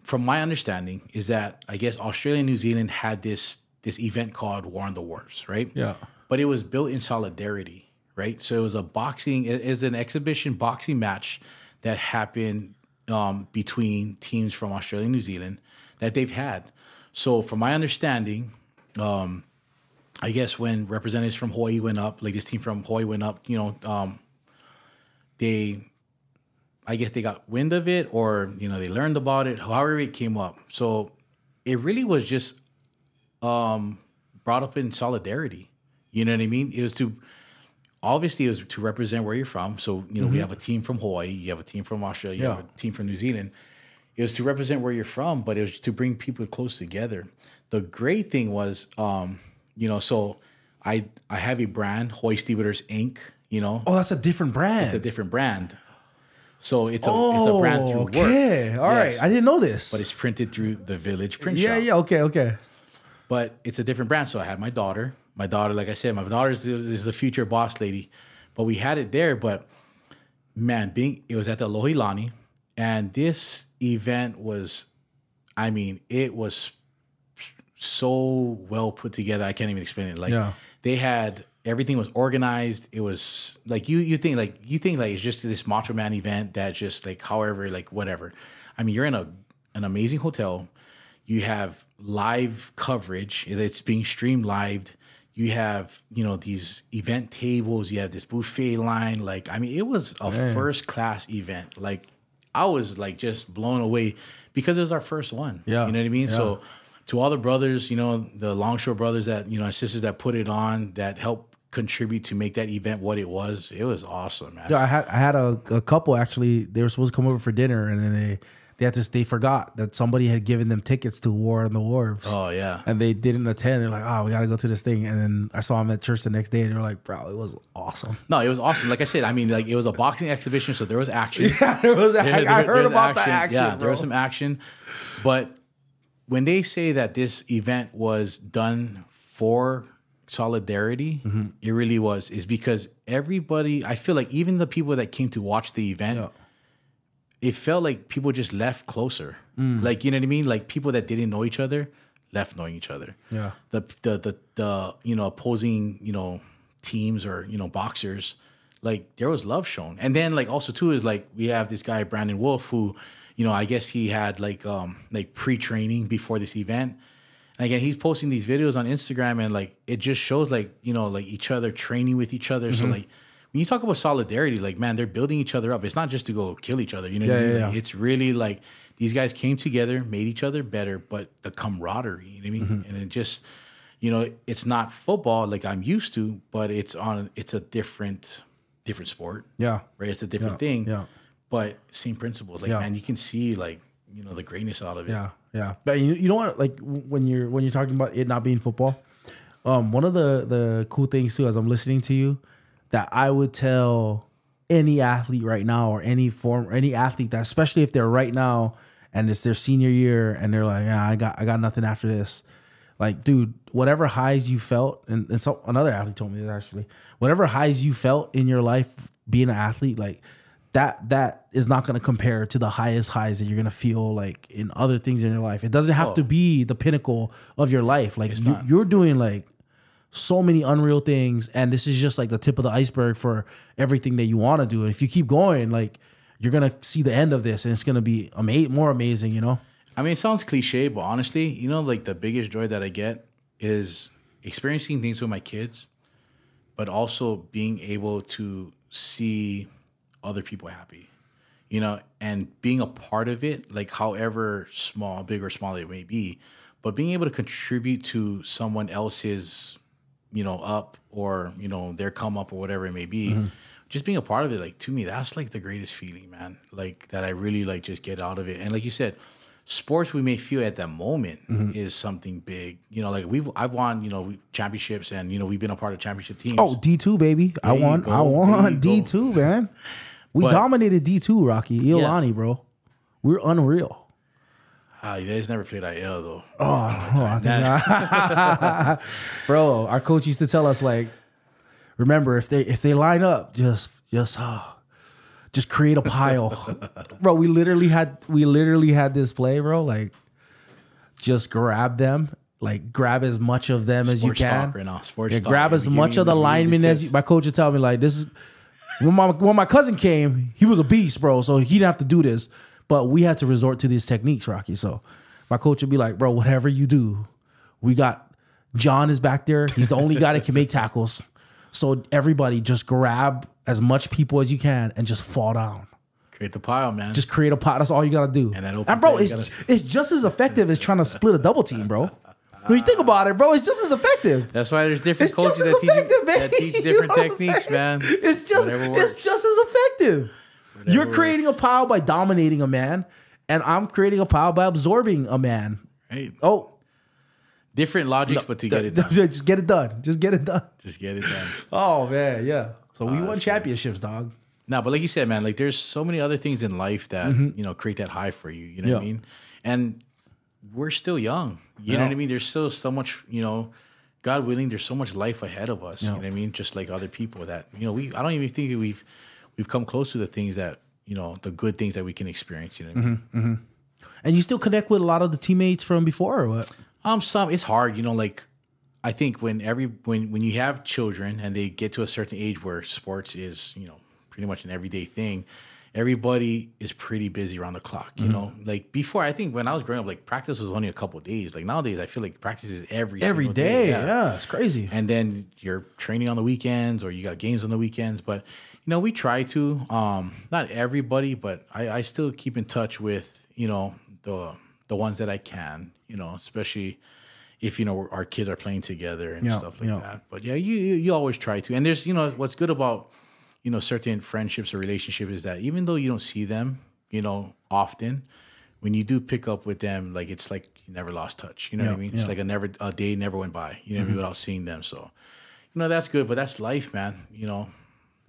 from my understanding, is that I guess Australia and New Zealand had this this event called War on the Wharves, right? Yeah. But it was built in solidarity, right? So it was a boxing, it is an exhibition boxing match that happened um, between teams from Australia and New Zealand that they've had. So from my understanding, um, I guess when representatives from Hawaii went up, like this team from Hawaii went up, you know, um, they I guess they got wind of it or you know they learned about it however it came up so it really was just um brought up in solidarity you know what i mean it was to obviously it was to represent where you're from so you know we have a team from hawaii you have a team from australia you have Mm-hmm. Yeah. a team from new zealand it was to represent where you're from but it was to bring people close together the great thing was um you know so i i have a brand hawaii stevedores inc you know Oh, that's a different brand. it's a different brand. So it's a it's a brand through work. Oh, okay. All right. Yes. I didn't know this. But it's printed through the Village Print yeah, Shop. yeah. Okay, okay. But it's a different brand. So I had my daughter. My daughter, like I said, my daughter is the, is the future boss lady. But we had it there. But man, being it was at the Lohilani, and this event was, I mean, it was so well put together. I can't even explain it. Like Yeah. they had everything was organized. It was like you you think like you think like it's just this Macho Man event that just like however like whatever. I mean, you're in a an amazing hotel. You have live coverage. It's being streamed live. You have you know these event tables. You have this buffet line. Like I mean, it was a first class event. Like I was like just blown away because it was our first one. Yeah. you know what I mean. Yeah. So to all the brothers, you know, the Longshore brothers that, you know, and sisters that put it on, that helped contribute to make that event what it was, it was awesome, man. Yeah, I had I had a, a couple actually. They were supposed to come over for dinner, and then they they had to they forgot that somebody had given them tickets to War on the Wharves. Oh yeah. And they didn't attend. They're like, "Oh, we got to go to this thing." And then I saw them at church the next day, and they were like, "Bro, it was awesome." No, it was awesome. Like I said, I mean, like it was a boxing exhibition, so there was action. Yeah, there was. I, There- I heard about the action. Yeah, bro. there was some action. But when they say that this event was done for solidarity, Mm-hmm. it really was, is because everybody, I feel like even the people that came to watch the event, Yeah. it felt like people just left closer. Mm. Like, you know what I mean? Like people that didn't know each other left knowing each other. Yeah. The the the, the you know opposing, you know, teams or you know boxers, like there was love shown. And then like also too is like we have this guy Brandon Wolf who, you know, I guess he had like um like pre training before this event. And again, he's posting these videos on Instagram and like it just shows like you know like each other training with each other. So like when you talk about solidarity, like man, they're building each other up. It's not just to go kill each other. You know, what I Yeah, mean? yeah, Like, yeah. it's really like these guys came together, made each other better, but the camaraderie. You know what I mean? Mm-hmm. And it just, you know, it's not football like I'm used to, but it's on. It's a different, different sport. Yeah. Right. It's a different Yeah, thing. yeah. But same principles. Like Yeah. man, you can see like you know the greatness out of it. Yeah, yeah. But you, you know what? Like when you're when you're talking about it not being football, um, one of the the cool things too, as I'm listening to you, that I would tell any athlete right now or any form any athlete that especially if they're right now and it's their senior year and they're like, yeah, I got I got nothing after this. Like, dude, whatever highs you felt, and, and so another athlete told me this actually, whatever highs you felt in your life being an athlete, like that that is not going to compare to the highest highs that you're going to feel like in other things in your life. It doesn't have to be the pinnacle of your life. Like you, not. you're doing like so many unreal things, and this is just like the tip of the iceberg for everything that you want to do. And if you keep going, like you're gonna see the end of this, and it's gonna be ama- more amazing. You know? I mean, it sounds cliche, but honestly, you know, like the biggest joy that I get is experiencing things with my kids, but also being able to see other people happy, you know, and being a part of it, like however small, big or small it may be, but being able to contribute to someone else's, you know, up or, you know, their come up or whatever it may be. Mm-hmm. Just being a part of it, like to me, that's like the greatest feeling, man. Like that I really like just get out of it. And like you said, sports we may feel at that moment mm-hmm. is something big. You know, like we've I've won, you know, championships and you know, we've been a part of championship teams. Oh, D two baby, I won. go. I won D two man. We But- dominated D two, Rocky Iolani, bro. We're unreal. Ah, you guys never played IL though. Oh, I think bro. Our coach used to tell us like, remember if they if they line up, just just uh, just create a pile, bro. We literally had we literally had this play, bro. Like, just grab them, like grab as much of them as you can. talk right now. Sports Yeah, talk. grab We're as much of the linemen as you, my coach would tell me like this is when my when my cousin came, he was a beast, bro. So he didn't have to do this, but we had to resort to these techniques, Rocky. So my coach would be like, bro, whatever you do, we got John is back there. He's the only guy that can make tackles. So everybody just grab as much people as you can and just fall down. Create the pile, man. Just create a pile. That's all you gotta do. And that open bro, it's, gotta- it's just as effective as trying to split a double team, bro. When you think about it, bro, it's just as effective. That's why there's different It's as that teach, effective, you- that teach You different know techniques, man. It's just it's just as effective. You're creating works. a pile by dominating a man, and I'm creating a pile by absorbing a man. Right. Oh, Different logics, but to get it done. just get it done. Just get it done. Just get it done. Oh man, yeah. So we won that's good. championships, dog. No, but like you said, man, like there's so many other things in life that you know create that high for you. You know what I Mm-hmm. Mean? And we're still young. You know what I mean? There's still so much. You know, God willing, there's so much life ahead of us. You know what I mean? Just like other people that you know, we I don't even think we've we've come close to the things that you know the good things that we can experience. You know what I Mm-hmm. mean? And you still connect with a lot of the teammates from before, or what? Um, some it's hard, you know. Like, I think when every when when you have children and they get to a certain age where sports is, you know, pretty much an everyday thing, everybody is pretty busy around the clock. You know, like before, I think when I was growing up, like practice was only a couple of days. Like nowadays, I feel like practice is every Every single day, yeah. it's crazy. and then you're training on the weekends or you got games on the weekends but you know we try to um not everybody but i i still keep in touch with you know the the ones that i can you know especially if you know our kids are playing together and Yeah, stuff like yeah. that but yeah you you always try to and there's you know what's good about you know certain friendships or relationships is that even though you don't see them you know often when you do pick up with them like it's like you never lost touch you know what i mean yeah. Mm-hmm. it's like a never a day never went by you know mean, without seeing them so you know that's good but that's life man you know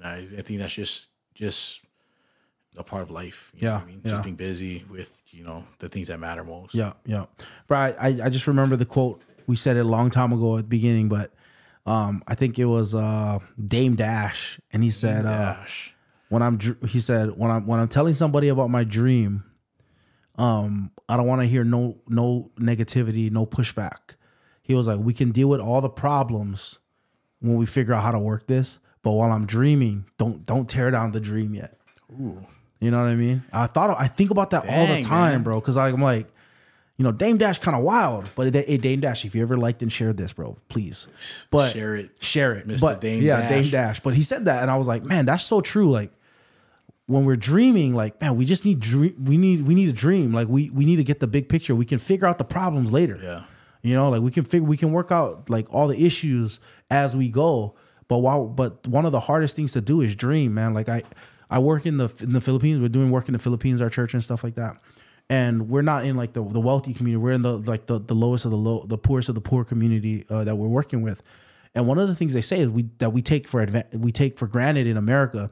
i, I think that's just just a part of life you know Yeah, i mean just yeah. being busy with you know the things that matter most Yeah, yeah. Bro, I, I I just remember the quote. We said it a long time ago at the beginning, but um, I think it was uh, Dame Dash, and he said, uh, "When I'm," dr- he said, "When I'm when I'm telling somebody about my dream, um, I don't want to hear no no negativity, no pushback." He was like, "We can deal with all the problems when we figure out how to work this. But while I'm dreaming, don't don't tear down the dream yet. Ooh. You know what I mean? I thought I think about that all the time, man. bro. Because I'm like, you know, Dame Dash kind of wild, but hey, Dame Dash, if you ever liked and shared this, bro, please, but Share it. share it, Mr. But Dame yeah, Dash. Dame Dash. But he said that, and I was like, man, that's so true. Like when we're dreaming, like man, we just need dream. We need we need a dream. Like we we need to get the big picture. We can figure out the problems later. Yeah. You know, like we can figure we can work out like all the issues as we go. But while but one of the hardest things to do is dream, man. Like I I work in the in the Philippines. We're doing work in the Philippines, our church and stuff like that. And we're not in like the, the wealthy community. We're in the like the, the lowest of the low, the poorest of the poor community uh, that we're working with. And one of the things they say is we that we take for adva- we take for granted in America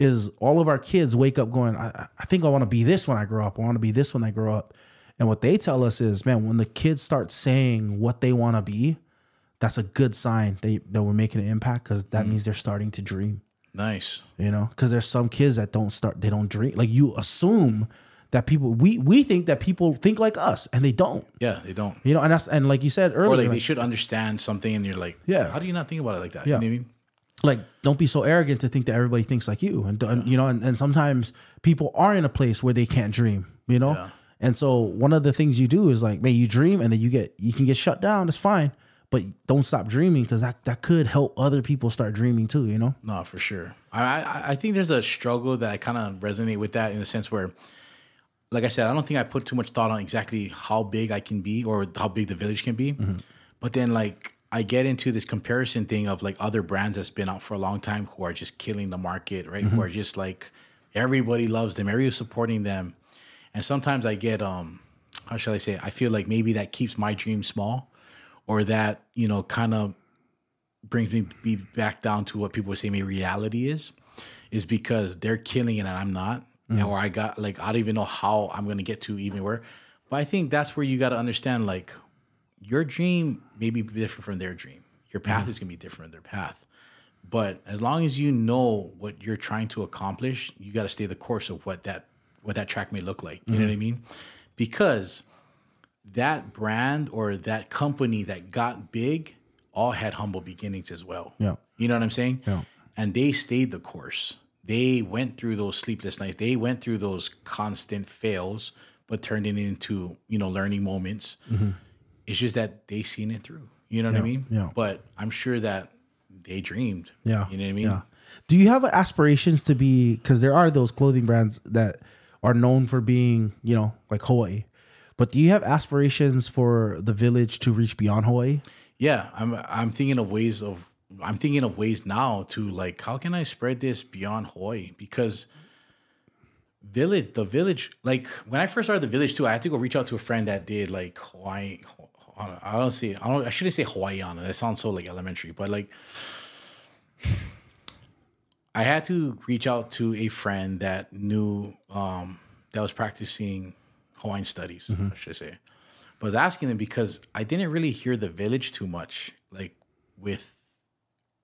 is all of our kids wake up going, I, I think I want to be this when I grow up. I want to be this when I grow up. And what they tell us is, man, when the kids start saying what they want to be, that's a good sign they, that we're making an impact because that means they're starting to dream. Nice. You know, because there's some kids that don't start, they don't dream. Like you assume that people, we we think that people think like us, and they don't. Yeah, they don't. You know, and that's and like you said earlier, Or like like, they should understand something, and you're like, Yeah. How do you not think about it like that? Yeah. You know what I mean? like don't be so arrogant to think that everybody thinks like you and, and, you know and, and sometimes people are in a place where they can't dream you know Yeah. and so one of the things you do is like man you dream and then you get you can get shut down it's fine but don't stop dreaming because that, that could help other people start dreaming too you know No, for sure. I I, I think there's a struggle that I kind of resonate with that in a sense where, like I said, I don't think I put too much thought on exactly how big I can be or how big the village can be. But then like I get into this comparison thing of like other brands that's been out for a long time who are just killing the market, right? Who are just like everybody loves them, everybody's supporting them. And sometimes I get um how shall I say? it? I feel like maybe that keeps my dream small or that, you know, kind of brings me be back down to what people would say maybe reality is, is because they're killing it and I'm not. And or mm-hmm. I got like I don't even know how I'm gonna get to even where. But I think that's where you gotta understand like your dream may be different from their dream. Your path mm-hmm. is gonna be different than their path. But as long as you know what you're trying to accomplish, you got to stay the course of what that what that track may look like. You know what I mm-hmm. mean? Because that brand or that company that got big all had humble beginnings as well. Yeah. You know what I'm saying? Yeah. And they stayed the course. They went through those sleepless nights. They went through those constant fails, but turned it into, you know, learning moments. It's just that they seen it through. You know what I mean? Mm-hmm. yeah. But I'm sure that they dreamed. Yeah. You know what I mean? Yeah. Do you have aspirations to be because there are those clothing brands that are known for being, you know, like Hawaii. But do you have aspirations for the village to reach beyond Hawaii? Yeah, I'm I'm thinking of ways of I'm thinking of ways now to like how can I spread this beyond Hawaii? Because village the village like when I first started the village too I had to go reach out to a friend that did like Hawaii I don't see I don't I shouldn't say Hawaiian that sounds so like elementary but like I had to reach out to a friend that knew um that was practicing Hawaiian studies I should say. But I was asking them because I didn't really hear the village too much, like with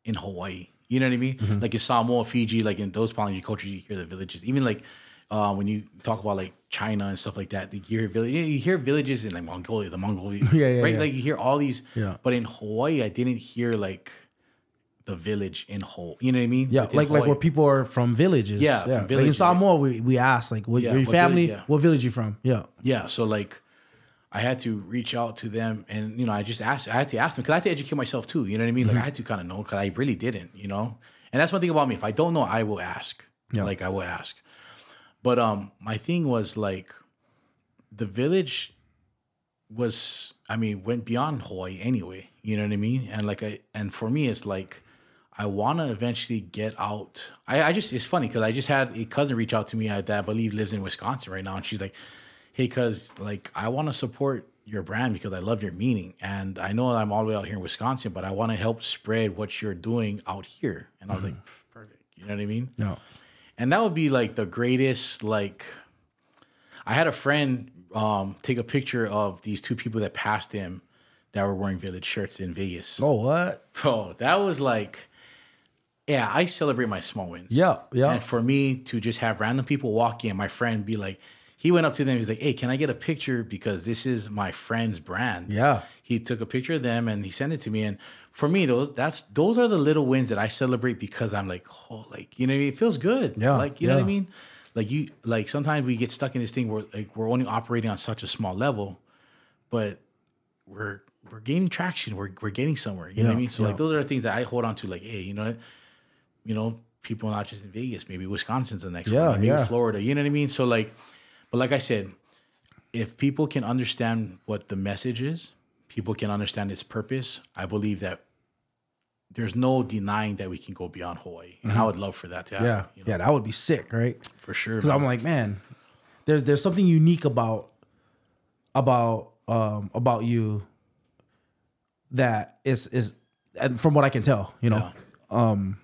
in Hawaii. You know what I mean? Like in Samoa, Fiji, like in those Polynesian cultures, you hear the villages. Even like uh, when you talk about like China and stuff like that, you hear village. You hear villages in like Mongolia, the Mongolia, Yeah, yeah, right? yeah. Like you hear all these. Yeah. But in Hawaii, I didn't hear like the village in whole. You know what I mean? Yeah, Within like like where people are from villages. Yeah, from Like in Samoa, we, we asked like, what, Yeah, your what family, village- yeah. what village you from? Yeah, Yeah, so like I had to reach out to them and you know, I just asked I had to ask them because I had to educate myself too. You know what I mean? Like I had to kind of know because I really didn't, you know? And that's one thing about me. If I don't know, I will ask. Yeah. Like I will ask. But um my thing was like the village was I mean, went beyond Hawaii anyway. You know what I mean? And like I and for me it's like I want to eventually get out. I, I just, it's funny because I just had a cousin reach out to me at that I believe lives in Wisconsin right now. And she's like, hey, cuz, like, I want to support your brand because I love your meaning. And I know I'm all the way out here in Wisconsin, but I want to help spread what you're doing out here. And I was like, perfect. You know what I mean? yeah, And that would be like the greatest, like, I had a friend um, take a picture of these two people that passed him that were wearing village shirts in Vegas. Oh, what? Bro, that was like, yeah, I celebrate my small wins. Yeah, yeah. And for me to just have random people walk in, my friend be like, he went up to them, he's like, hey, can I get a picture? Because this is my friend's brand. Yeah. He took a picture of them and he sent it to me. And for me, those that's those are the little wins that I celebrate because I'm like, oh, like you know, it feels good. Yeah, like you know what I mean. Like you, like sometimes we get stuck in this thing where like we're only operating on such a small level, but we're we're gaining traction. We're we're getting somewhere. You know what I mean? So yeah. like those are the things that I hold on to. Like, hey, you know, what? you know, people not just in Vegas, maybe Wisconsin's the next Yeah, one, maybe yeah. Florida. You know what I mean? So like, but like I said, if people can understand what the message is, people can understand its purpose. I believe that there's no denying that we can go beyond Hawaii, and I would love for that to happen. Mm-hmm. Yeah, you know, yeah, that would be sick, right? for sure. Because. I'm like, man, there's there's something unique about about um about you that is is and from what I can tell, you know, um,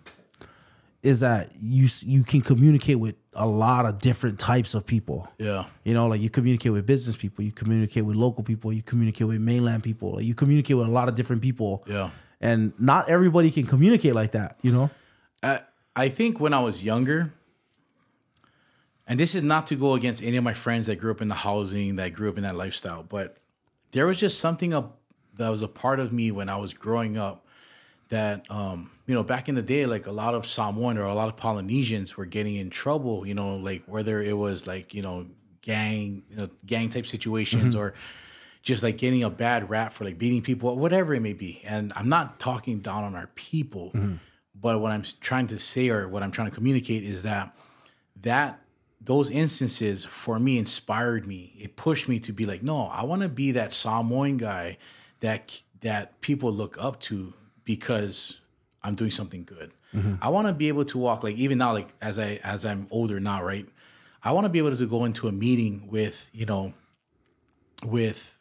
is that you you can communicate with a lot of different types of people. yeah, You know, like you communicate with business people, you communicate with local people, you communicate with mainland people, like you communicate with a lot of different people. yeah. And not everybody can communicate like that, you know? I, I think when I was younger, and this is not to go against any of my friends that grew up in the housing, that grew up in that lifestyle, but there was just something up that was a part of me when I was growing up that um, you know, back in the day, like a lot of Samoan or a lot of Polynesians were getting in trouble, you know, like whether it was like, you know, gang, you know, gang type situations mm-hmm. or just like getting a bad rap for like beating people, whatever it may be. And I'm not talking down on our people, mm-hmm. but what I'm trying to say or what I'm trying to communicate is that that those instances for me inspired me. It pushed me to be like, no, I want to be that Samoan guy that that people look up to because I'm doing something good. Mm-hmm. I want to be able to walk like even now, like as I as I'm older now, right? I want to be able to go into a meeting with you know with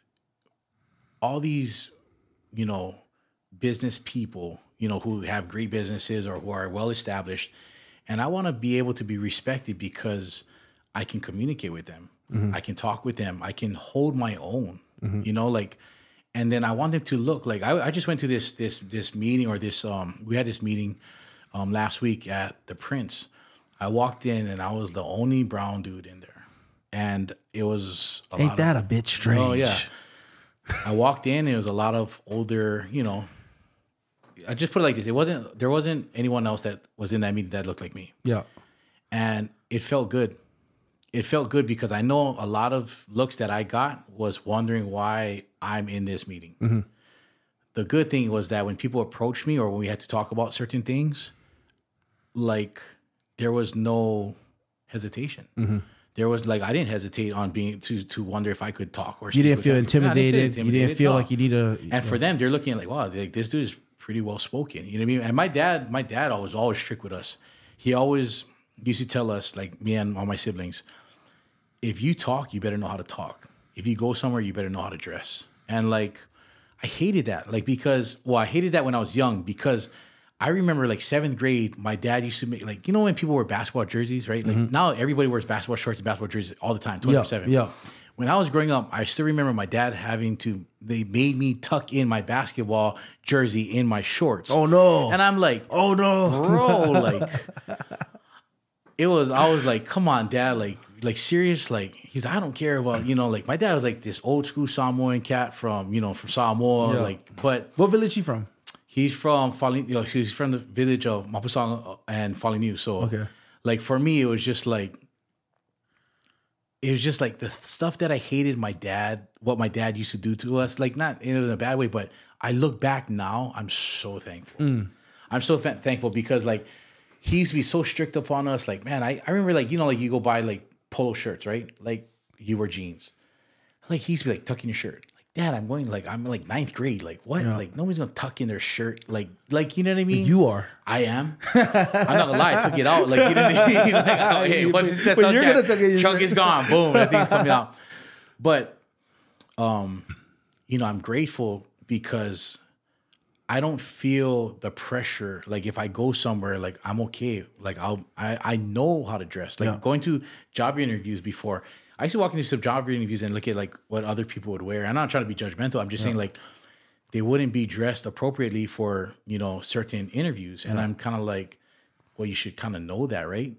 all these you know business people you know who have great businesses or who are well established and i want to be able to be respected because i can communicate with them. Mm-hmm. I can talk with them. I can hold my own. Mm-hmm. You know like and then i want them to look like I, I just went to this this this meeting or this um we had this meeting um last week at the prince i walked in and i was the only brown dude in there and it was a lot Ain't of- that a bit strange? Oh yeah. I walked in. It was a lot of older, you know. I just put it like this: it wasn't there wasn't anyone else that was in that meeting that looked like me, Yeah. and it felt good. It felt good because I know a lot of looks that I got was wondering why I'm in this meeting. Mm-hmm. The good thing was that when people approached me or when we had to talk about certain things, like there was no hesitation. Mm-hmm. There was like I didn't hesitate on being to to wonder if I could talk or You didn't feel intimidated. you didn't feel no. like you need to. And for them, they're looking at like, wow, like this dude is pretty well spoken. You know what I mean? And my dad, my dad always always strict with us. He always used to tell us, like me and all my siblings, if you talk, you better know how to talk. If you go somewhere, you better know how to dress. And like, I hated that, like because well, I hated that when I was young because I remember like seventh grade, my dad used to make like you know when people wear basketball jerseys, right? Like mm-hmm. now everybody wears basketball shorts and basketball jerseys all the time, twenty four seven. yeah. When I was growing up, I still remember my dad having to. They made me tuck in my basketball jersey in my shorts. Oh no. And I'm like, oh no. bro, like it was. I was like, come on, dad, like, like serious, like he's. I don't care about you know, like my dad was like this old school Samoan cat from you know from Samoa, Yeah. like, but What village he from? he's from Falling. You know, he's from the village of Mapusaga and Falling So, Okay. like for me, it was just like. It was just like the stuff that I hated my dad, what my dad used to do to us, like not in a bad way, but I look back now, I'm so thankful. Mm. I'm so th- thankful because like he used to be so strict upon us. Like, man, I, I remember like, you know, like you go buy like polo shirts, right? Like you wear jeans. Like he's be like tucking your shirt. Like, dad, I'm going like I'm like ninth grade. Like what? Like nobody's gonna tuck in their shirt. Like like you know what I mean? You are. I am. I'm not gonna lie, I took it out. Like you know what I mean? Like, oh, hey, once it's that you're gonna tuck it in your chunk shirt. is gone. Boom, that thing's coming out. But um, you know, I'm grateful because I don't feel the pressure. Like if I go somewhere, like I'm okay. Like I'll I, I know how to dress. Like Yeah. going to job interviews before. I used to walk into some job interviews and look at like what other people would wear. And I'm not trying to be judgmental. I'm just saying like they wouldn't be dressed appropriately for, you know, certain interviews. And I'm kind of like, well, you should kind of know that, right?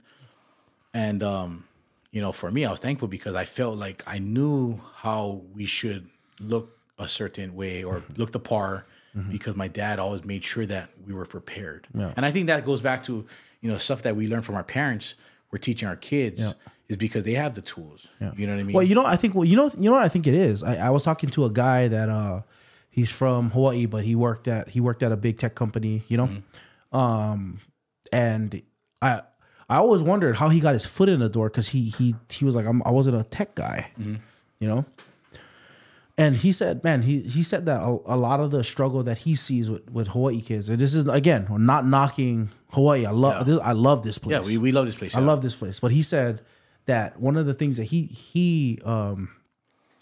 And um, you know, for me, I was thankful because I felt like I knew how we should look a certain way or look the par mm-hmm. because my dad always made sure that we were prepared. Yeah. And I think that goes back to you know stuff that we learn from our parents. We're teaching our kids yeah. is because they have the tools. Yeah. You know what I mean? Well, you know, I think well, you know, you know what I think it is. I, I was talking to a guy that uh he's from Hawaii, but he worked at he worked at a big tech company. You know, mm-hmm. um, and I I always wondered how he got his foot in the door because he he he was like I'm, I wasn't a tech guy. Mm-hmm. You know, and he said, man, he he said that a, a, lot of the struggle that he sees with, with Hawaii kids, and this is again, we're not knocking Hawaii. I love yeah. I love this place. Yeah, we, we love this place. I love this place. But he said that one of the things that he he um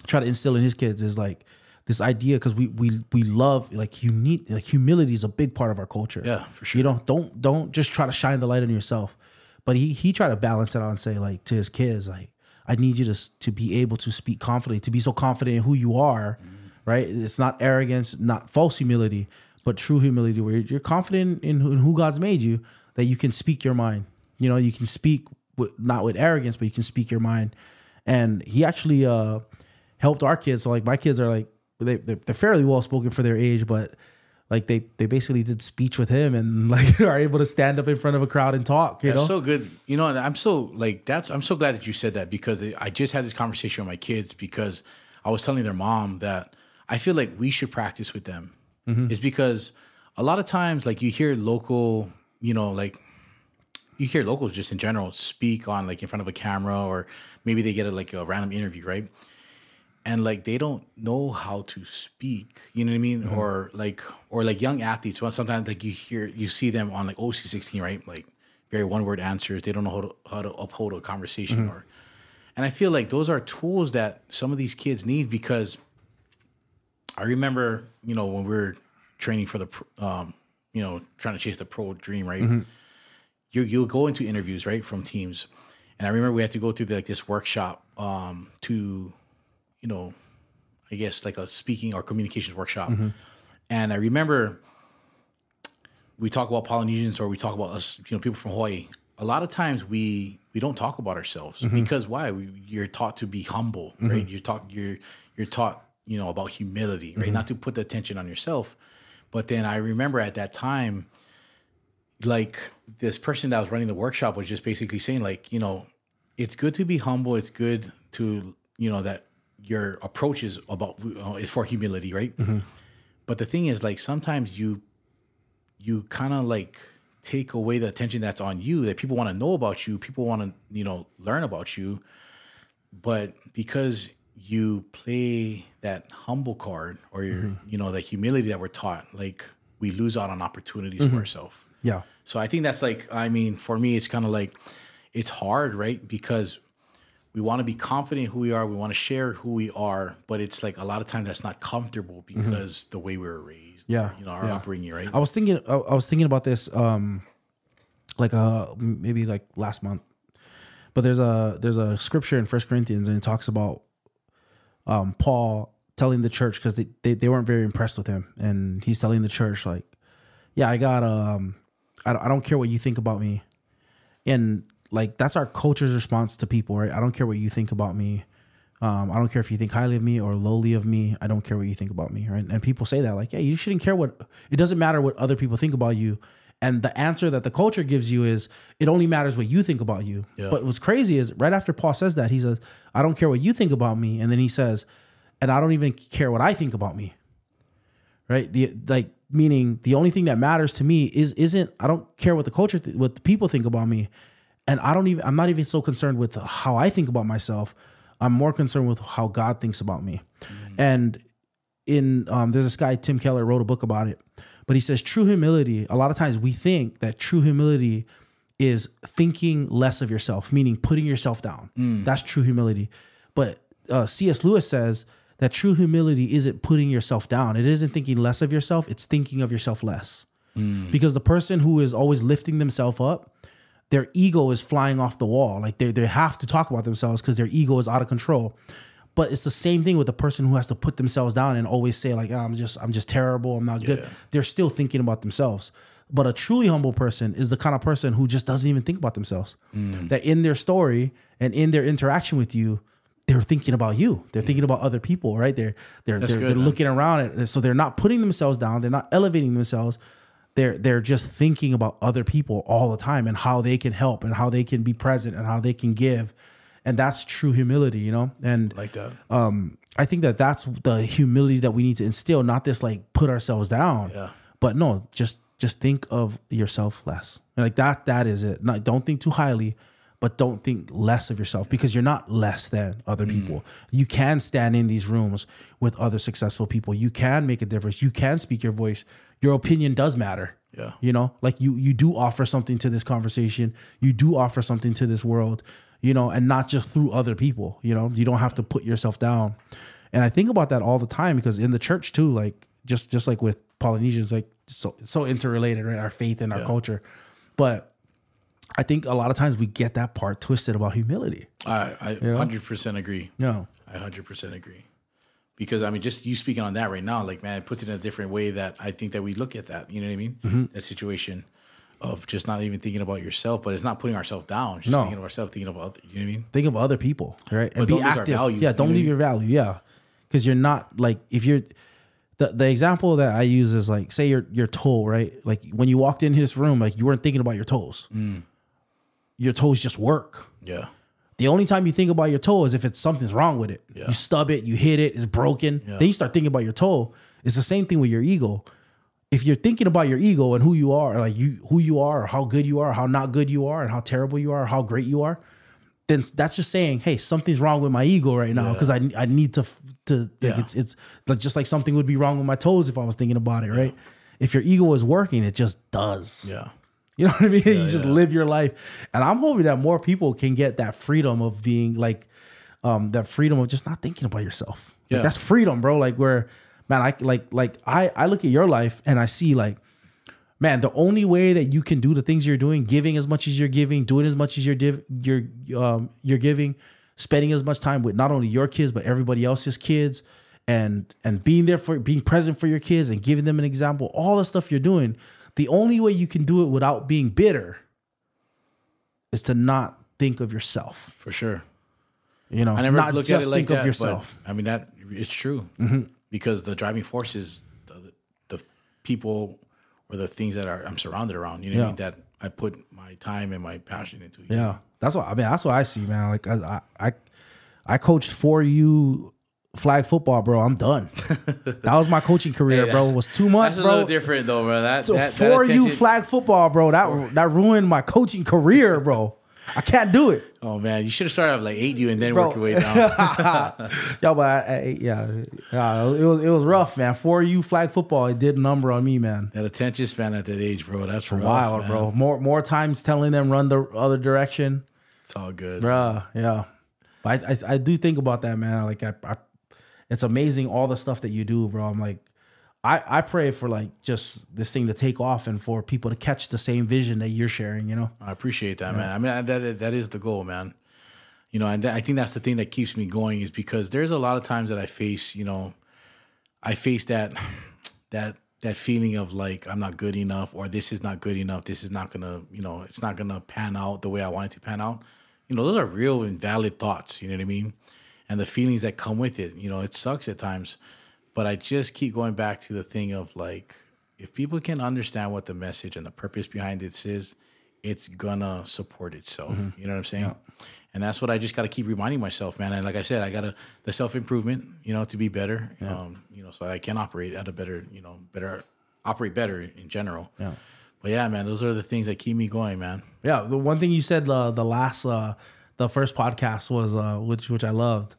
tried to instill in his kids is like this idea because we we we love like you need like humility is a big part of our culture. Yeah, for sure. You know, don't don't just try to shine the light on yourself. But he he tried to balance it out and say like to his kids like I need you to to be able to speak confidently, to be so confident in who you are, mm. right? It's not arrogance, not false humility, but true humility, where you're confident in who, in who God's made you, that you can speak your mind. You know, you can speak with, not with arrogance, but you can speak your mind. And he actually uh, helped our kids. So like my kids are like they they're, they're fairly well spoken for their age, but like they they basically did speech with him and like are able to stand up in front of a crowd and talk. You that's know, so good. You know, I'm so like that's I'm so glad that you said that because I just had this conversation with my kids because I was telling their mom that I feel like we should practice with them. Mm-hmm. Is because a lot of times like you hear local, you know, like you hear locals just in general speak on like in front of a camera or maybe they get a like a random interview, right? And like they don't know how to speak you know what i mean mm-hmm. or like or like young athletes well sometimes like you hear you see them on like oc16 right like very one word answers they don't know how to, how to uphold a conversation mm-hmm. or and i feel like those are tools that some of these kids need because i remember you know when we are training for the um you know trying to chase the pro dream right mm-hmm. you you'll go into interviews right from teams and i remember we had to go through the, like this workshop um to you know, I guess like a speaking or communications workshop. Mm-hmm. And I remember we talk about Polynesians or we talk about us, you know, people from Hawaii. A lot of times we we don't talk about ourselves mm-hmm. because why? We, you're taught to be humble, mm-hmm. right? You're taught you're you're taught you know about humility, right? Mm-hmm. Not to put the attention on yourself. But then I remember at that time, like this person that was running the workshop was just basically saying, like, you know, it's good to be humble. It's good to you know that your approach is about uh, is for humility, right? Mm-hmm. But the thing is, like sometimes you you kind of like take away the attention that's on you that people want to know about you, people want to you know learn about you, but because you play that humble card or your mm-hmm. you know the humility that we're taught, like we lose out on opportunities mm-hmm. for ourselves. Yeah. So I think that's like I mean for me it's kind of like it's hard, right? Because we want to be confident who we are. We want to share who we are, but it's like a lot of times that's not comfortable mm-hmm. because mm-hmm. the way we were raised. Yeah, you know, our yeah. upbringing, right? I was thinking, I was thinking about this, um, like uh, maybe like last month, but there's a there's a scripture in First Corinthians and it talks about um, Paul telling the church because they, they they weren't very impressed with him, and he's telling the church like, yeah, I got um, I I don't care what you think about me, and like that's our culture's response to people, right? I don't care what you think about me. Um, I don't care if you think highly of me or lowly of me. I don't care what you think about me, right? And people say that, like, yeah, you shouldn't care what. It doesn't matter what other people think about you. And the answer that the culture gives you is, it only matters what you think about you. Yeah. But what's crazy is, right after Paul says that, he says, I don't care what you think about me, and then he says, and I don't even care what I think about me. Right? The like meaning the only thing that matters to me is isn't I don't care what the culture th- what the people think about me and I don't even I'm not even so concerned with how I think about myself. I'm more concerned with how God thinks about me. Mm-hmm. And in um, there's this guy Tim Keller wrote a book about it, but he says true humility. A lot of times we think that true humility is thinking less of yourself, meaning putting yourself down. Mm. That's true humility. But uh, C.S. Lewis says that true humility isn't putting yourself down. It isn't thinking less of yourself. It's thinking of yourself less. Mm. Because the person who is always lifting themselves up their ego is flying off the wall. Like they they have to talk about themselves because their ego is out of control. But it's the same thing with the person who has to put themselves down and always say like, oh, "I'm just I'm just terrible. I'm not yeah. good." They're still thinking about themselves. But a truly humble person is the kind of person who just doesn't even think about themselves. Mm. That in their story and in their interaction with you, they're thinking about you. They're thinking about other people, right? They're they're they're, good, they're looking around, and so they're not putting themselves down. They're not elevating themselves. They're they're just thinking about other people all the time and how they can help and how they can be present and how they can give, and that's true humility, you know. And like that. um, I think that that's the humility that we need to instill, not this like put ourselves down, Yeah. but no, just just think of yourself less. Like that, that is it. Not don't think too highly, but don't think less of yourself because you're not less than other people. You can stand in these rooms with other successful people. You can make a difference. You can speak your voice. Your opinion does matter. Yeah. You know, like you you do offer something to this conversation. You do offer something to this world, you know, and not just through other people, you know. You don't have to put yourself down. And I think about that all the time because in the church too, like just just like with Polynesians, like so so interrelated, right? Our faith and our Yeah. culture. But I think a lot of times we get that part twisted about humility. I I hundred percent agree. No. I hundred percent agree. Because I mean, just you speaking on that right now, like man, it puts it in a different way that I think that we look at that. You know what I mean? Mm-hmm. That situation of just not even thinking about yourself, but it's not putting ourselves down. Just No. thinking of ourselves, thinking of other, you know what I mean? think of other people, right? And But be lose our active. value, Yeah, don't know leave your value. Yeah, because you're not like if you're the the example that I use is like say your your toe, right? Like when you walked in his room, like you weren't thinking about your toes. Mm. Your toes just work. Yeah. The only time you think about your toe is if it's something's wrong with it. Yeah. You stub it, you hit it, it's broken. Then you start thinking about your toe. It's the same thing with your ego. If you're thinking about your ego and who you are, like you who you are, or how good you are, how not good you are, and how terrible you are, how great you are, then that's just saying, hey, something's wrong with my ego right now because I I need to to like it's it's like just like something would be wrong with my toes if I was thinking about it, right? If your ego is working, it just does. Yeah. You know what I mean? you just yeah. live your life. And I'm hoping that more people can get that freedom of being like um that freedom of just not thinking about yourself. Like, Yeah. that's freedom, bro. Like where man, I like like I I look at your life and I see like man, the only way that you can do the things you're doing, giving as much as you're giving, doing as much as you're div- you're um you're giving, spending as much time with not only your kids but everybody else's kids and and being there for being present for your kids and giving them an example, all the stuff you're doing, the only way you can do it without being bitter is to not think of yourself. For sure. You know, I never not looked just at it like think that. of yourself. But, I mean, that it's true mm-hmm. because the driving force is the, the people or the things that are I'm surrounded around. You know what I mean? That I put my time and my passion into. Yeah, that's what I mean. That's what I see, man. Like I, I, I coached for you flag football, bro. I'm done. that was my coaching career, Hey, bro. It was two months, That's a bro. little different though, bro. That, So that, that for you flag football, bro, that that ruined my coaching career, bro. I can't do it. Oh man, you should have started off like eight you and then Bro. work your way down. Yo, but I, I, yeah, yeah, it was it was rough, man. For you flag football, it did a number on me, man. that attention span at that age, bro. That's rough, Wild, man. bro. More more times telling them run the other direction. It's all good. bro. yeah. But I, I I do think about that, man. I like I, I it's amazing all the stuff that you do, bro. I'm like, I I pray for like just this thing to take off and for people to catch the same vision that you're sharing. You know? I appreciate that, man. I mean, that that is the goal, man. You know, and I think that's the thing that keeps me going is because there's a lot of times that I face, you know, I face that that that feeling of like I'm not good enough or this is not good enough. This is not gonna, you know, it's not gonna pan out the way I want it to pan out. You know, those are real and valid thoughts. You know what I mean? And the feelings that come with it. You know, it sucks at times, but I just keep going back to the thing of like, if people can understand what the message and the purpose behind this is, it's gonna support itself. You know what I'm saying? And that's what I just got to keep reminding myself, man. And like I said, I got to the self improvement, you know, to be better. Um, you know, so I can operate at a better, you know, better operate better in general. Yeah. But yeah, man, those are the things that keep me going, man. Yeah. The one thing you said uh, the last uh the first podcast was uh which which I loved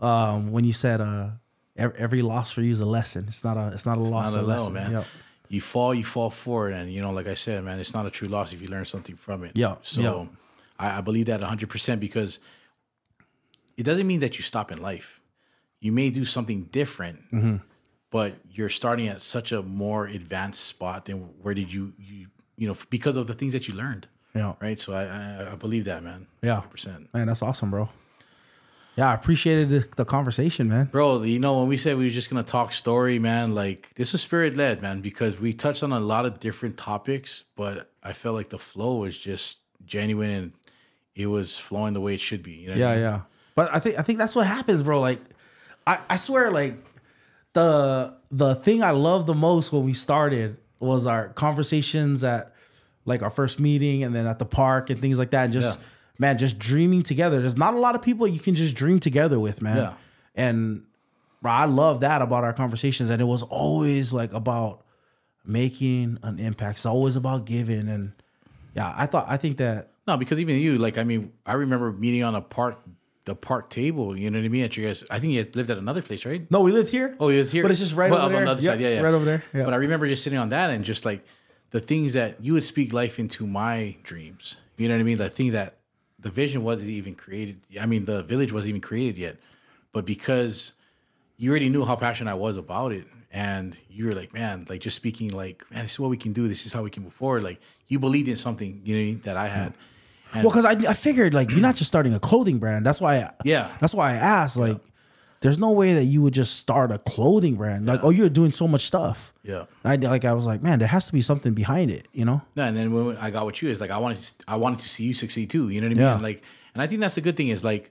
um when you said uh every, every loss for you is a lesson. It's not a it's not a loss, Not a a lesson, man. Yep. You fall, you fall forward, and you know, like I said, man, it's not a true loss if you learn something from it. Yeah, So yeah. I, I believe that 100 percent because it doesn't mean that you stop in life. You may do something different, Mm-hmm. but you're starting at such a more advanced spot than where did you you you know because of the things that you learned. Yeah. Right. So I I, I believe that, man. Yeah. Percent. Man, that's awesome, bro. Yeah, I appreciated the, the conversation, man. Bro, you know, when we said we were just gonna talk story, man, like this was spirit led, man, because we touched on a lot of different topics, but I felt like the flow was just genuine and it was flowing the way it should be. You know what I Yeah, mean? yeah. But I think I think that's what happens, bro. Like, I I swear, like the the thing I love the most when we started was our conversations at like our first meeting and then at the park and things like that. And just Yeah. Man, just dreaming together. There's not a lot of people you can just dream together with, man. Yeah. And bro, I love that about our conversations. And it was always like about making an impact. It's always about giving. And yeah, I thought I think that No, because even you, like, I mean, I remember meeting on a park, the park table. You know what I mean? At you guys, I think you guys lived at another place, right? no, we lived here. Oh, he was here, But it's just right Well, over there. on the other Yep, side. Yeah, yeah, right over there. Yeah. But I remember just sitting on that and just like the things that you would speak life into my dreams. You know what I mean? The thing that the vision wasn't even created. I mean, the village wasn't even created yet, but because you already knew how passionate I was about it, and you were like, man, like just speaking, like, man, this is what we can do. This is how we can move forward. Like you believed in something, you know, that I had. And Well, because I, I figured like you're not just starting a clothing brand. That's why. I, Yeah. That's why I asked. Like, there's no way that you would just start a clothing brand. Like, oh, you're doing so much stuff. yeah. I like. I was like, man, there has to be something behind it. You know? No, and then when I got with you, is like I wanted to, I wanted to see you succeed too. You know what I mean? Yeah. Like, and I think that's a good thing. Is like,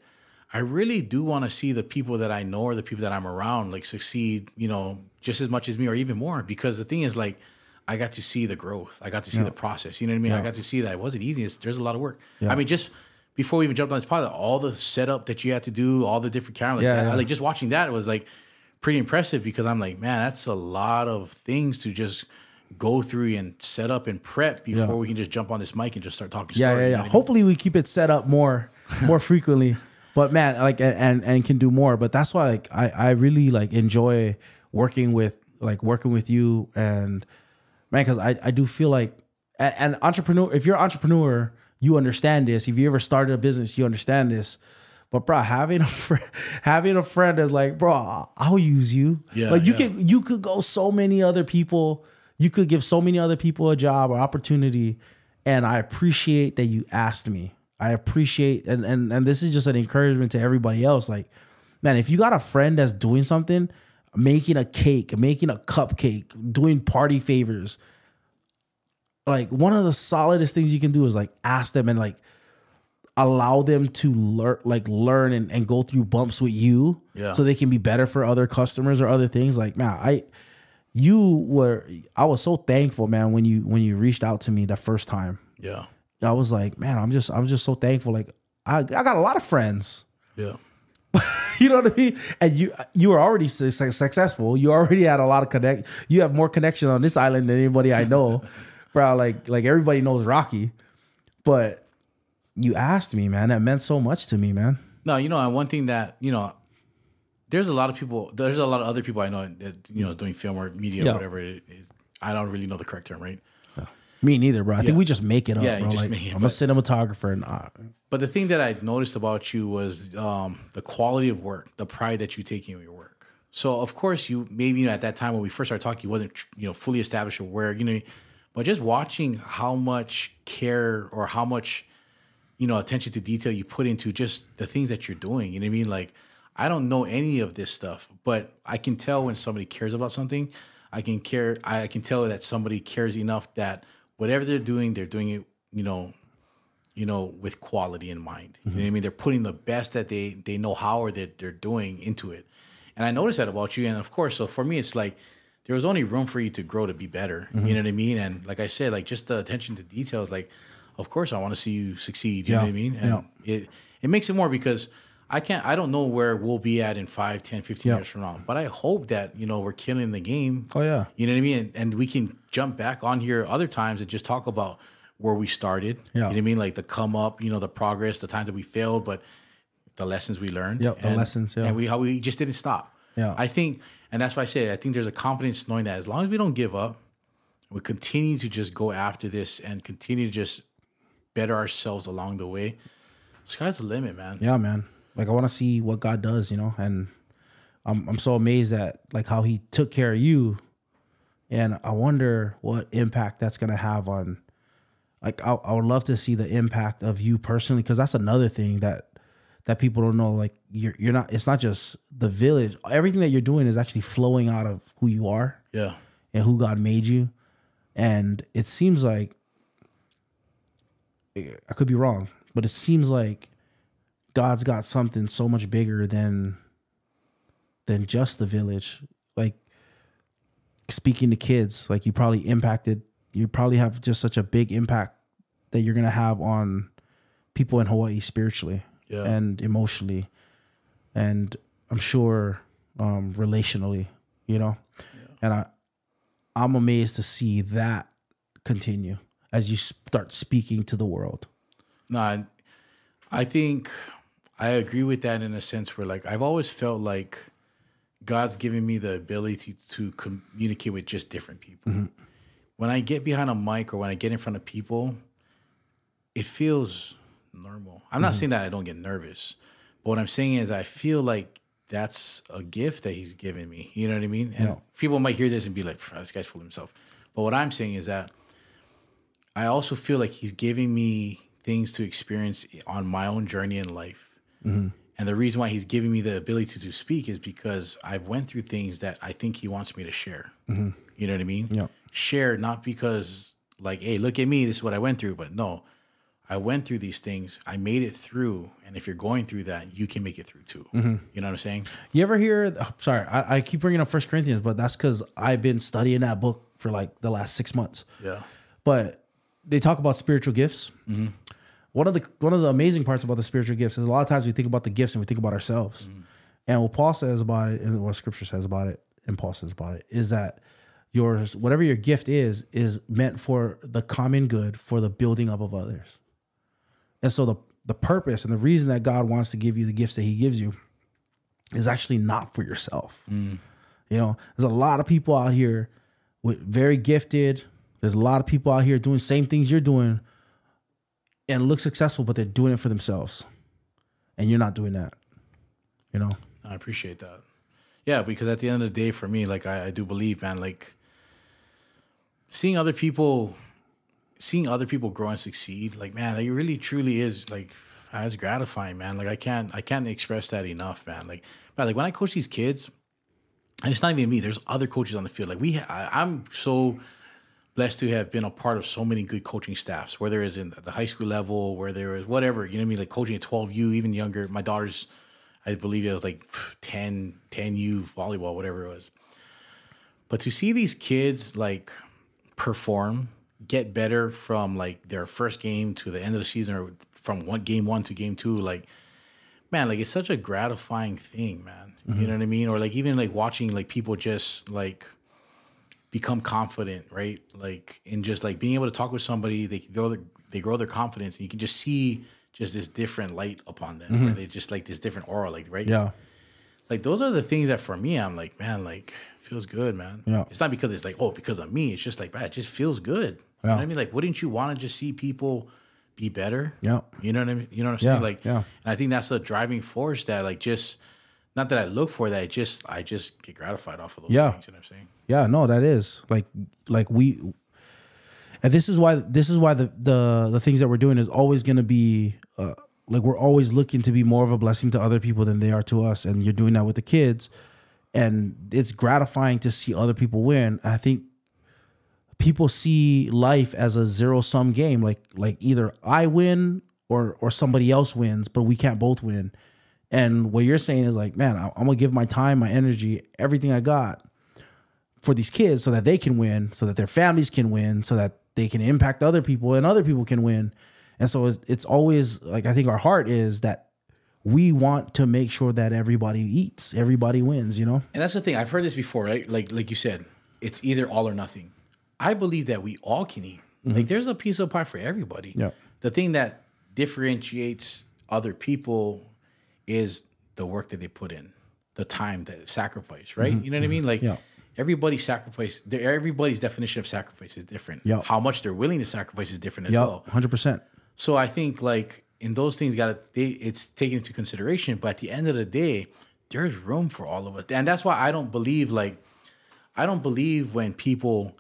I really do want to see the people that I know or the people that I'm around like succeed. You know, just as much as me or even more. Because the thing is, like, I got to see the growth. I got to see the process. You know what I mean? I got to see that it wasn't easy. It's, there's a lot of work. I mean, just before we even jumped on this pilot, all the setup that you had to do, all the different cameras, like, Yeah, that, yeah. like just watching that was like pretty impressive because I'm like, man, that's a lot of things to just go through and set up and prep before we can just jump on this mic and just start talking. Yeah, story, yeah, you yeah. know what I mean? Hopefully, we keep it set up more, more frequently. But man, like, and and can do more. But that's why, like, I I really like enjoy working with like working with you and man, because I I do feel like an entrepreneur. If you're an entrepreneur, you understand this. If you ever started a business, you understand this. But bro, having a friend, having a friend that's like, bro, I'll use you. Yeah, like you yeah. can you could go so many other people. You could give so many other people a job or opportunity, and I appreciate that you asked me. I appreciate and and and this is just an encouragement to everybody else. Like, man, if you got a friend that's doing something, making a cake, making a cupcake, doing party favors, like one of the solidest things you can do is like ask them and like allow them to learn like learn and, and go through bumps with you Yeah. so they can be better for other customers or other things like man i you were i was so thankful man when you when you reached out to me the first time Yeah, i was like man i'm just i'm just so thankful like i, I got a lot of friends yeah, you know what I mean? And you you were already su- su- successful. You already had a lot of connect. You have more connection on this island than anybody I know. Bro, like like everybody knows Rocky, but you asked me, man. That meant so much to me, man. No, you know, and one thing that you know, there's a lot of people. There's a lot of other people I know that you know is doing film or media Yeah. or whatever it is. I don't really know the correct term, right? Me neither, bro. I Yeah. think we just make it up, Yeah, bro. just Like, make it, I'm a cinematographer, and uh, But the thing that I noticed about you was um, the quality of work, the pride that you take in your work. So of course you maybe you know, at that time when we first started talking, you wasn't you know fully established aware, you know, but just watching how much care or how much you know attention to detail you put into just the things that you're doing. You know what I mean? Like I don't know any of this stuff, but I can tell when somebody cares about something. I can care. I can tell that somebody cares enough that whatever they're doing, they're doing it. You know, you know, with quality in mind. You know what I mean? They're putting the best that they they know how or that they're doing into it. And I noticed that about you. And of course, so for me, it's like there was only room for you to grow to be better. You mm-hmm. know what I mean? And like I said, like just the attention to details, like of course I want to see you succeed. You know what I mean? And it it makes it more because I can't I don't know where we'll be at in 5, 10, 15 Yeah. years from now. But I hope that, you know, we're killing the game. Oh, yeah. You know what I mean? And, and we can jump back on here other times and just talk about where we started. You know what I mean? Like the come up, you know, the progress, the times that we failed, but the lessons we learned. Yep, the and, lessons, yeah. And we how we just didn't stop. Yeah. I think and that's why I say I think there's a confidence knowing that as long as we don't give up, we continue to just go after this and continue to just better ourselves along the way. Sky's the limit, man. yeah, man. Like I want to see what God does, you know, and I'm I'm so amazed at like how He took care of you, and I wonder what impact that's gonna have on. Like I, I would love to see the impact of you personally, because that's another thing that that people don't know. Like you're you're not. It's not just the village. Everything that you're doing is actually flowing out of who you are Yeah. and who God made you. And it seems like I could be wrong, but it seems like God's got something so much bigger than than just the village. Like speaking to kids, like you probably impacted you probably have just such a big impact that you're gonna have on people in Hawaii spiritually Yeah. and emotionally, and I'm sure um, relationally, you know. And I, I'm amazed to see that continue as you start speaking to the world. No, I- I think I agree with that in a sense where like I've always felt like God's given me the ability to communicate with just different people. When I get behind a mic or when I get in front of people, it feels normal. I'm not mm-hmm. saying that I don't get nervous, but what I'm saying is I feel like that's a gift that he's given me. You know what I mean? And Yeah. people might hear this and be like, "This guy's fooling himself." But what I'm saying is that I also feel like he's giving me things to experience on my own journey in life. Mm-hmm. And the reason why he's giving me the ability to to speak is because I've went through things that I think he wants me to share. Mm-hmm. You know what I mean? Yeah. Share not because like, hey, look at me, this is what I went through, but no. I went through these things. I made it through, and if you're going through that, you can make it through too. Mm-hmm. You know what I'm saying? You ever hear? oh, sorry, I, I keep bringing up First Corinthians, but that's because I've been studying that book for like the last six months. Yeah. But they talk about spiritual gifts. Mm-hmm. One of the one of the amazing parts about the spiritual gifts is a lot of times we think about the gifts and we think about ourselves. Mm-hmm. And what Paul says about it, and what Scripture says about it, and Paul says about it, is that yours, whatever your gift is, is meant for the common good, for the building up of others. And so the the purpose and the reason that God wants to give you the gifts that He gives you is actually not for yourself. Mm. You know, there's a lot of people out here with very gifted. There's a lot of people out here doing same things you're doing and look successful, but they're doing it for themselves. And you're not doing that. You know? I appreciate that. Yeah, because at the end of the day, for me, like I, I do believe, man, like seeing other people, seeing other people grow and succeed, like man, it really truly is like as gratifying, man. Like I can't, I can't express that enough, man. Like, man, like when I coach these kids, and it's not even me. There's other coaches on the field. Like we, I, I'm so blessed to have been a part of so many good coaching staffs, whether it's in the high school level, where there is whatever, you know what I mean? Like coaching at 12U, even younger. My daughter's, I believe it was like 10, 10U volleyball, whatever it was. But to see these kids like perform, get better from like their first game to the end of the season or from one game one to game two, like man, like it's such a gratifying thing, man. You mm-hmm. know what I mean? Or like even like watching like people just like become confident, right? Like in just like being able to talk with somebody, they grow their, they grow their confidence, and you can just see just this different light upon them. Where mm-hmm. they just like this different aura, like right? Yeah. Like those are the things that for me, I'm like, man, like feels good, man. Yeah. It's not because it's like, oh, because of me. It's just like, man, it just feels good. You know what I mean? Like, wouldn't you want to just see people be better? Yeah. You know what I mean? You know what I'm saying? Like, yeah. and I think that's a driving force that, like, just not that I look for that. I just, I just get gratified off of those Yeah. things. You know what I'm saying? Yeah, no, that is like like we and this is why this is why the the the things that we're doing is always going to be uh, like we're always looking to be more of a blessing to other people than they are to us and you're doing that with the kids and it's gratifying to see other people win. I think people see life as a zero sum game like like either I win or or somebody else wins, but we can't both win. And what you're saying is like, man, I'm gonna give my time, my energy, everything I got for these kids so that they can win, so that their families can win, so that they can impact other people and other people can win. And so it's, it's always like I think our heart is that we want to make sure that everybody eats, everybody wins, you know? And that's the thing. I've heard this before, right? Like, like you said, it's either all or nothing. I believe that we all can eat. Like, mm-hmm. there's a piece of pie for everybody. Yeah. The thing that differentiates other people is the work that they put in, the time that sacrifice, right? Mm-hmm. You know what I mean? Mm-hmm. Like, Yeah. everybody sacrifice. Everybody's definition of sacrifice is different. Yeah. How much they're willing to sacrifice is different as Yeah, well. 100%. So I think like in those things, got they it's taken into consideration. But at the end of the day, there's room for all of us, and that's why I don't believe like I don't believe when people,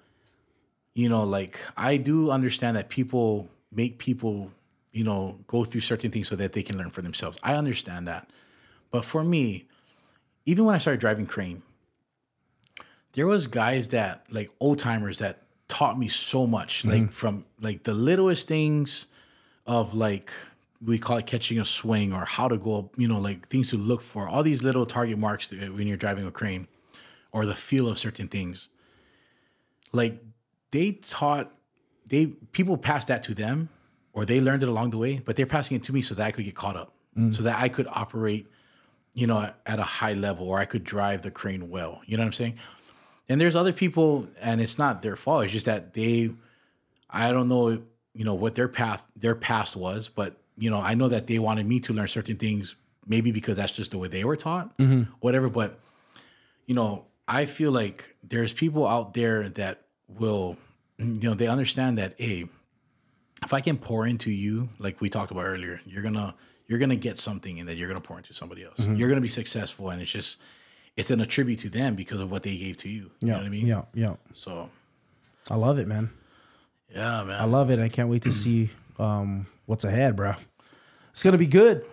you know, like I do understand that people make people, you know, go through certain things so that they can learn for themselves. I understand that, but for me, even when I started driving crane, there was guys that like old timers that taught me so much, like mm-hmm. from like the littlest things of like we call it catching a swing or how to go, you know, like things to look for, all these little target marks when you're driving a crane or the feel of certain things. Like they taught they people passed that to them or they learned it along the way, but they're passing it to me so that I could get caught up. Mm. So that I could operate, you know, at a high level or I could drive the crane well. You know what I'm saying? And there's other people and it's not their fault. It's just that they I don't know, you know, what their path their past was, but you know, I know that they wanted me to learn certain things, maybe because that's just the way they were taught, mm-hmm. whatever. But you know, I feel like there's people out there that will, you know, they understand that, hey, if I can pour into you, like we talked about earlier, you're gonna you're gonna get something and that you're gonna pour into somebody else. You're gonna be successful, and it's just it's an attribute to them because of what they gave to you. You know what I mean? Yeah, yeah. So I love it, man. yeah, man. I love it. I can't wait to see um, what's ahead, bro. It's gonna be good.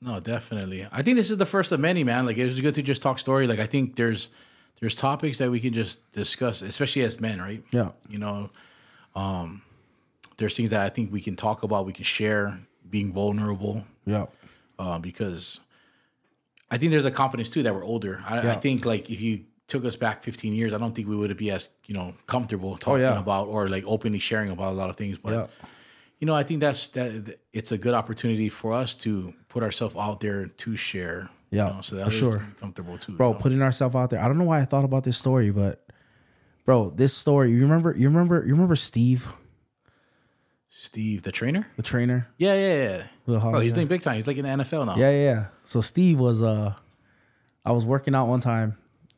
No, definitely. I think this is the first of many, man. Like it was good to just talk story. Like I think there's there's topics that we can just discuss, especially as men, right? Yeah. You know, um, there's things that I think we can talk about, we can share, being vulnerable, Yeah. uh, because I think there's a confidence too that we're older. I, I think like if you took us back 15 years, I don't think we would be as you know comfortable talking Oh, yeah. about or like openly sharing about a lot of things. But Yeah. you know, I think that's that. It's a good opportunity for us to put ourselves out there to share. Yeah, you know, so for sure. comfortable too, bro you know? putting ourselves out there i don't know why i thought about this story but bro this story you remember you remember you remember steve Steve, the trainer. the trainer Yeah, yeah, yeah. Oh, he's guy. doing big time. He's like in the NFL now. yeah yeah yeah so steve was uh i was working out one time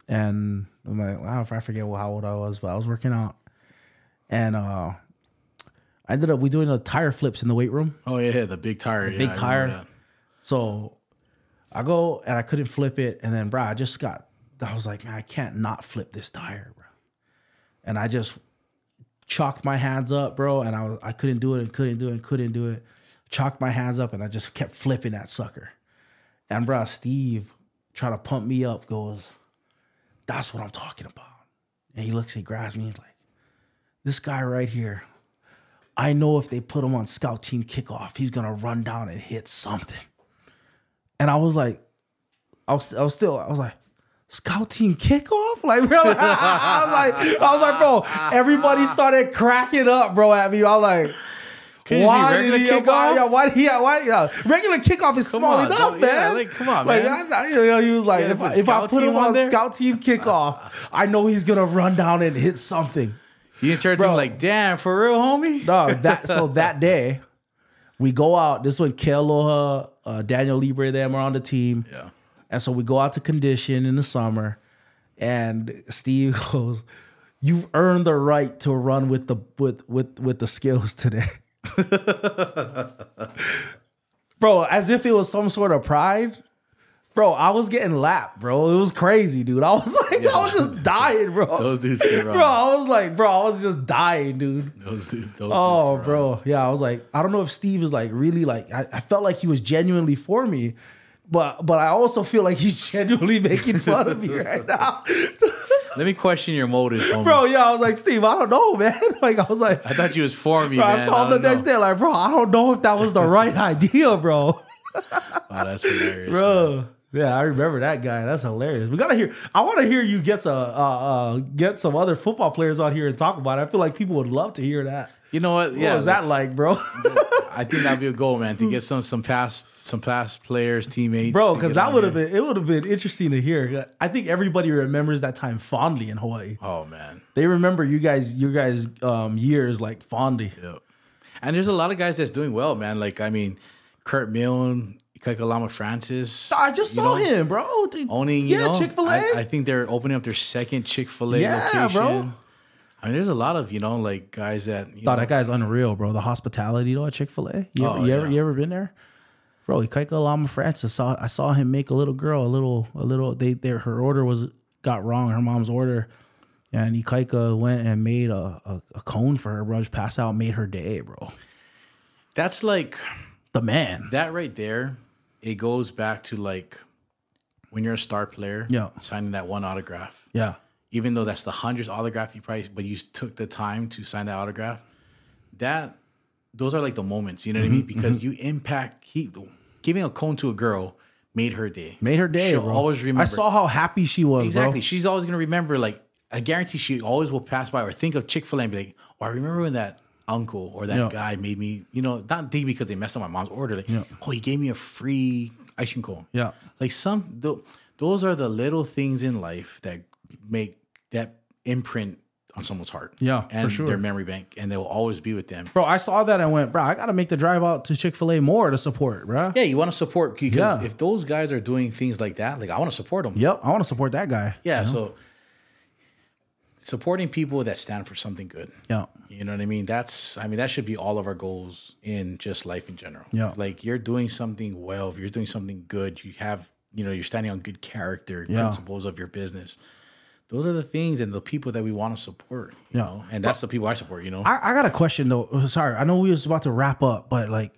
and i'm like i don't I forget how old i was but i was working out and uh i ended up we doing the tire flips in the weight room Oh yeah, yeah, the big tire. yeah, big I tire. So I go and I couldn't flip it, and then bro, I just got. I was like, man, I can't not flip this tire, bro. And I just chalked my hands up, bro, and I was I couldn't do it and couldn't do it and couldn't do it. Chalked my hands up and I just kept flipping that sucker. And bro, Steve trying to pump me up goes, "That's what I'm talking about." And he looks, he grabs me, he's like, "This guy right here." I know if they put him on scout team kickoff, he's gonna run down and hit something. And I was like, I was, I was still, I was like, scout team kickoff? Like, bro, I was like, I was like, bro, everybody started cracking up, bro, at me. I was like, Couldn't it just be regular he, why, yeah, why, yeah, why, yeah. Regular kickoff is small on, enough, man. Yeah, like, come on, Like, man. I, I- you know, he was like, Yeah, if, I, if I put him on on scout team kickoff, I know he's gonna run down and hit something. You turned to him like, damn, for real, homie. No, that so that day we go out. This when Kealoha, uh, Daniel Libre, them are on the team. Yeah. And so we go out to condition in the summer, and Steve goes, "You've earned the right to run with the with with with the skills today." bro, as if it was some sort of pride. Bro, I was getting lapped, bro. It was crazy, dude. I was like, I was just dying, bro. Those dudes can run. bro, I was like, bro, I was just dying, dude. Those dudes. Those Oh, dudes bro. Yeah, I was like, I don't know if Steve is like really like I, I felt like he was genuinely for me, but but I also feel like he's genuinely making fun of me right now. Let me question your motives, homie. bro, yeah, I was like, Steve, I don't know, man. Like I was like, I thought you was for me, bro, man. I saw him the know. next day, like, bro, I don't know if that was the right idea, bro. Wow, that's hilarious. man. Yeah, I remember that guy. That's hilarious. We gotta hear. I want to hear you get some, uh, uh, get some other football players on here and talk about it. I feel like people would love to hear that. You know what? Yeah, What was that like, bro? I think that'd be a goal, man, to get some some past some past players, teammates, bro because that would have been it would have been interesting to hear i think everybody remembers that time fondly in hawaii Oh man, they remember you guys you guys um years like fondly yeah. And there's a lot of guys that's doing well, man. Like I mean, Kurt Milne, Ikaika Alama-Francis. i just saw know, him bro Dude, owning. You yeah know, chick-fil-a I, I think they're opening up their second Chick Fil A Yeah, location. bro. I mean, there's a lot of you know like guys that you Thought know, that guy's unreal bro the hospitality though at chick-fil-a you, ever, Oh, you, ever, yeah. you ever been there bro Ikaika Alama-Francis saw I saw him make a little girl a little a little they their her order was got wrong her mom's order and Ikaika uh, went and made a, a, a cone for her bro just passed out made her day bro That's like the man that right there. It goes back to like when you're a star player, Yeah. signing that one autograph. yeah even though that's the hundredth autograph you probably, but you took the time to sign that autograph. That those are like the moments. You know what I mean? Mm-hmm, because mm-hmm. you impact. He giving a cone to a girl made her day. Made her day. She'll bro. always remember. I saw how happy she was. Exactly. Bro. She's always gonna remember. Like I guarantee, she always will pass by or think of Chick Fil A and be like, "Oh, I remember when that uncle or that Yeah. guy made me." You know, not think because they messed up my mom's order. Like, oh, he gave me a free ice cream cone. Yeah. Like some, th- those are the little things in life that make that imprint on someone's heart. Yeah, for and sure. their memory bank, and they will always be with them. Bro, I saw that and went, bro, I got to make the drive out to Chick fil A more to support, bro. Yeah, you want to support because Yeah. if those guys are doing things like that, like I want to support them. Yep. I want to support that guy. Yeah, so supporting people that stand for something good. Yeah. You know what I mean? That's I mean that should be all of our goals in just life in general. Yeah. Like you're doing something well, if you're doing something good, you have, you know, you're standing on good character, Yeah. principles of your business. Those are the things and the people that we want to support. You Yeah. know? And that's the people I support, you know. I, I got a question though. Uh, Sorry, I know we was about to wrap up, but like,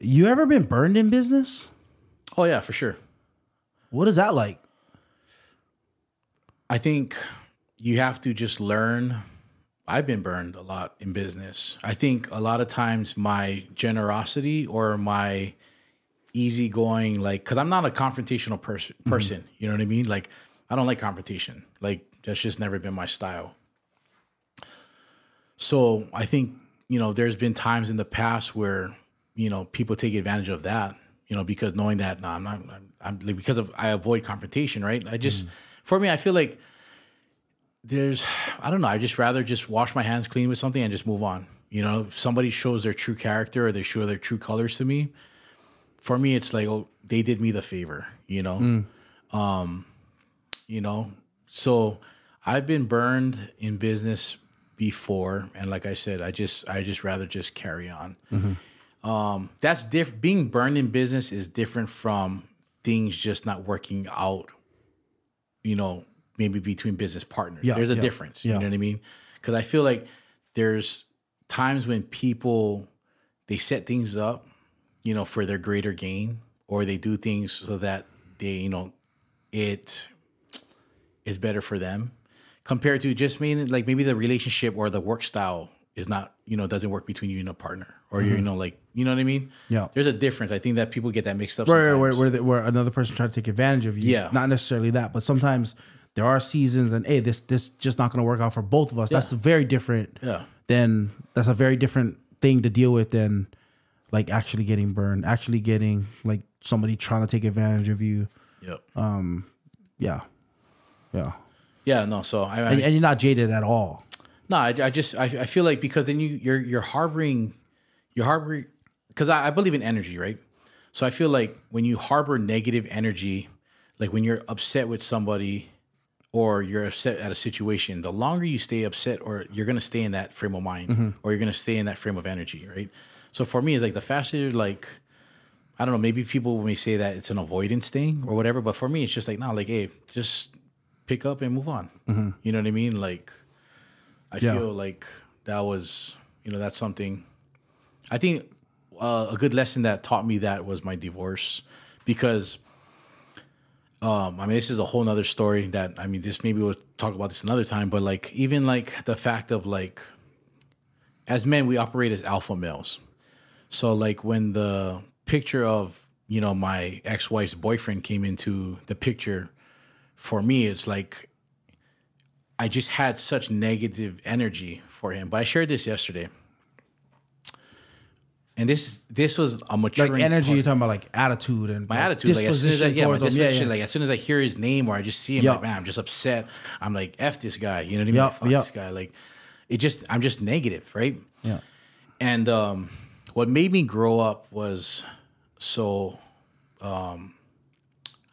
you ever been burned in business? oh yeah, for sure. What is that like? I think you have to just learn. I've been burned a lot in business. I think a lot of times my generosity or my easygoing, like, because I'm not a confrontational person. Mm-hmm. Person, you know what I mean? Like, I don't like confrontation. Like, that's just never been my style. So I think you know, there's been times in the past where you know people take advantage of that. You know, because knowing that, no, I'm not. I'm, I'm like, because of I avoid confrontation, right? I just, mm-hmm. for me, I feel like there's I don't know, I just rather just wash my hands clean with something and just move on. You know, if somebody shows their true character or they show their true colors to me, for me it's like, oh, they did me the favor, you know? Um, you know, so I've been burned in business before and like I said, I just I just rather just carry on. Um, that's diff being burned in business is different from things just not working out you know, maybe between business partners. Yeah, there's a yeah, difference. You yeah. know what I mean? Because I feel like there's times when people they set things up, you know, for their greater gain, or they do things so that they, you know, it is better for them compared to just meaning like maybe the relationship or the work style is not, you know, doesn't work between you and a partner, or you're, you know, like, you know what I mean? Mm-hmm. Yeah. There's a difference. I think that people get that mixed up. where where where, the, where another person trying to take advantage of you. Yeah. not necessarily that, but sometimes there are seasons, and hey, this this just not going to work out for both of us. That's very different. Yeah. Then that's a very different thing to deal with than like actually getting burned, actually getting like somebody trying to take advantage of you. Yep. Um yeah, yeah, yeah. No. So I, I and, and you're not jaded at all. No, I, I just I, I feel like because then you you're you're harboring you're harboring because I, I believe in energy, right? So I feel like when you harbor negative energy, like when you're upset with somebody or you're upset at a situation, the longer you stay upset, or you're gonna stay in that frame of mind, or you're gonna stay in that frame of energy, right? So for me, it's like the faster like I don't know, maybe people may say that it's an avoidance thing or whatever, but for me, it's just like, nah, like, hey, just pick up and move on. You know what I mean? Like, I Yeah. feel like that was, you know, that's something. I think uh, a good lesson that taught me that was my divorce, because, um, I mean, this is a whole nother story that I mean, this maybe we'll talk about this another time, but like even like the fact of like, as men, we operate as alpha males. So like when the picture of you know my ex-wife's boyfriend came into the picture, for me, it's like I just had such negative energy for him. But I shared this yesterday. And this this was a maturing Like energy, part- you're talking about like attitude and my attitude. Like as soon as I, yeah, my. Yeah, yeah. Like as soon as I hear his name or I just see him, Yeah. like man, I'm just upset. I'm like f this guy. You know what I mean? Like, fuck yeah. this guy. Like it just I'm just negative, right? yeah. And um, what made me grow up was so, um,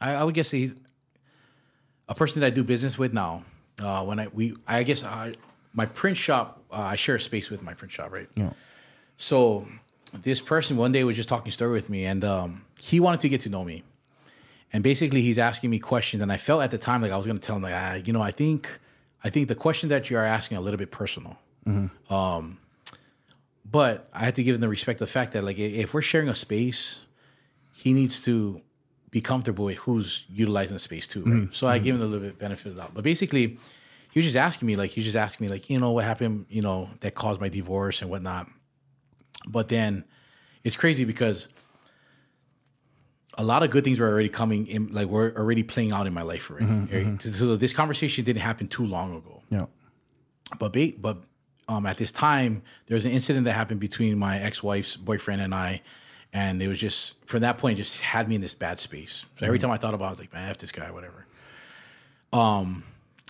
I, I would guess he's a person that I do business with now. Uh, when I we I guess I, my print shop uh, I share a space with my print shop, right? Yeah. So this person one day was just talking story with me, and um, he wanted to get to know me. And basically, he's asking me questions, and I felt at the time like I was going to tell him like, ah, you know, I think, I think the question that you are asking a little bit personal. Um, but I had to give him the respect of the fact that like if we're sharing a space, he needs to be comfortable with who's utilizing the space too. Right? So I gave him a little bit benefit of the doubt. But basically, he was just asking me like he was just asking me like you know what happened, you know, that caused my divorce and whatnot. But then it's crazy because a lot of good things were already coming in, like were already playing out in my life already. right? So this conversation didn't happen too long ago. Yeah. But ba- but um, at this time, there was an incident that happened between my ex-wife's boyfriend and I, and it was just from that point, just had me in this bad space. So every time I thought about, it, I was like, man, f this guy, whatever. Um,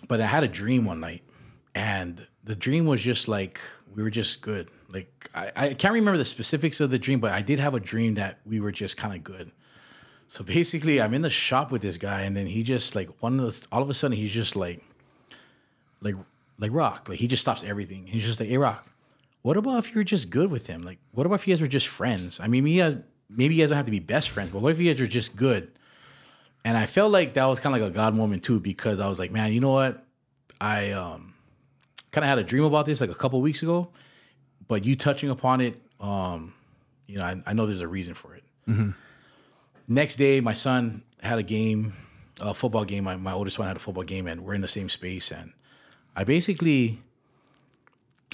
but I had a dream one night, and the dream was just like we were just good. Like I, I can't remember the specifics of the dream, but I did have a dream that we were just kind of good. So basically, I'm in the shop with this guy, and then he just like one of those. All of a sudden, he's just like, like, like Rock. Like he just stops everything. He's just like, "Hey, Rock, what about if you're just good with him? Like, what about if you guys were just friends? I mean, he has, maybe you guys don't have to be best friends, but what if you guys are just good?" And I felt like that was kind of like a God moment too, because I was like, "Man, you know what? I um, kind of had a dream about this like a couple weeks ago, but you touching upon it, um, you know, I, I know there's a reason for it." next day my son had a game a football game. My, my oldest one had a football game and we're in the same space and i basically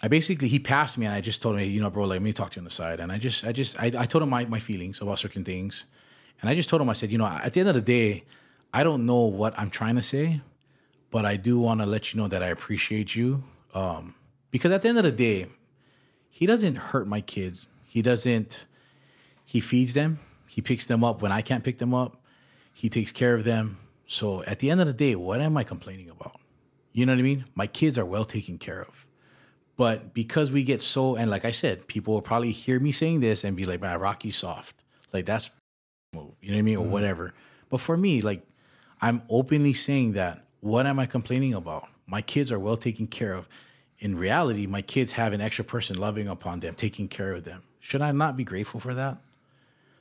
i basically he passed me and i just told him hey, you know bro like, let me talk to you on the side. And i just i just i, I told him my, my feelings about certain things. And i just told him i said you know at the end of the day i don't know what i'm trying to say but i do want to let you know that i appreciate you um, because at the end of the day he doesn't hurt my kids. He doesn't he feeds them. He picks them up when i can't pick them up. He takes care of them. So at the end of the day what am i complaining about? You know what i mean? My kids are well taken care of. But because we get so and like i said people will probably hear me saying this and be like man rocky's soft. Like that's you know what i mean? Or mm-hmm. whatever. But for me like i'm openly saying that what am i complaining about? My kids are well taken care of in reality my kids have an extra person loving upon them taking care of them should i not be grateful for that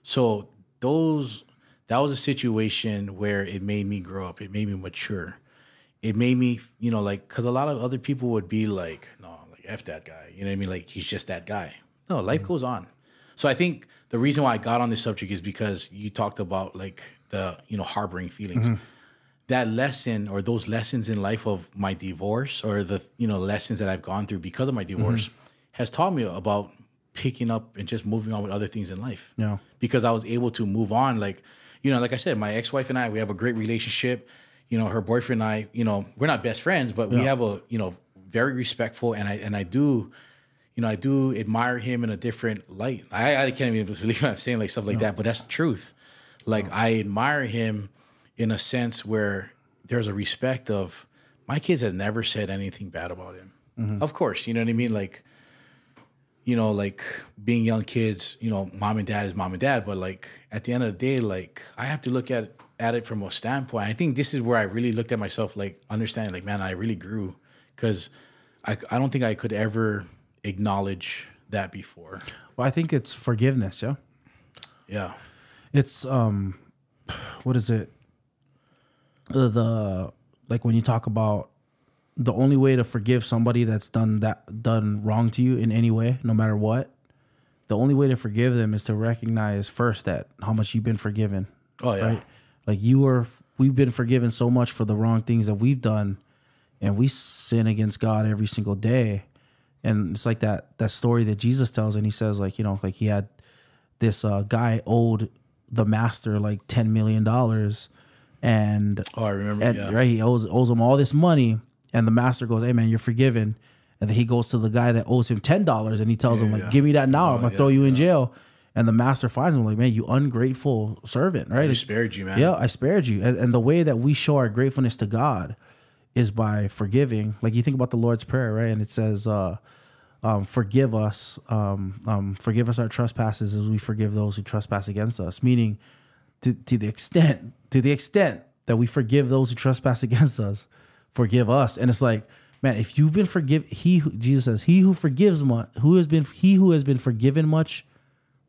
so those that was a situation where it made me grow up. It made me mature. It made me, you know, like because a lot of other people would be like, no, like f that guy. You know what I mean? Like he's just that guy. No, life mm-hmm. goes on. So I think the reason why I got on this subject is because you talked about like the you know harboring feelings. Mm-hmm. That lesson or those lessons in life of my divorce or the you know lessons that I've gone through because of my mm-hmm. divorce has taught me about picking up and just moving on with other things in life Yeah. because I was able to move on. Like, you know, like I said, my ex wife and I, we have a great relationship. You know, her boyfriend and I, you know, we're not best friends, but we have a, you know, very respectful and I and I do, you know, I do admire him in a different light. I, I can't even believe I'm saying like stuff like that, but that's the truth. Like I admire him in a sense where there's a respect of my kids have never said anything bad about him. Of course, you know what I mean? Like you know, like being young kids, you know, mom and dad is mom and dad, but like at the end of the day, like I have to look at at it from a standpoint. I think this is where I really looked at myself, like understanding, like man, I really grew because I I don't think I could ever acknowledge that before. Well, I think it's forgiveness. Yeah. Yeah, It's um, what is it? The, like when you talk about the only way to forgive somebody that's done that done wrong to you in any way, no matter what, the only way to forgive them is to recognize first that how much you've been forgiven. Oh yeah, Right? Like you were, we've been forgiven so much for the wrong things that we've done, and we sin against God every single day. And it's like that that story that Jesus tells, and he says like you know like he had this uh, guy owed the master like ten million dollars, and Oh, I remember. and, yeah, right he owes owes him all this money, and the master goes, "Hey man, you're forgiven." And then he goes to the guy that owes him ten dollars, and he tells him like, yeah. "Give me that now, Oh, I'm gonna yeah, throw you in jail." And the master finds him like, "Man, you ungrateful servant, right?" I Like, spared you, man. yeah, I spared you. And, and the way that we show our gratefulness to God is by forgiving. Like you think about the Lord's Prayer, right? And it says, uh, um, forgive us, um, um, forgive us our trespasses as we forgive those who trespass against us. Meaning to, to the extent, to the extent that we forgive those who trespass against us, forgive us. And it's like, man, if you've been forgiven, he, who- Jesus says, he who forgives much, who has been, he who has been forgiven much,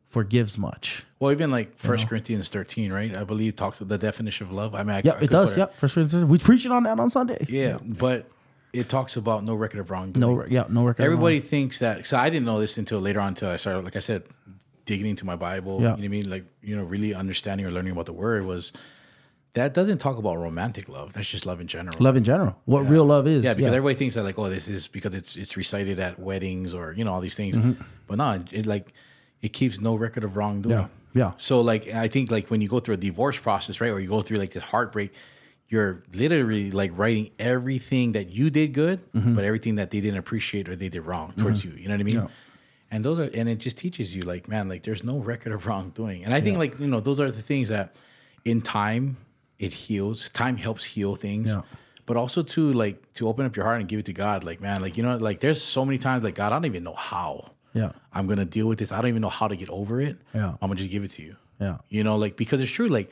forgives much. Well, even like First Corinthians thirteen, right? I believe talks of the definition of love. I mean, I, Yep, I it does. Yep. First Corinthians. We preaching on that on Sunday. Yeah, but it talks about no record of wrongdoing. No, yeah, no record. of Everybody thinks that. So I didn't know this until later on. Until I started, like I said, digging into my Bible. Yeah. You know what I mean? Like you know, really understanding or learning about the word was that doesn't talk about romantic love. That's just love in general. love in general. What real love is. Yeah, because everybody thinks that like, oh, this is because it's it's recited at weddings or you know all these things. Mm-hmm. But no, it like it keeps no record of wrongdoing. Yeah. Yeah. So like I think like when you go through a divorce process, right, or you go through like this heartbreak, you're literally like writing everything that you did good, but everything that they didn't appreciate or they did wrong towards you. You know what I mean? Yeah. And those are and it just teaches you like, man, like there's no record of wrongdoing. And I think like, you know, those are the things that in time it heals. Time helps heal things. Yeah. But also to like to open up your heart and give it to God. Like, man, like you know, like there's so many times like God, I don't even know how. Yeah. I'm gonna deal with this. I don't even know how to get over it. Yeah. I'm gonna just give it to you. Yeah. You know, like because it's true. Like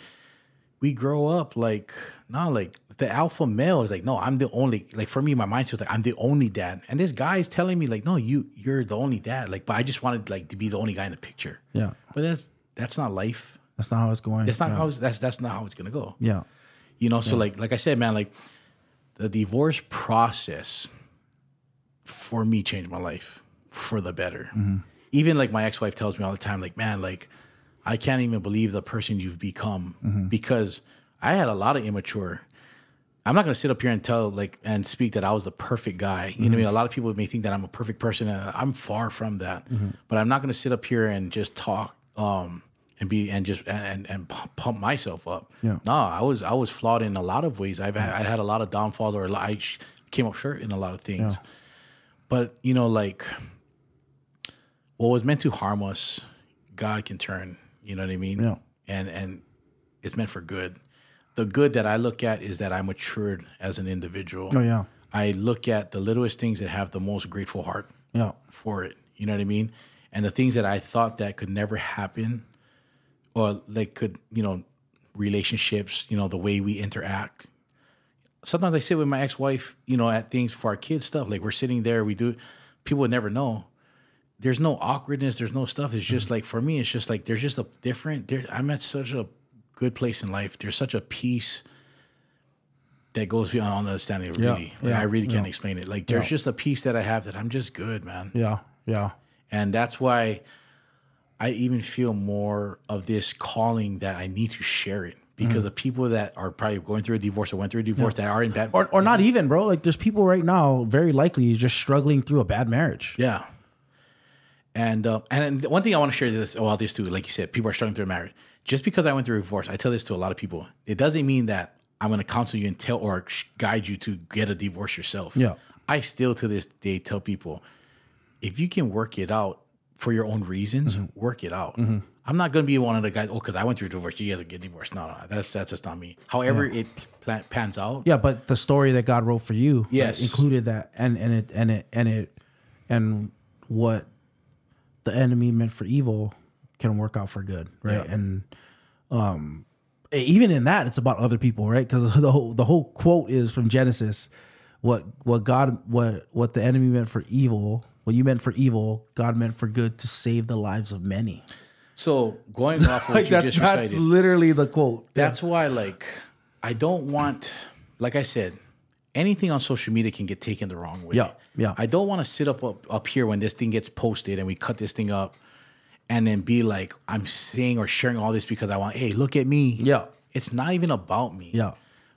we grow up like no, like the alpha male is like no, I'm the only. Like for me, my mindset was like I'm the only dad, and this guy is telling me like no, you you're the only dad. Like, but I just wanted like to be the only guy in the picture. Yeah. But that's that's not life. That's not how it's going. That's not yeah. how it's, that's that's not how it's gonna go. Yeah. You know, so like like I said, man, like the divorce process for me changed my life for the better. Mm-hmm. Even like my ex-wife tells me all the time, like, man, like I can't even believe the person you've become mm-hmm. because I had a lot of immature. I'm not gonna sit up here and tell like and speak that I was the perfect guy. You know what I mean? Mm-hmm. A lot of people may think that I'm a perfect person, and I'm far from that. Mm-hmm. But I'm not gonna sit up here and just talk um, and be and just and and pump myself up. Yeah. No, I was I was flawed in a lot of ways. I've had, I had a lot of downfalls, or I came up short in a lot of things. But you know, like what was meant to harm us, God can turn. You know what I mean? Yeah. And and it's meant for good. The good that I look at is that I matured as an individual. Oh yeah. I look at the littlest things that have the most grateful heart Yeah. for it. You know what I mean? And the things that I thought that could never happen, or like could you know, relationships, you know, the way we interact. Sometimes I sit with my ex-wife, you know, at things for our kids stuff. Like we're sitting there, we do. People would never know. There's no awkwardness. There's no stuff. It's just mm-hmm. like for me, it's just like there's just a different. There, I'm at such a good place in life. There's such a peace that goes beyond understanding. Really, Yeah, Like, yeah, I really can't yeah. explain it. Like there's Yeah. just a peace that I have that I'm just good, man. Yeah. Yeah. And that's why I even feel more of this calling that I need to share it because mm. the people that are probably going through a divorce or went through a divorce that are in bad Or, or not even, bro. Like there's people right now, very likely, just struggling through a bad marriage. yeah. And uh, and one thing I want to share this about this too, like you said, people are struggling through a marriage. Just because I went through a divorce, I tell this to a lot of people. It doesn't mean that I'm going to counsel you and tell or guide you to get a divorce yourself. Yeah. I still to this day tell people if you can work it out for your own reasons, Mm-hmm. work it out. I'm not going to be one of the guys. Oh, because I went through a divorce, you guys are getting divorced. No, no, that's that's just not me. However, it pl- pans out. Yeah, but the story that God wrote for you, Yes. included that, and and it and it and it and what the enemy meant for evil can work out for good, right? Yeah. And um, even in that, it's about other people, right? Because the whole the whole quote is from Genesis. What what God what what the enemy meant for evil, what you meant for evil, God meant for good to save the lives of many. So going off of what Like you that's just that's recited, literally the quote. That's why, like, I don't want, like I said, anything on social media can get taken the wrong way. Yeah, yeah. I don't want to sit up, up up here when this thing gets posted and we cut this thing up, and then be like, I'm saying or sharing all this because I want. Hey, look at me. Yeah. It's not even about me. Yeah.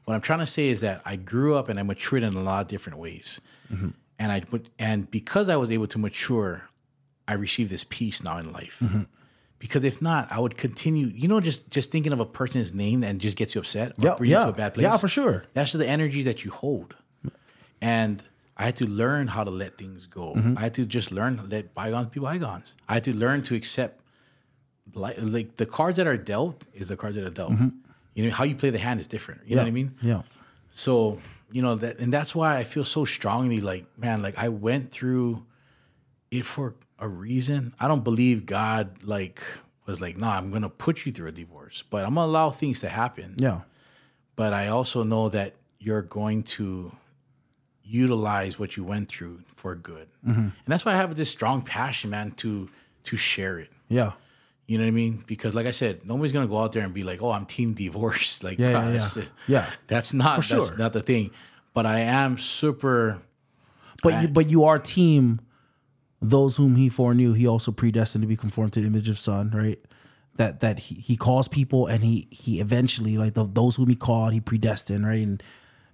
What I'm trying to say is that I grew up and I matured in a lot of different ways, Mm-hmm. and I and because I was able to mature, I received this peace now in life. Mm-hmm. Because if not, I would continue. You know, just just thinking of a person's name and just gets you upset. or Yeah, bring you yeah. to a bad place. Yeah, for sure. That's the energy that you hold, and I had to learn how to let things go. Mm-hmm. I had to just learn let bygones be bygones. I had to learn to accept like, like the cards that are dealt is the cards that are dealt. You know how you play the hand is different. You know what I mean? Mm-hmm. Yeah. So, you know, that and that's why I feel so strongly like, man, like I went through it for a reason. I don't believe God like was like, nah, I'm gonna put you through a divorce, but I'm gonna allow things to happen. Yeah. But I also know that you're going to utilize what you went through for good. Mm-hmm. And that's why I have this strong passion, man, to to share it. Yeah. You know what I mean? Because like I said, nobody's gonna go out there and be like, "Oh, I'm team divorce." Like, Yeah, yeah, that's, yeah. Yeah. that's not For that's sure. not the thing. But I am super. But you, but you are team. Those whom he foreknew, he also predestined to be conformed to the image of Son, right? That that he, he calls people, and he he eventually like the, those whom he called, he predestined, right? And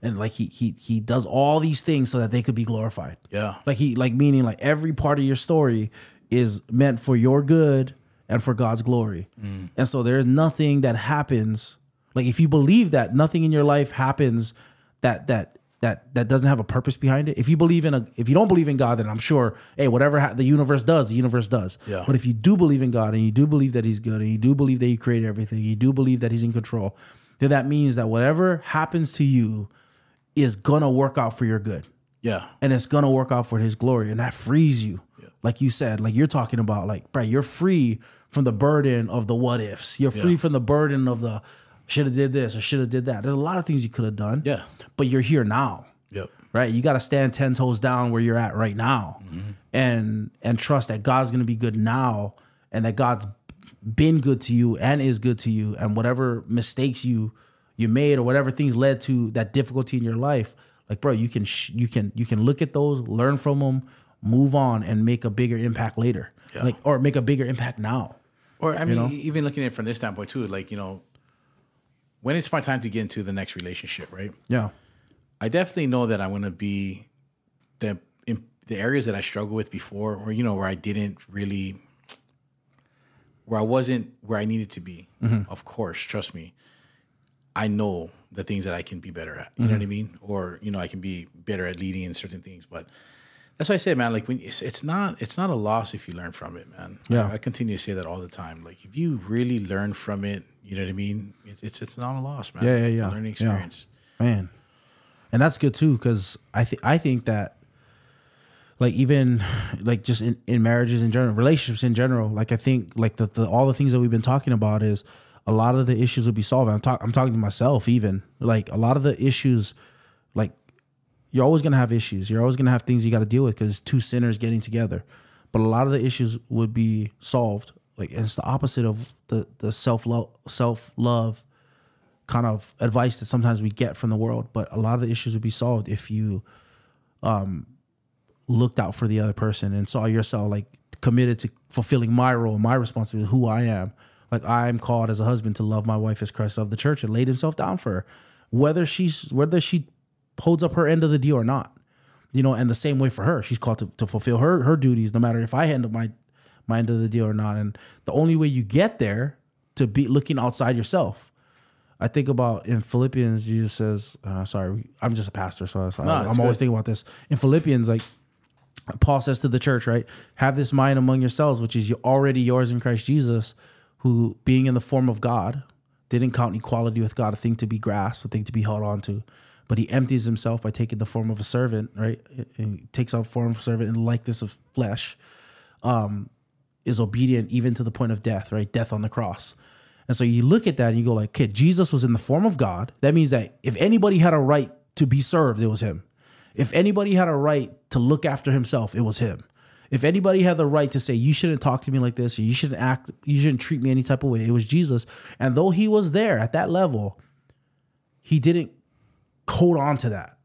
and like he he he does all these things so that they could be glorified. Yeah. Like he like meaning like every part of your story is meant for your good and for God's glory. Mm. And so there's nothing that happens like if you believe that nothing in your life happens that that that that doesn't have a purpose behind it. If you believe in a if you don't believe in God then I'm sure hey whatever ha- the universe does, the universe does. Yeah. But if you do believe in God and you do believe that he's good and you do believe that he created everything, you do believe that he's in control, then that means that whatever happens to you is to work out for your good Yeah. and it's gonna work out for his glory, and that frees you. Like you said, like you're talking about, like, bro, you're free from the burden of the what ifs. You're free Yeah. from the burden of the should have did this or should have did that. There's a lot of things you could have done. Yeah. But you're here now. Yep. Right? You gotta stand ten toes down where you're at right now. Mm-hmm. And and trust that God's gonna be good now and that God's been good to you and is good to you. And whatever mistakes you you made or whatever things led to that difficulty in your life, like bro, you can sh- you can you can look at those, learn from them, move on, and make a bigger impact later, Yeah. like or make a bigger impact now. Or I mean, know? e- even looking at it from this standpoint too, like you know, when it's my time to get into the next relationship, right? Yeah, I definitely know that I'm going to be the in the areas that I struggled with before, or you know, where I didn't really, where I wasn't where I needed to be. Mm-hmm. Of course, trust me. I know the things that I can be better at. You know what I mm-hmm. mean? Or you know, I can be better at leading in certain things. But that's why I say, man, like when it's, it's not it's not a loss if you learn from it, man. Yeah. I, I continue to say that all the time. Like if you really learn from it, you know what I mean? It's it's, it's not a loss, man. Yeah, yeah, yeah. learning Yeah. experience. man, and that's good too because I think I think that like even like just in, in marriages in general, relationships in general, like I think like the, the all the things that we've been talking about is a lot of the issues will be solved. I'm talking I'm talking to myself even like a lot of the issues like you're always gonna have issues. You're always gonna have things you got to deal with because two sinners getting together. But a lot of the issues would be solved. Like it's the opposite of the the self love self love kind of advice that sometimes we get from the world. But a lot of the issues would be solved if you um looked out for the other person and saw yourself like committed to fulfilling my role, my responsibility, who I am. Like I'm called as a husband to love my wife as Christ loved the church and laid himself down for her. Whether she's whether she holds up her end of the deal or not. You know, and the same way for her. She's called to, to fulfill her her duties no matter if I handle my my end of the deal or not. And the only way you get there to be looking outside yourself. I think about in Philippians, Jesus says, uh, sorry, I'm just a pastor, so, No, I'm it's always thinking about this. In Philippians, like Paul says to the church, right? Have this mind among yourselves, which is already yours in Christ Jesus, who being in the form of God, didn't count equality with God a thing to be grasped, a thing to be held on to. But he empties himself by taking the form of a servant, right? And he takes on form of a servant in the likeness of flesh, um, is obedient even to the point of death, right? Death on the cross. And so you look at that and you go like, okay, Jesus was in the form of God. That means that if anybody had a right to be served, it was him. If anybody had a right to look after himself, it was him. If anybody had the right to say, you shouldn't talk to me like this, or you shouldn't act, you shouldn't treat me any type of way, it was Jesus. And though he was there at that level, he didn't hold on to that.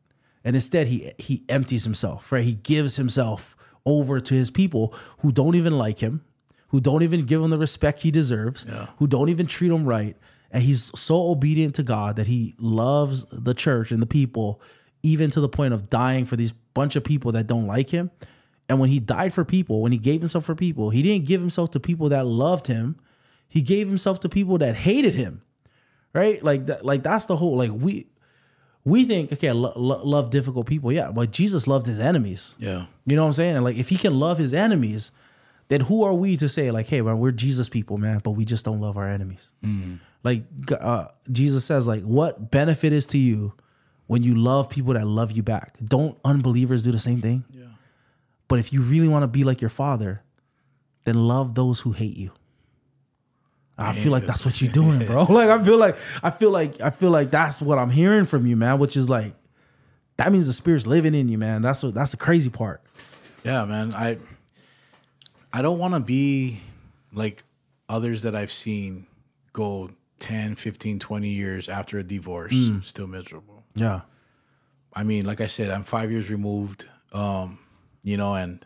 And instead he he empties himself, right? He gives himself over to his people who don't even like him, who don't even give him the respect he deserves, who don't even treat him right. And he's so obedient to God that he loves the church and the people, even to the point of dying for these bunch of people that don't like him. And when he died for people, when he gave himself for people, he didn't give himself to people that loved him. He gave himself to people that hated him. Right? Like that, like that's the whole like we we think okay, lo- lo- love difficult people. Yeah, but Jesus loved his enemies. Yeah. You know what I'm saying? And like if he can love his enemies, then who are we to say like, hey, man, we're Jesus people, man, but we just don't love our enemies. Like uh, Jesus says, like, what benefit is to you when you love people that love you back? Don't unbelievers do the same thing? Yeah. But if you really want to be like your father, then love those who hate you. I feel like that's what you're doing, bro. Like I feel like I feel like I feel like that's what I'm hearing from you, man. Which is like that means the spirit's living in you, man. That's what that's the crazy part. Yeah, man. I I don't want to be like others that I've seen go 10, 15, 20 years after a divorce still miserable. Yeah, I mean, like I said, I'm 5 years removed um, you know, and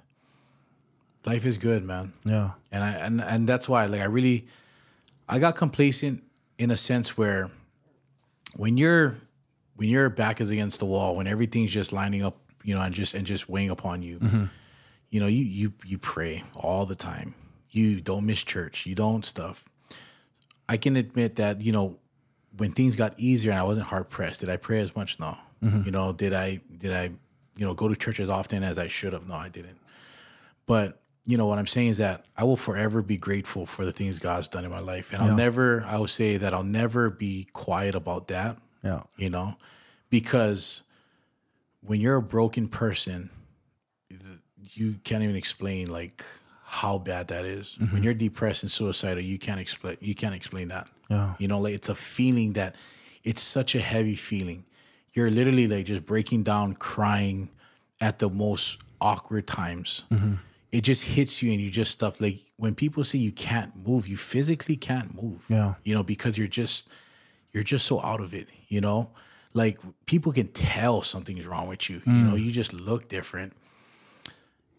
life is good, man. yeah, And I and and that's why like I really I got complacent in a sense where when you're when your back is against the wall, when everything's just lining up, you know, and just and just weighing upon you, mm-hmm. you know, you you you pray all the time. you don't miss church, you don't stuff. I can admit that you know when things got easier and I wasn't hard pressed, did I pray as much? No. Mm-hmm. You know, did I did I you know go to church as often as I should have? No, I didn't. But you know what I'm saying is that I will forever be grateful for the things God's done in my life, and I'll never. I will say that I'll never be quiet about that. Yeah. You know, because when you're a broken person, you can't even explain like how bad that is. When mm-hmm. you're depressed and suicidal, you can't explain. You can't explain that. Yeah. You know, like it's a feeling that it's such a heavy feeling. You're literally like just breaking down, crying at the most awkward times. Mm-hmm. It just hits you and you just stuff like when people say you can't move, you physically can't move. Yeah. You know, because you're just you're just so out of it, you know? Like people can tell something's wrong with you. You know, you just look different.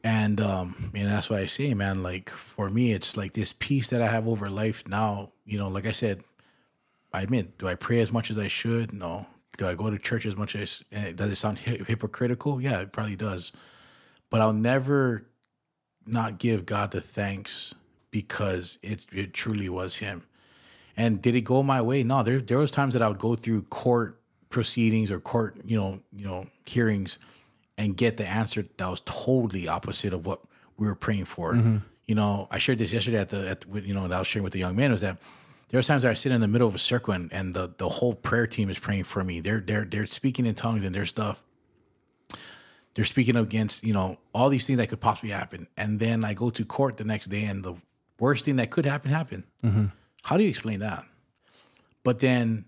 And um, and that's why I say, man, like for me, it's like this peace that I have over life now, you know, like I said, I admit, do I pray as much as I should? No. Do I go to church as much as eh, does it sound hypocritical? Yeah, it probably does. But I'll never not give God the thanks because it it truly was him. And did it go my way? No, there there was times that I would go through court proceedings or court, you know, you know, hearings and get the answer that was totally opposite of what we were praying for. Mm-hmm. You know, I shared this yesterday at the at you know that I was sharing with the young man was that there was times that I sit in the middle of a circle and, and the the whole prayer team is praying for me. They're they're they're speaking in tongues and their stuff. They're speaking against you know all these things that could possibly happen, and then I go to court the next day and the worst thing that could happen happened. Mm-hmm. How do you explain that? But then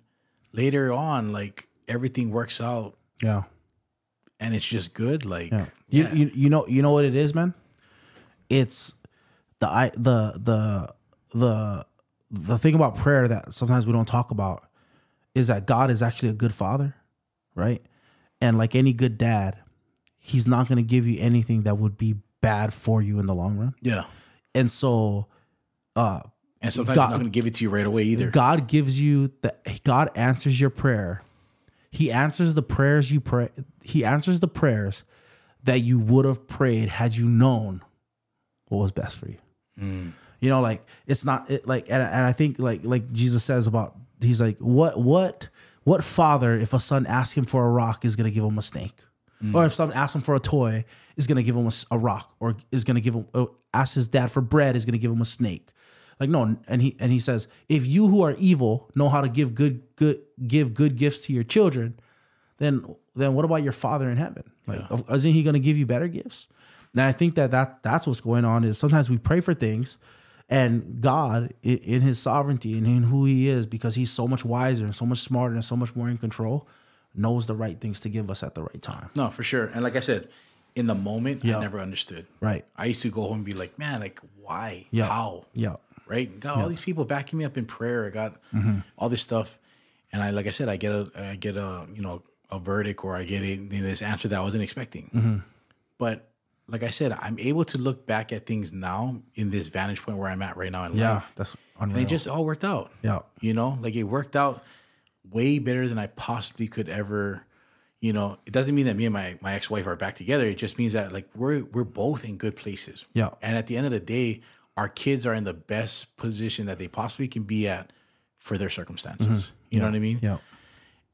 later on, like everything works out Yeah. and it's just good. Like Yeah. You, you you know you know what it is, man. It's the I the the the the thing about prayer that sometimes we don't talk about is that God is actually a good father, right? And like any good dad, he's not going to give you anything that would be bad for you in the long run. yeah. And so uh And sometimes God- he's not going to give it to you right away either. God gives you the God answers your prayer. He answers the prayers you pray. He answers the prayers that you would have prayed had you known what was best for you. You know, like it's not it, like, and, and I think like like Jesus says about he's like what what what father if a son asks him for a rock is gonna give him a snake, or if someone asks him for a toy is gonna give him a rock, or is gonna give him uh, ask his dad for bread is gonna give him a snake. Like no, and he and he says, if you who are evil know how to give good good give good gifts to your children, then then what about your father in heaven? Like, isn't he going to give you better gifts? And I think that, that that's what's going on is sometimes we pray for things and God i- in his sovereignty and in who he is, because he's so much wiser and so much smarter and so much more in control, knows the right things to give us at the right time. No, for sure. And like I said, in the moment, Yeah. I never understood. Right. I used to go home and be like, man, like why? Yeah. How? Yeah. Right? Got all these people backing me up in prayer. I got Mm-hmm. all this stuff. And I like I said, I get a I get a, you know, a verdict or I get a, this answer that I wasn't expecting. Mm-hmm. But like I said, I'm able to look back at things now in this vantage point where I'm at right now in Yeah. life. That's And unreal. it just all worked out. yeah. You know, like it worked out way better than I possibly could ever. You know, it doesn't mean that me and my, my ex wife are back together. It just means that like we're we're both in good places. Yeah. And at the end of the day, our kids are in the best position that they possibly can be at for their circumstances. You know what I mean? Mm-hmm. Yeah.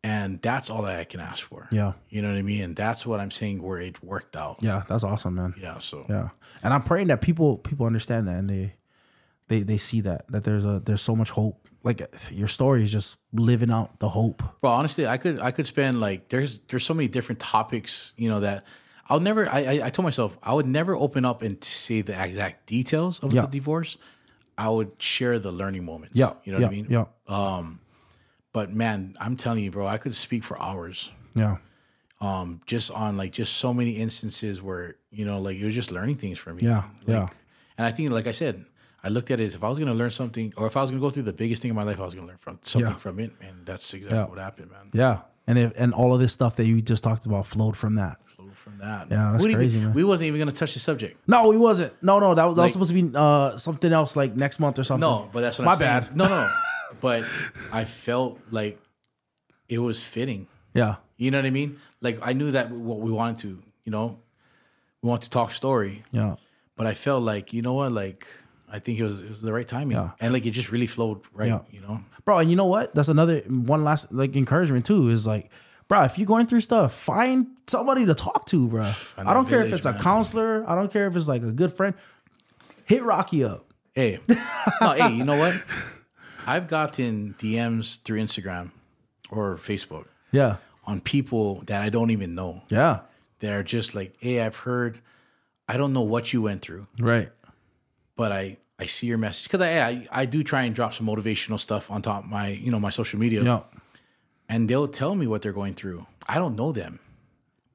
And that's all that I can ask for. Yeah. You know what I mean? And that's what I'm saying where it worked out. Yeah. That's awesome, man. Yeah. So Yeah, and I'm praying that people people understand that and they they they see that that there's a there's so much hope. Like your story is just living out the hope. Bro, honestly, I could I could spend like there's there's so many different topics, you know, that I'll never I I, I told myself I would never open up and say the exact details of Yeah. the divorce. I would share the learning moments. Yeah, You know yeah, what I mean? Yeah, Um But man, I'm telling you, bro, I could speak for hours. yeah, Um, just on like just so many instances where, you know, like it was just learning things for me. Yeah, Like, yeah. And I think, like I said, I looked at it as if I was gonna learn something or if I was gonna go through the biggest thing in my life, I was gonna learn from something Yeah. from it. And that's exactly Yeah. what happened, man. yeah. And if, and all of this stuff that you just talked about flowed from that. Flowed from that. Yeah, that's we crazy, even- man. We wasn't even gonna touch the subject. No, we wasn't. No, no, that was, that was supposed to be uh, something else like next month or something. No, but that's what My I'm bad. No, no, no. but I felt like it was fitting. Yeah, You know what I mean? Like I knew that what we wanted to, you know, we want to talk story, yeah, but I felt like, you know what, like I think it was it was the right timing, Yeah. and like it just really flowed right. Yeah. You know, bro. And you know what? That's another one last like encouragement too. Is like, bro, if you're going through stuff, find somebody to talk to, bro. I don't care if village, it's a counselor. I don't care if it's like a good friend. Hit Rocky up. hey, no, hey, you know what? I've gotten DMs through Instagram or Facebook Yeah, on people that I don't even know. yeah, They're just like, hey, I've heard. I don't know what you went through, right. But I I see your message because I, I I do try and drop some motivational stuff on top of my you know my social media. Yeah, and they'll tell me what they're going through. I don't know them,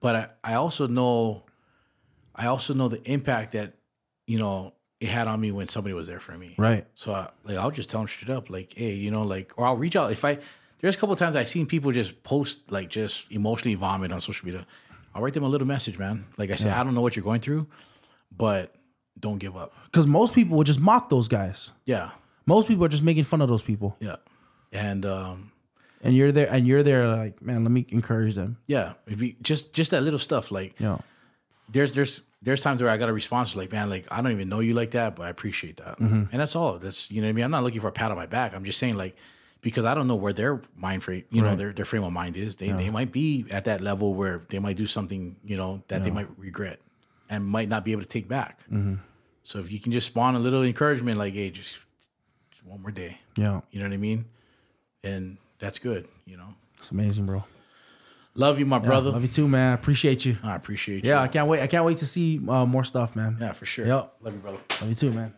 but I, I also know, I also know the impact that, you know, it had on me when somebody was there for me. right. So I, like, I'll just tell them straight up, like, hey, you know, like, or I'll reach out if I. There's a couple of times I've seen people just post like just emotionally vomit on social media. I'll write them a little message, man. Like I said, I don't know what you're going through, but don't give up. Because most people would just mock those guys. Yeah, Most people are just making fun of those people, yeah, and um, and you're there, and you're there, like, man, let me encourage them. yeah, maybe just just that little stuff, like. Yeah, there's there's there's times where I got a response like, man, like I don't even know you like that, but I appreciate that, and that's all. That's you know what I mean. I'm not looking for a pat on my back. I'm just saying like because I don't know where their mind frame, you know, their their frame of mind is. They they might be at that level where they might do something, you know, that they might regret and might not be able to take back. So if you can just spawn a little encouragement, like, hey, just, just one more day, yeah, you know what I mean, and that's good. You know, it's amazing, bro. love you, my brother. Love you too, man. Appreciate you. I appreciate you. Yeah, I can't wait. I can't wait to see uh, more stuff, man. yeah, for sure. Yep. Love you, brother. Love you too, man.